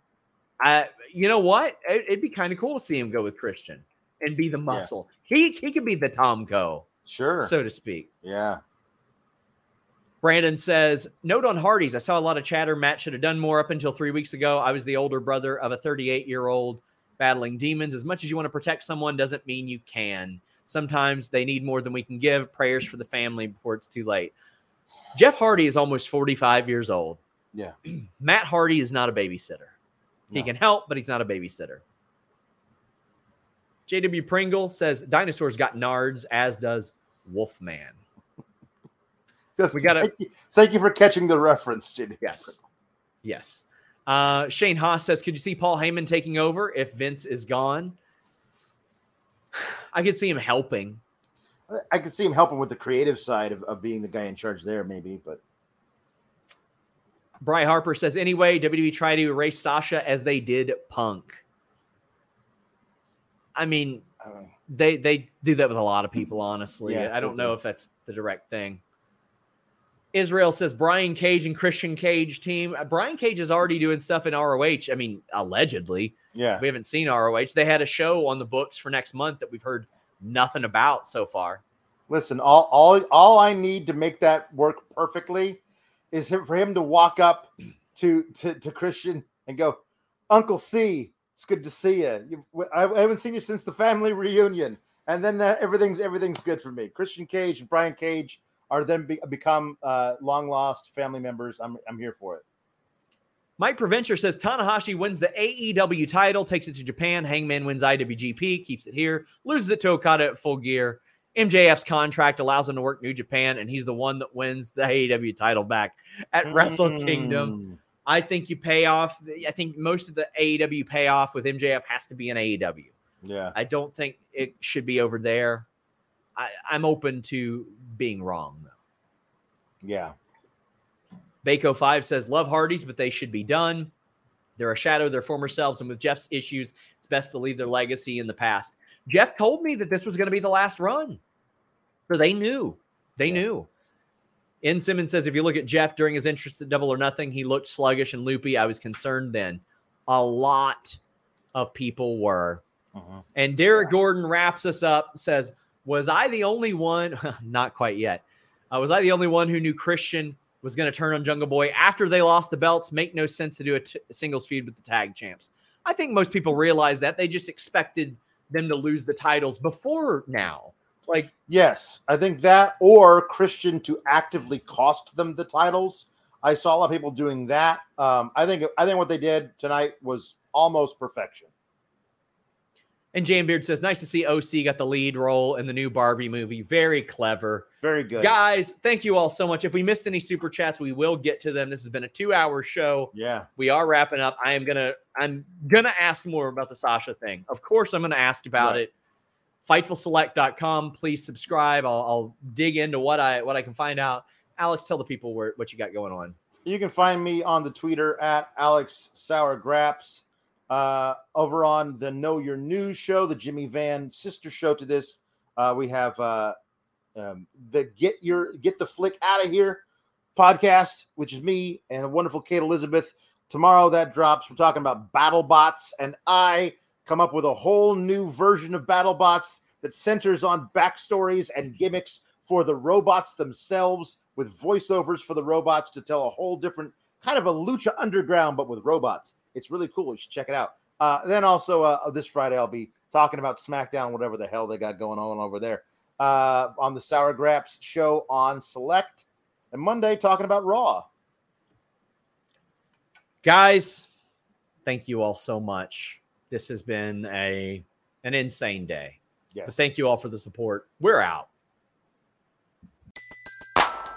I you know what? It, would be kind of cool to see him go with Christian and be the muscle. Yeah. He he could be the Tomko, sure, so to speak. Yeah. Brandon says, note on Hardys. I saw a lot of chatter. Matt should have done more up until three weeks ago. I was the older brother of a 38 year old battling demons. As much as you want to protect someone doesn't mean you can. Sometimes they need more than we can give. Prayers for the family before it's too late. Jeff Hardy is almost 45 years old. Yeah. Matt Hardy is not a babysitter. He no. can help, but he's not a babysitter. JW Pringle says dinosaurs got nards, as does Wolfman. we got to thank, you for catching the reference, JW. Yes. Yes. Uh, Shane Haas says, "Could you see Paul Heyman taking over if Vince is gone?" I could see him helping. I could see him helping with the creative side of, of being the guy in charge there, maybe. But Bry Harper says, "Anyway, WWE tried to erase Sasha as they did Punk." I mean, uh, they they do that with a lot of people. Honestly, yeah, I don't know if that's the direct thing. Israel says Brian Cage and Christian Cage team. Uh, Brian Cage is already doing stuff in ROH. I mean, allegedly. Yeah. We haven't seen ROH. They had a show on the books for next month that we've heard nothing about so far. Listen, all all all I need to make that work perfectly is for him to walk up to to, to Christian and go, Uncle C, it's good to see you. I haven't seen you since the family reunion, and then that, everything's everything's good for me. Christian Cage and Brian Cage are then be, become uh, long lost family members. I'm I'm here for it. Mike Preventure says Tanahashi wins the AEW title, takes it to Japan. Hangman wins IWGP, keeps it here, loses it to Okada at full gear. MJF's contract allows him to work New Japan, and he's the one that wins the AEW title back at mm. Wrestle Kingdom. I think you pay off. I think most of the AEW payoff with MJF has to be in AEW. Yeah. I don't think it should be over there. I, I'm open to being wrong, though. Yeah. Baco5 says, Love Hardys, but they should be done. They're a shadow of their former selves, and with Jeff's issues, it's best to leave their legacy in the past. Jeff told me that this was going to be the last run. Or they knew. They yeah. knew. In Simmons says, if you look at Jeff during his interest at Double or Nothing, he looked sluggish and loopy. I was concerned then. A lot of people were. Uh-huh. And Derek yeah. Gordon wraps us up, says, was I the only one? not quite yet. Uh, was I the only one who knew Christian was going to turn on Jungle Boy after they lost the belts? Make no sense to do a, singles feud with the tag champs. I think most people realize that they just expected them to lose the titles before now. Like, yes, I think that or Christian to actively cost them the titles. I saw a lot of people doing that. Um, I think I think what they did tonight was almost perfection. And Jan Beard says, nice to see OC got the lead role in the new Barbie movie. Very clever. Very good. Guys, thank you all so much. If we missed any super chats, we will get to them. This has been a two hour show. Yeah. We are wrapping up. I am gonna I'm gonna ask more about the Sasha thing. Of course, I'm gonna ask about right. it. Fightfulselect.com. Please subscribe. I'll, I'll, dig into what I what I can find out. Alex, tell the people where, what you got going on. You can find me on the Twitter at Alex Sour Graps. Uh, over on the Know Your News show, the Jimmy Van sister show to this, uh, we have uh, um, the Get Your Get the Flick Out of Here podcast, which is me and a wonderful Kate Elizabeth. Tomorrow that drops. We're talking about battle bots, and I come up with a whole new version of battle bots that centers on backstories and gimmicks for the robots themselves, with voiceovers for the robots to tell a whole different kind of a lucha underground, but with robots. It's really cool. You should check it out. Uh, then also uh, this Friday, I'll be talking about SmackDown, whatever the hell they got going on over there, uh, on the Sour Graps show on Select. And Monday, talking about Raw. Guys, thank you all so much. This has been a an insane day. Yes. But thank you all for the support. We're out.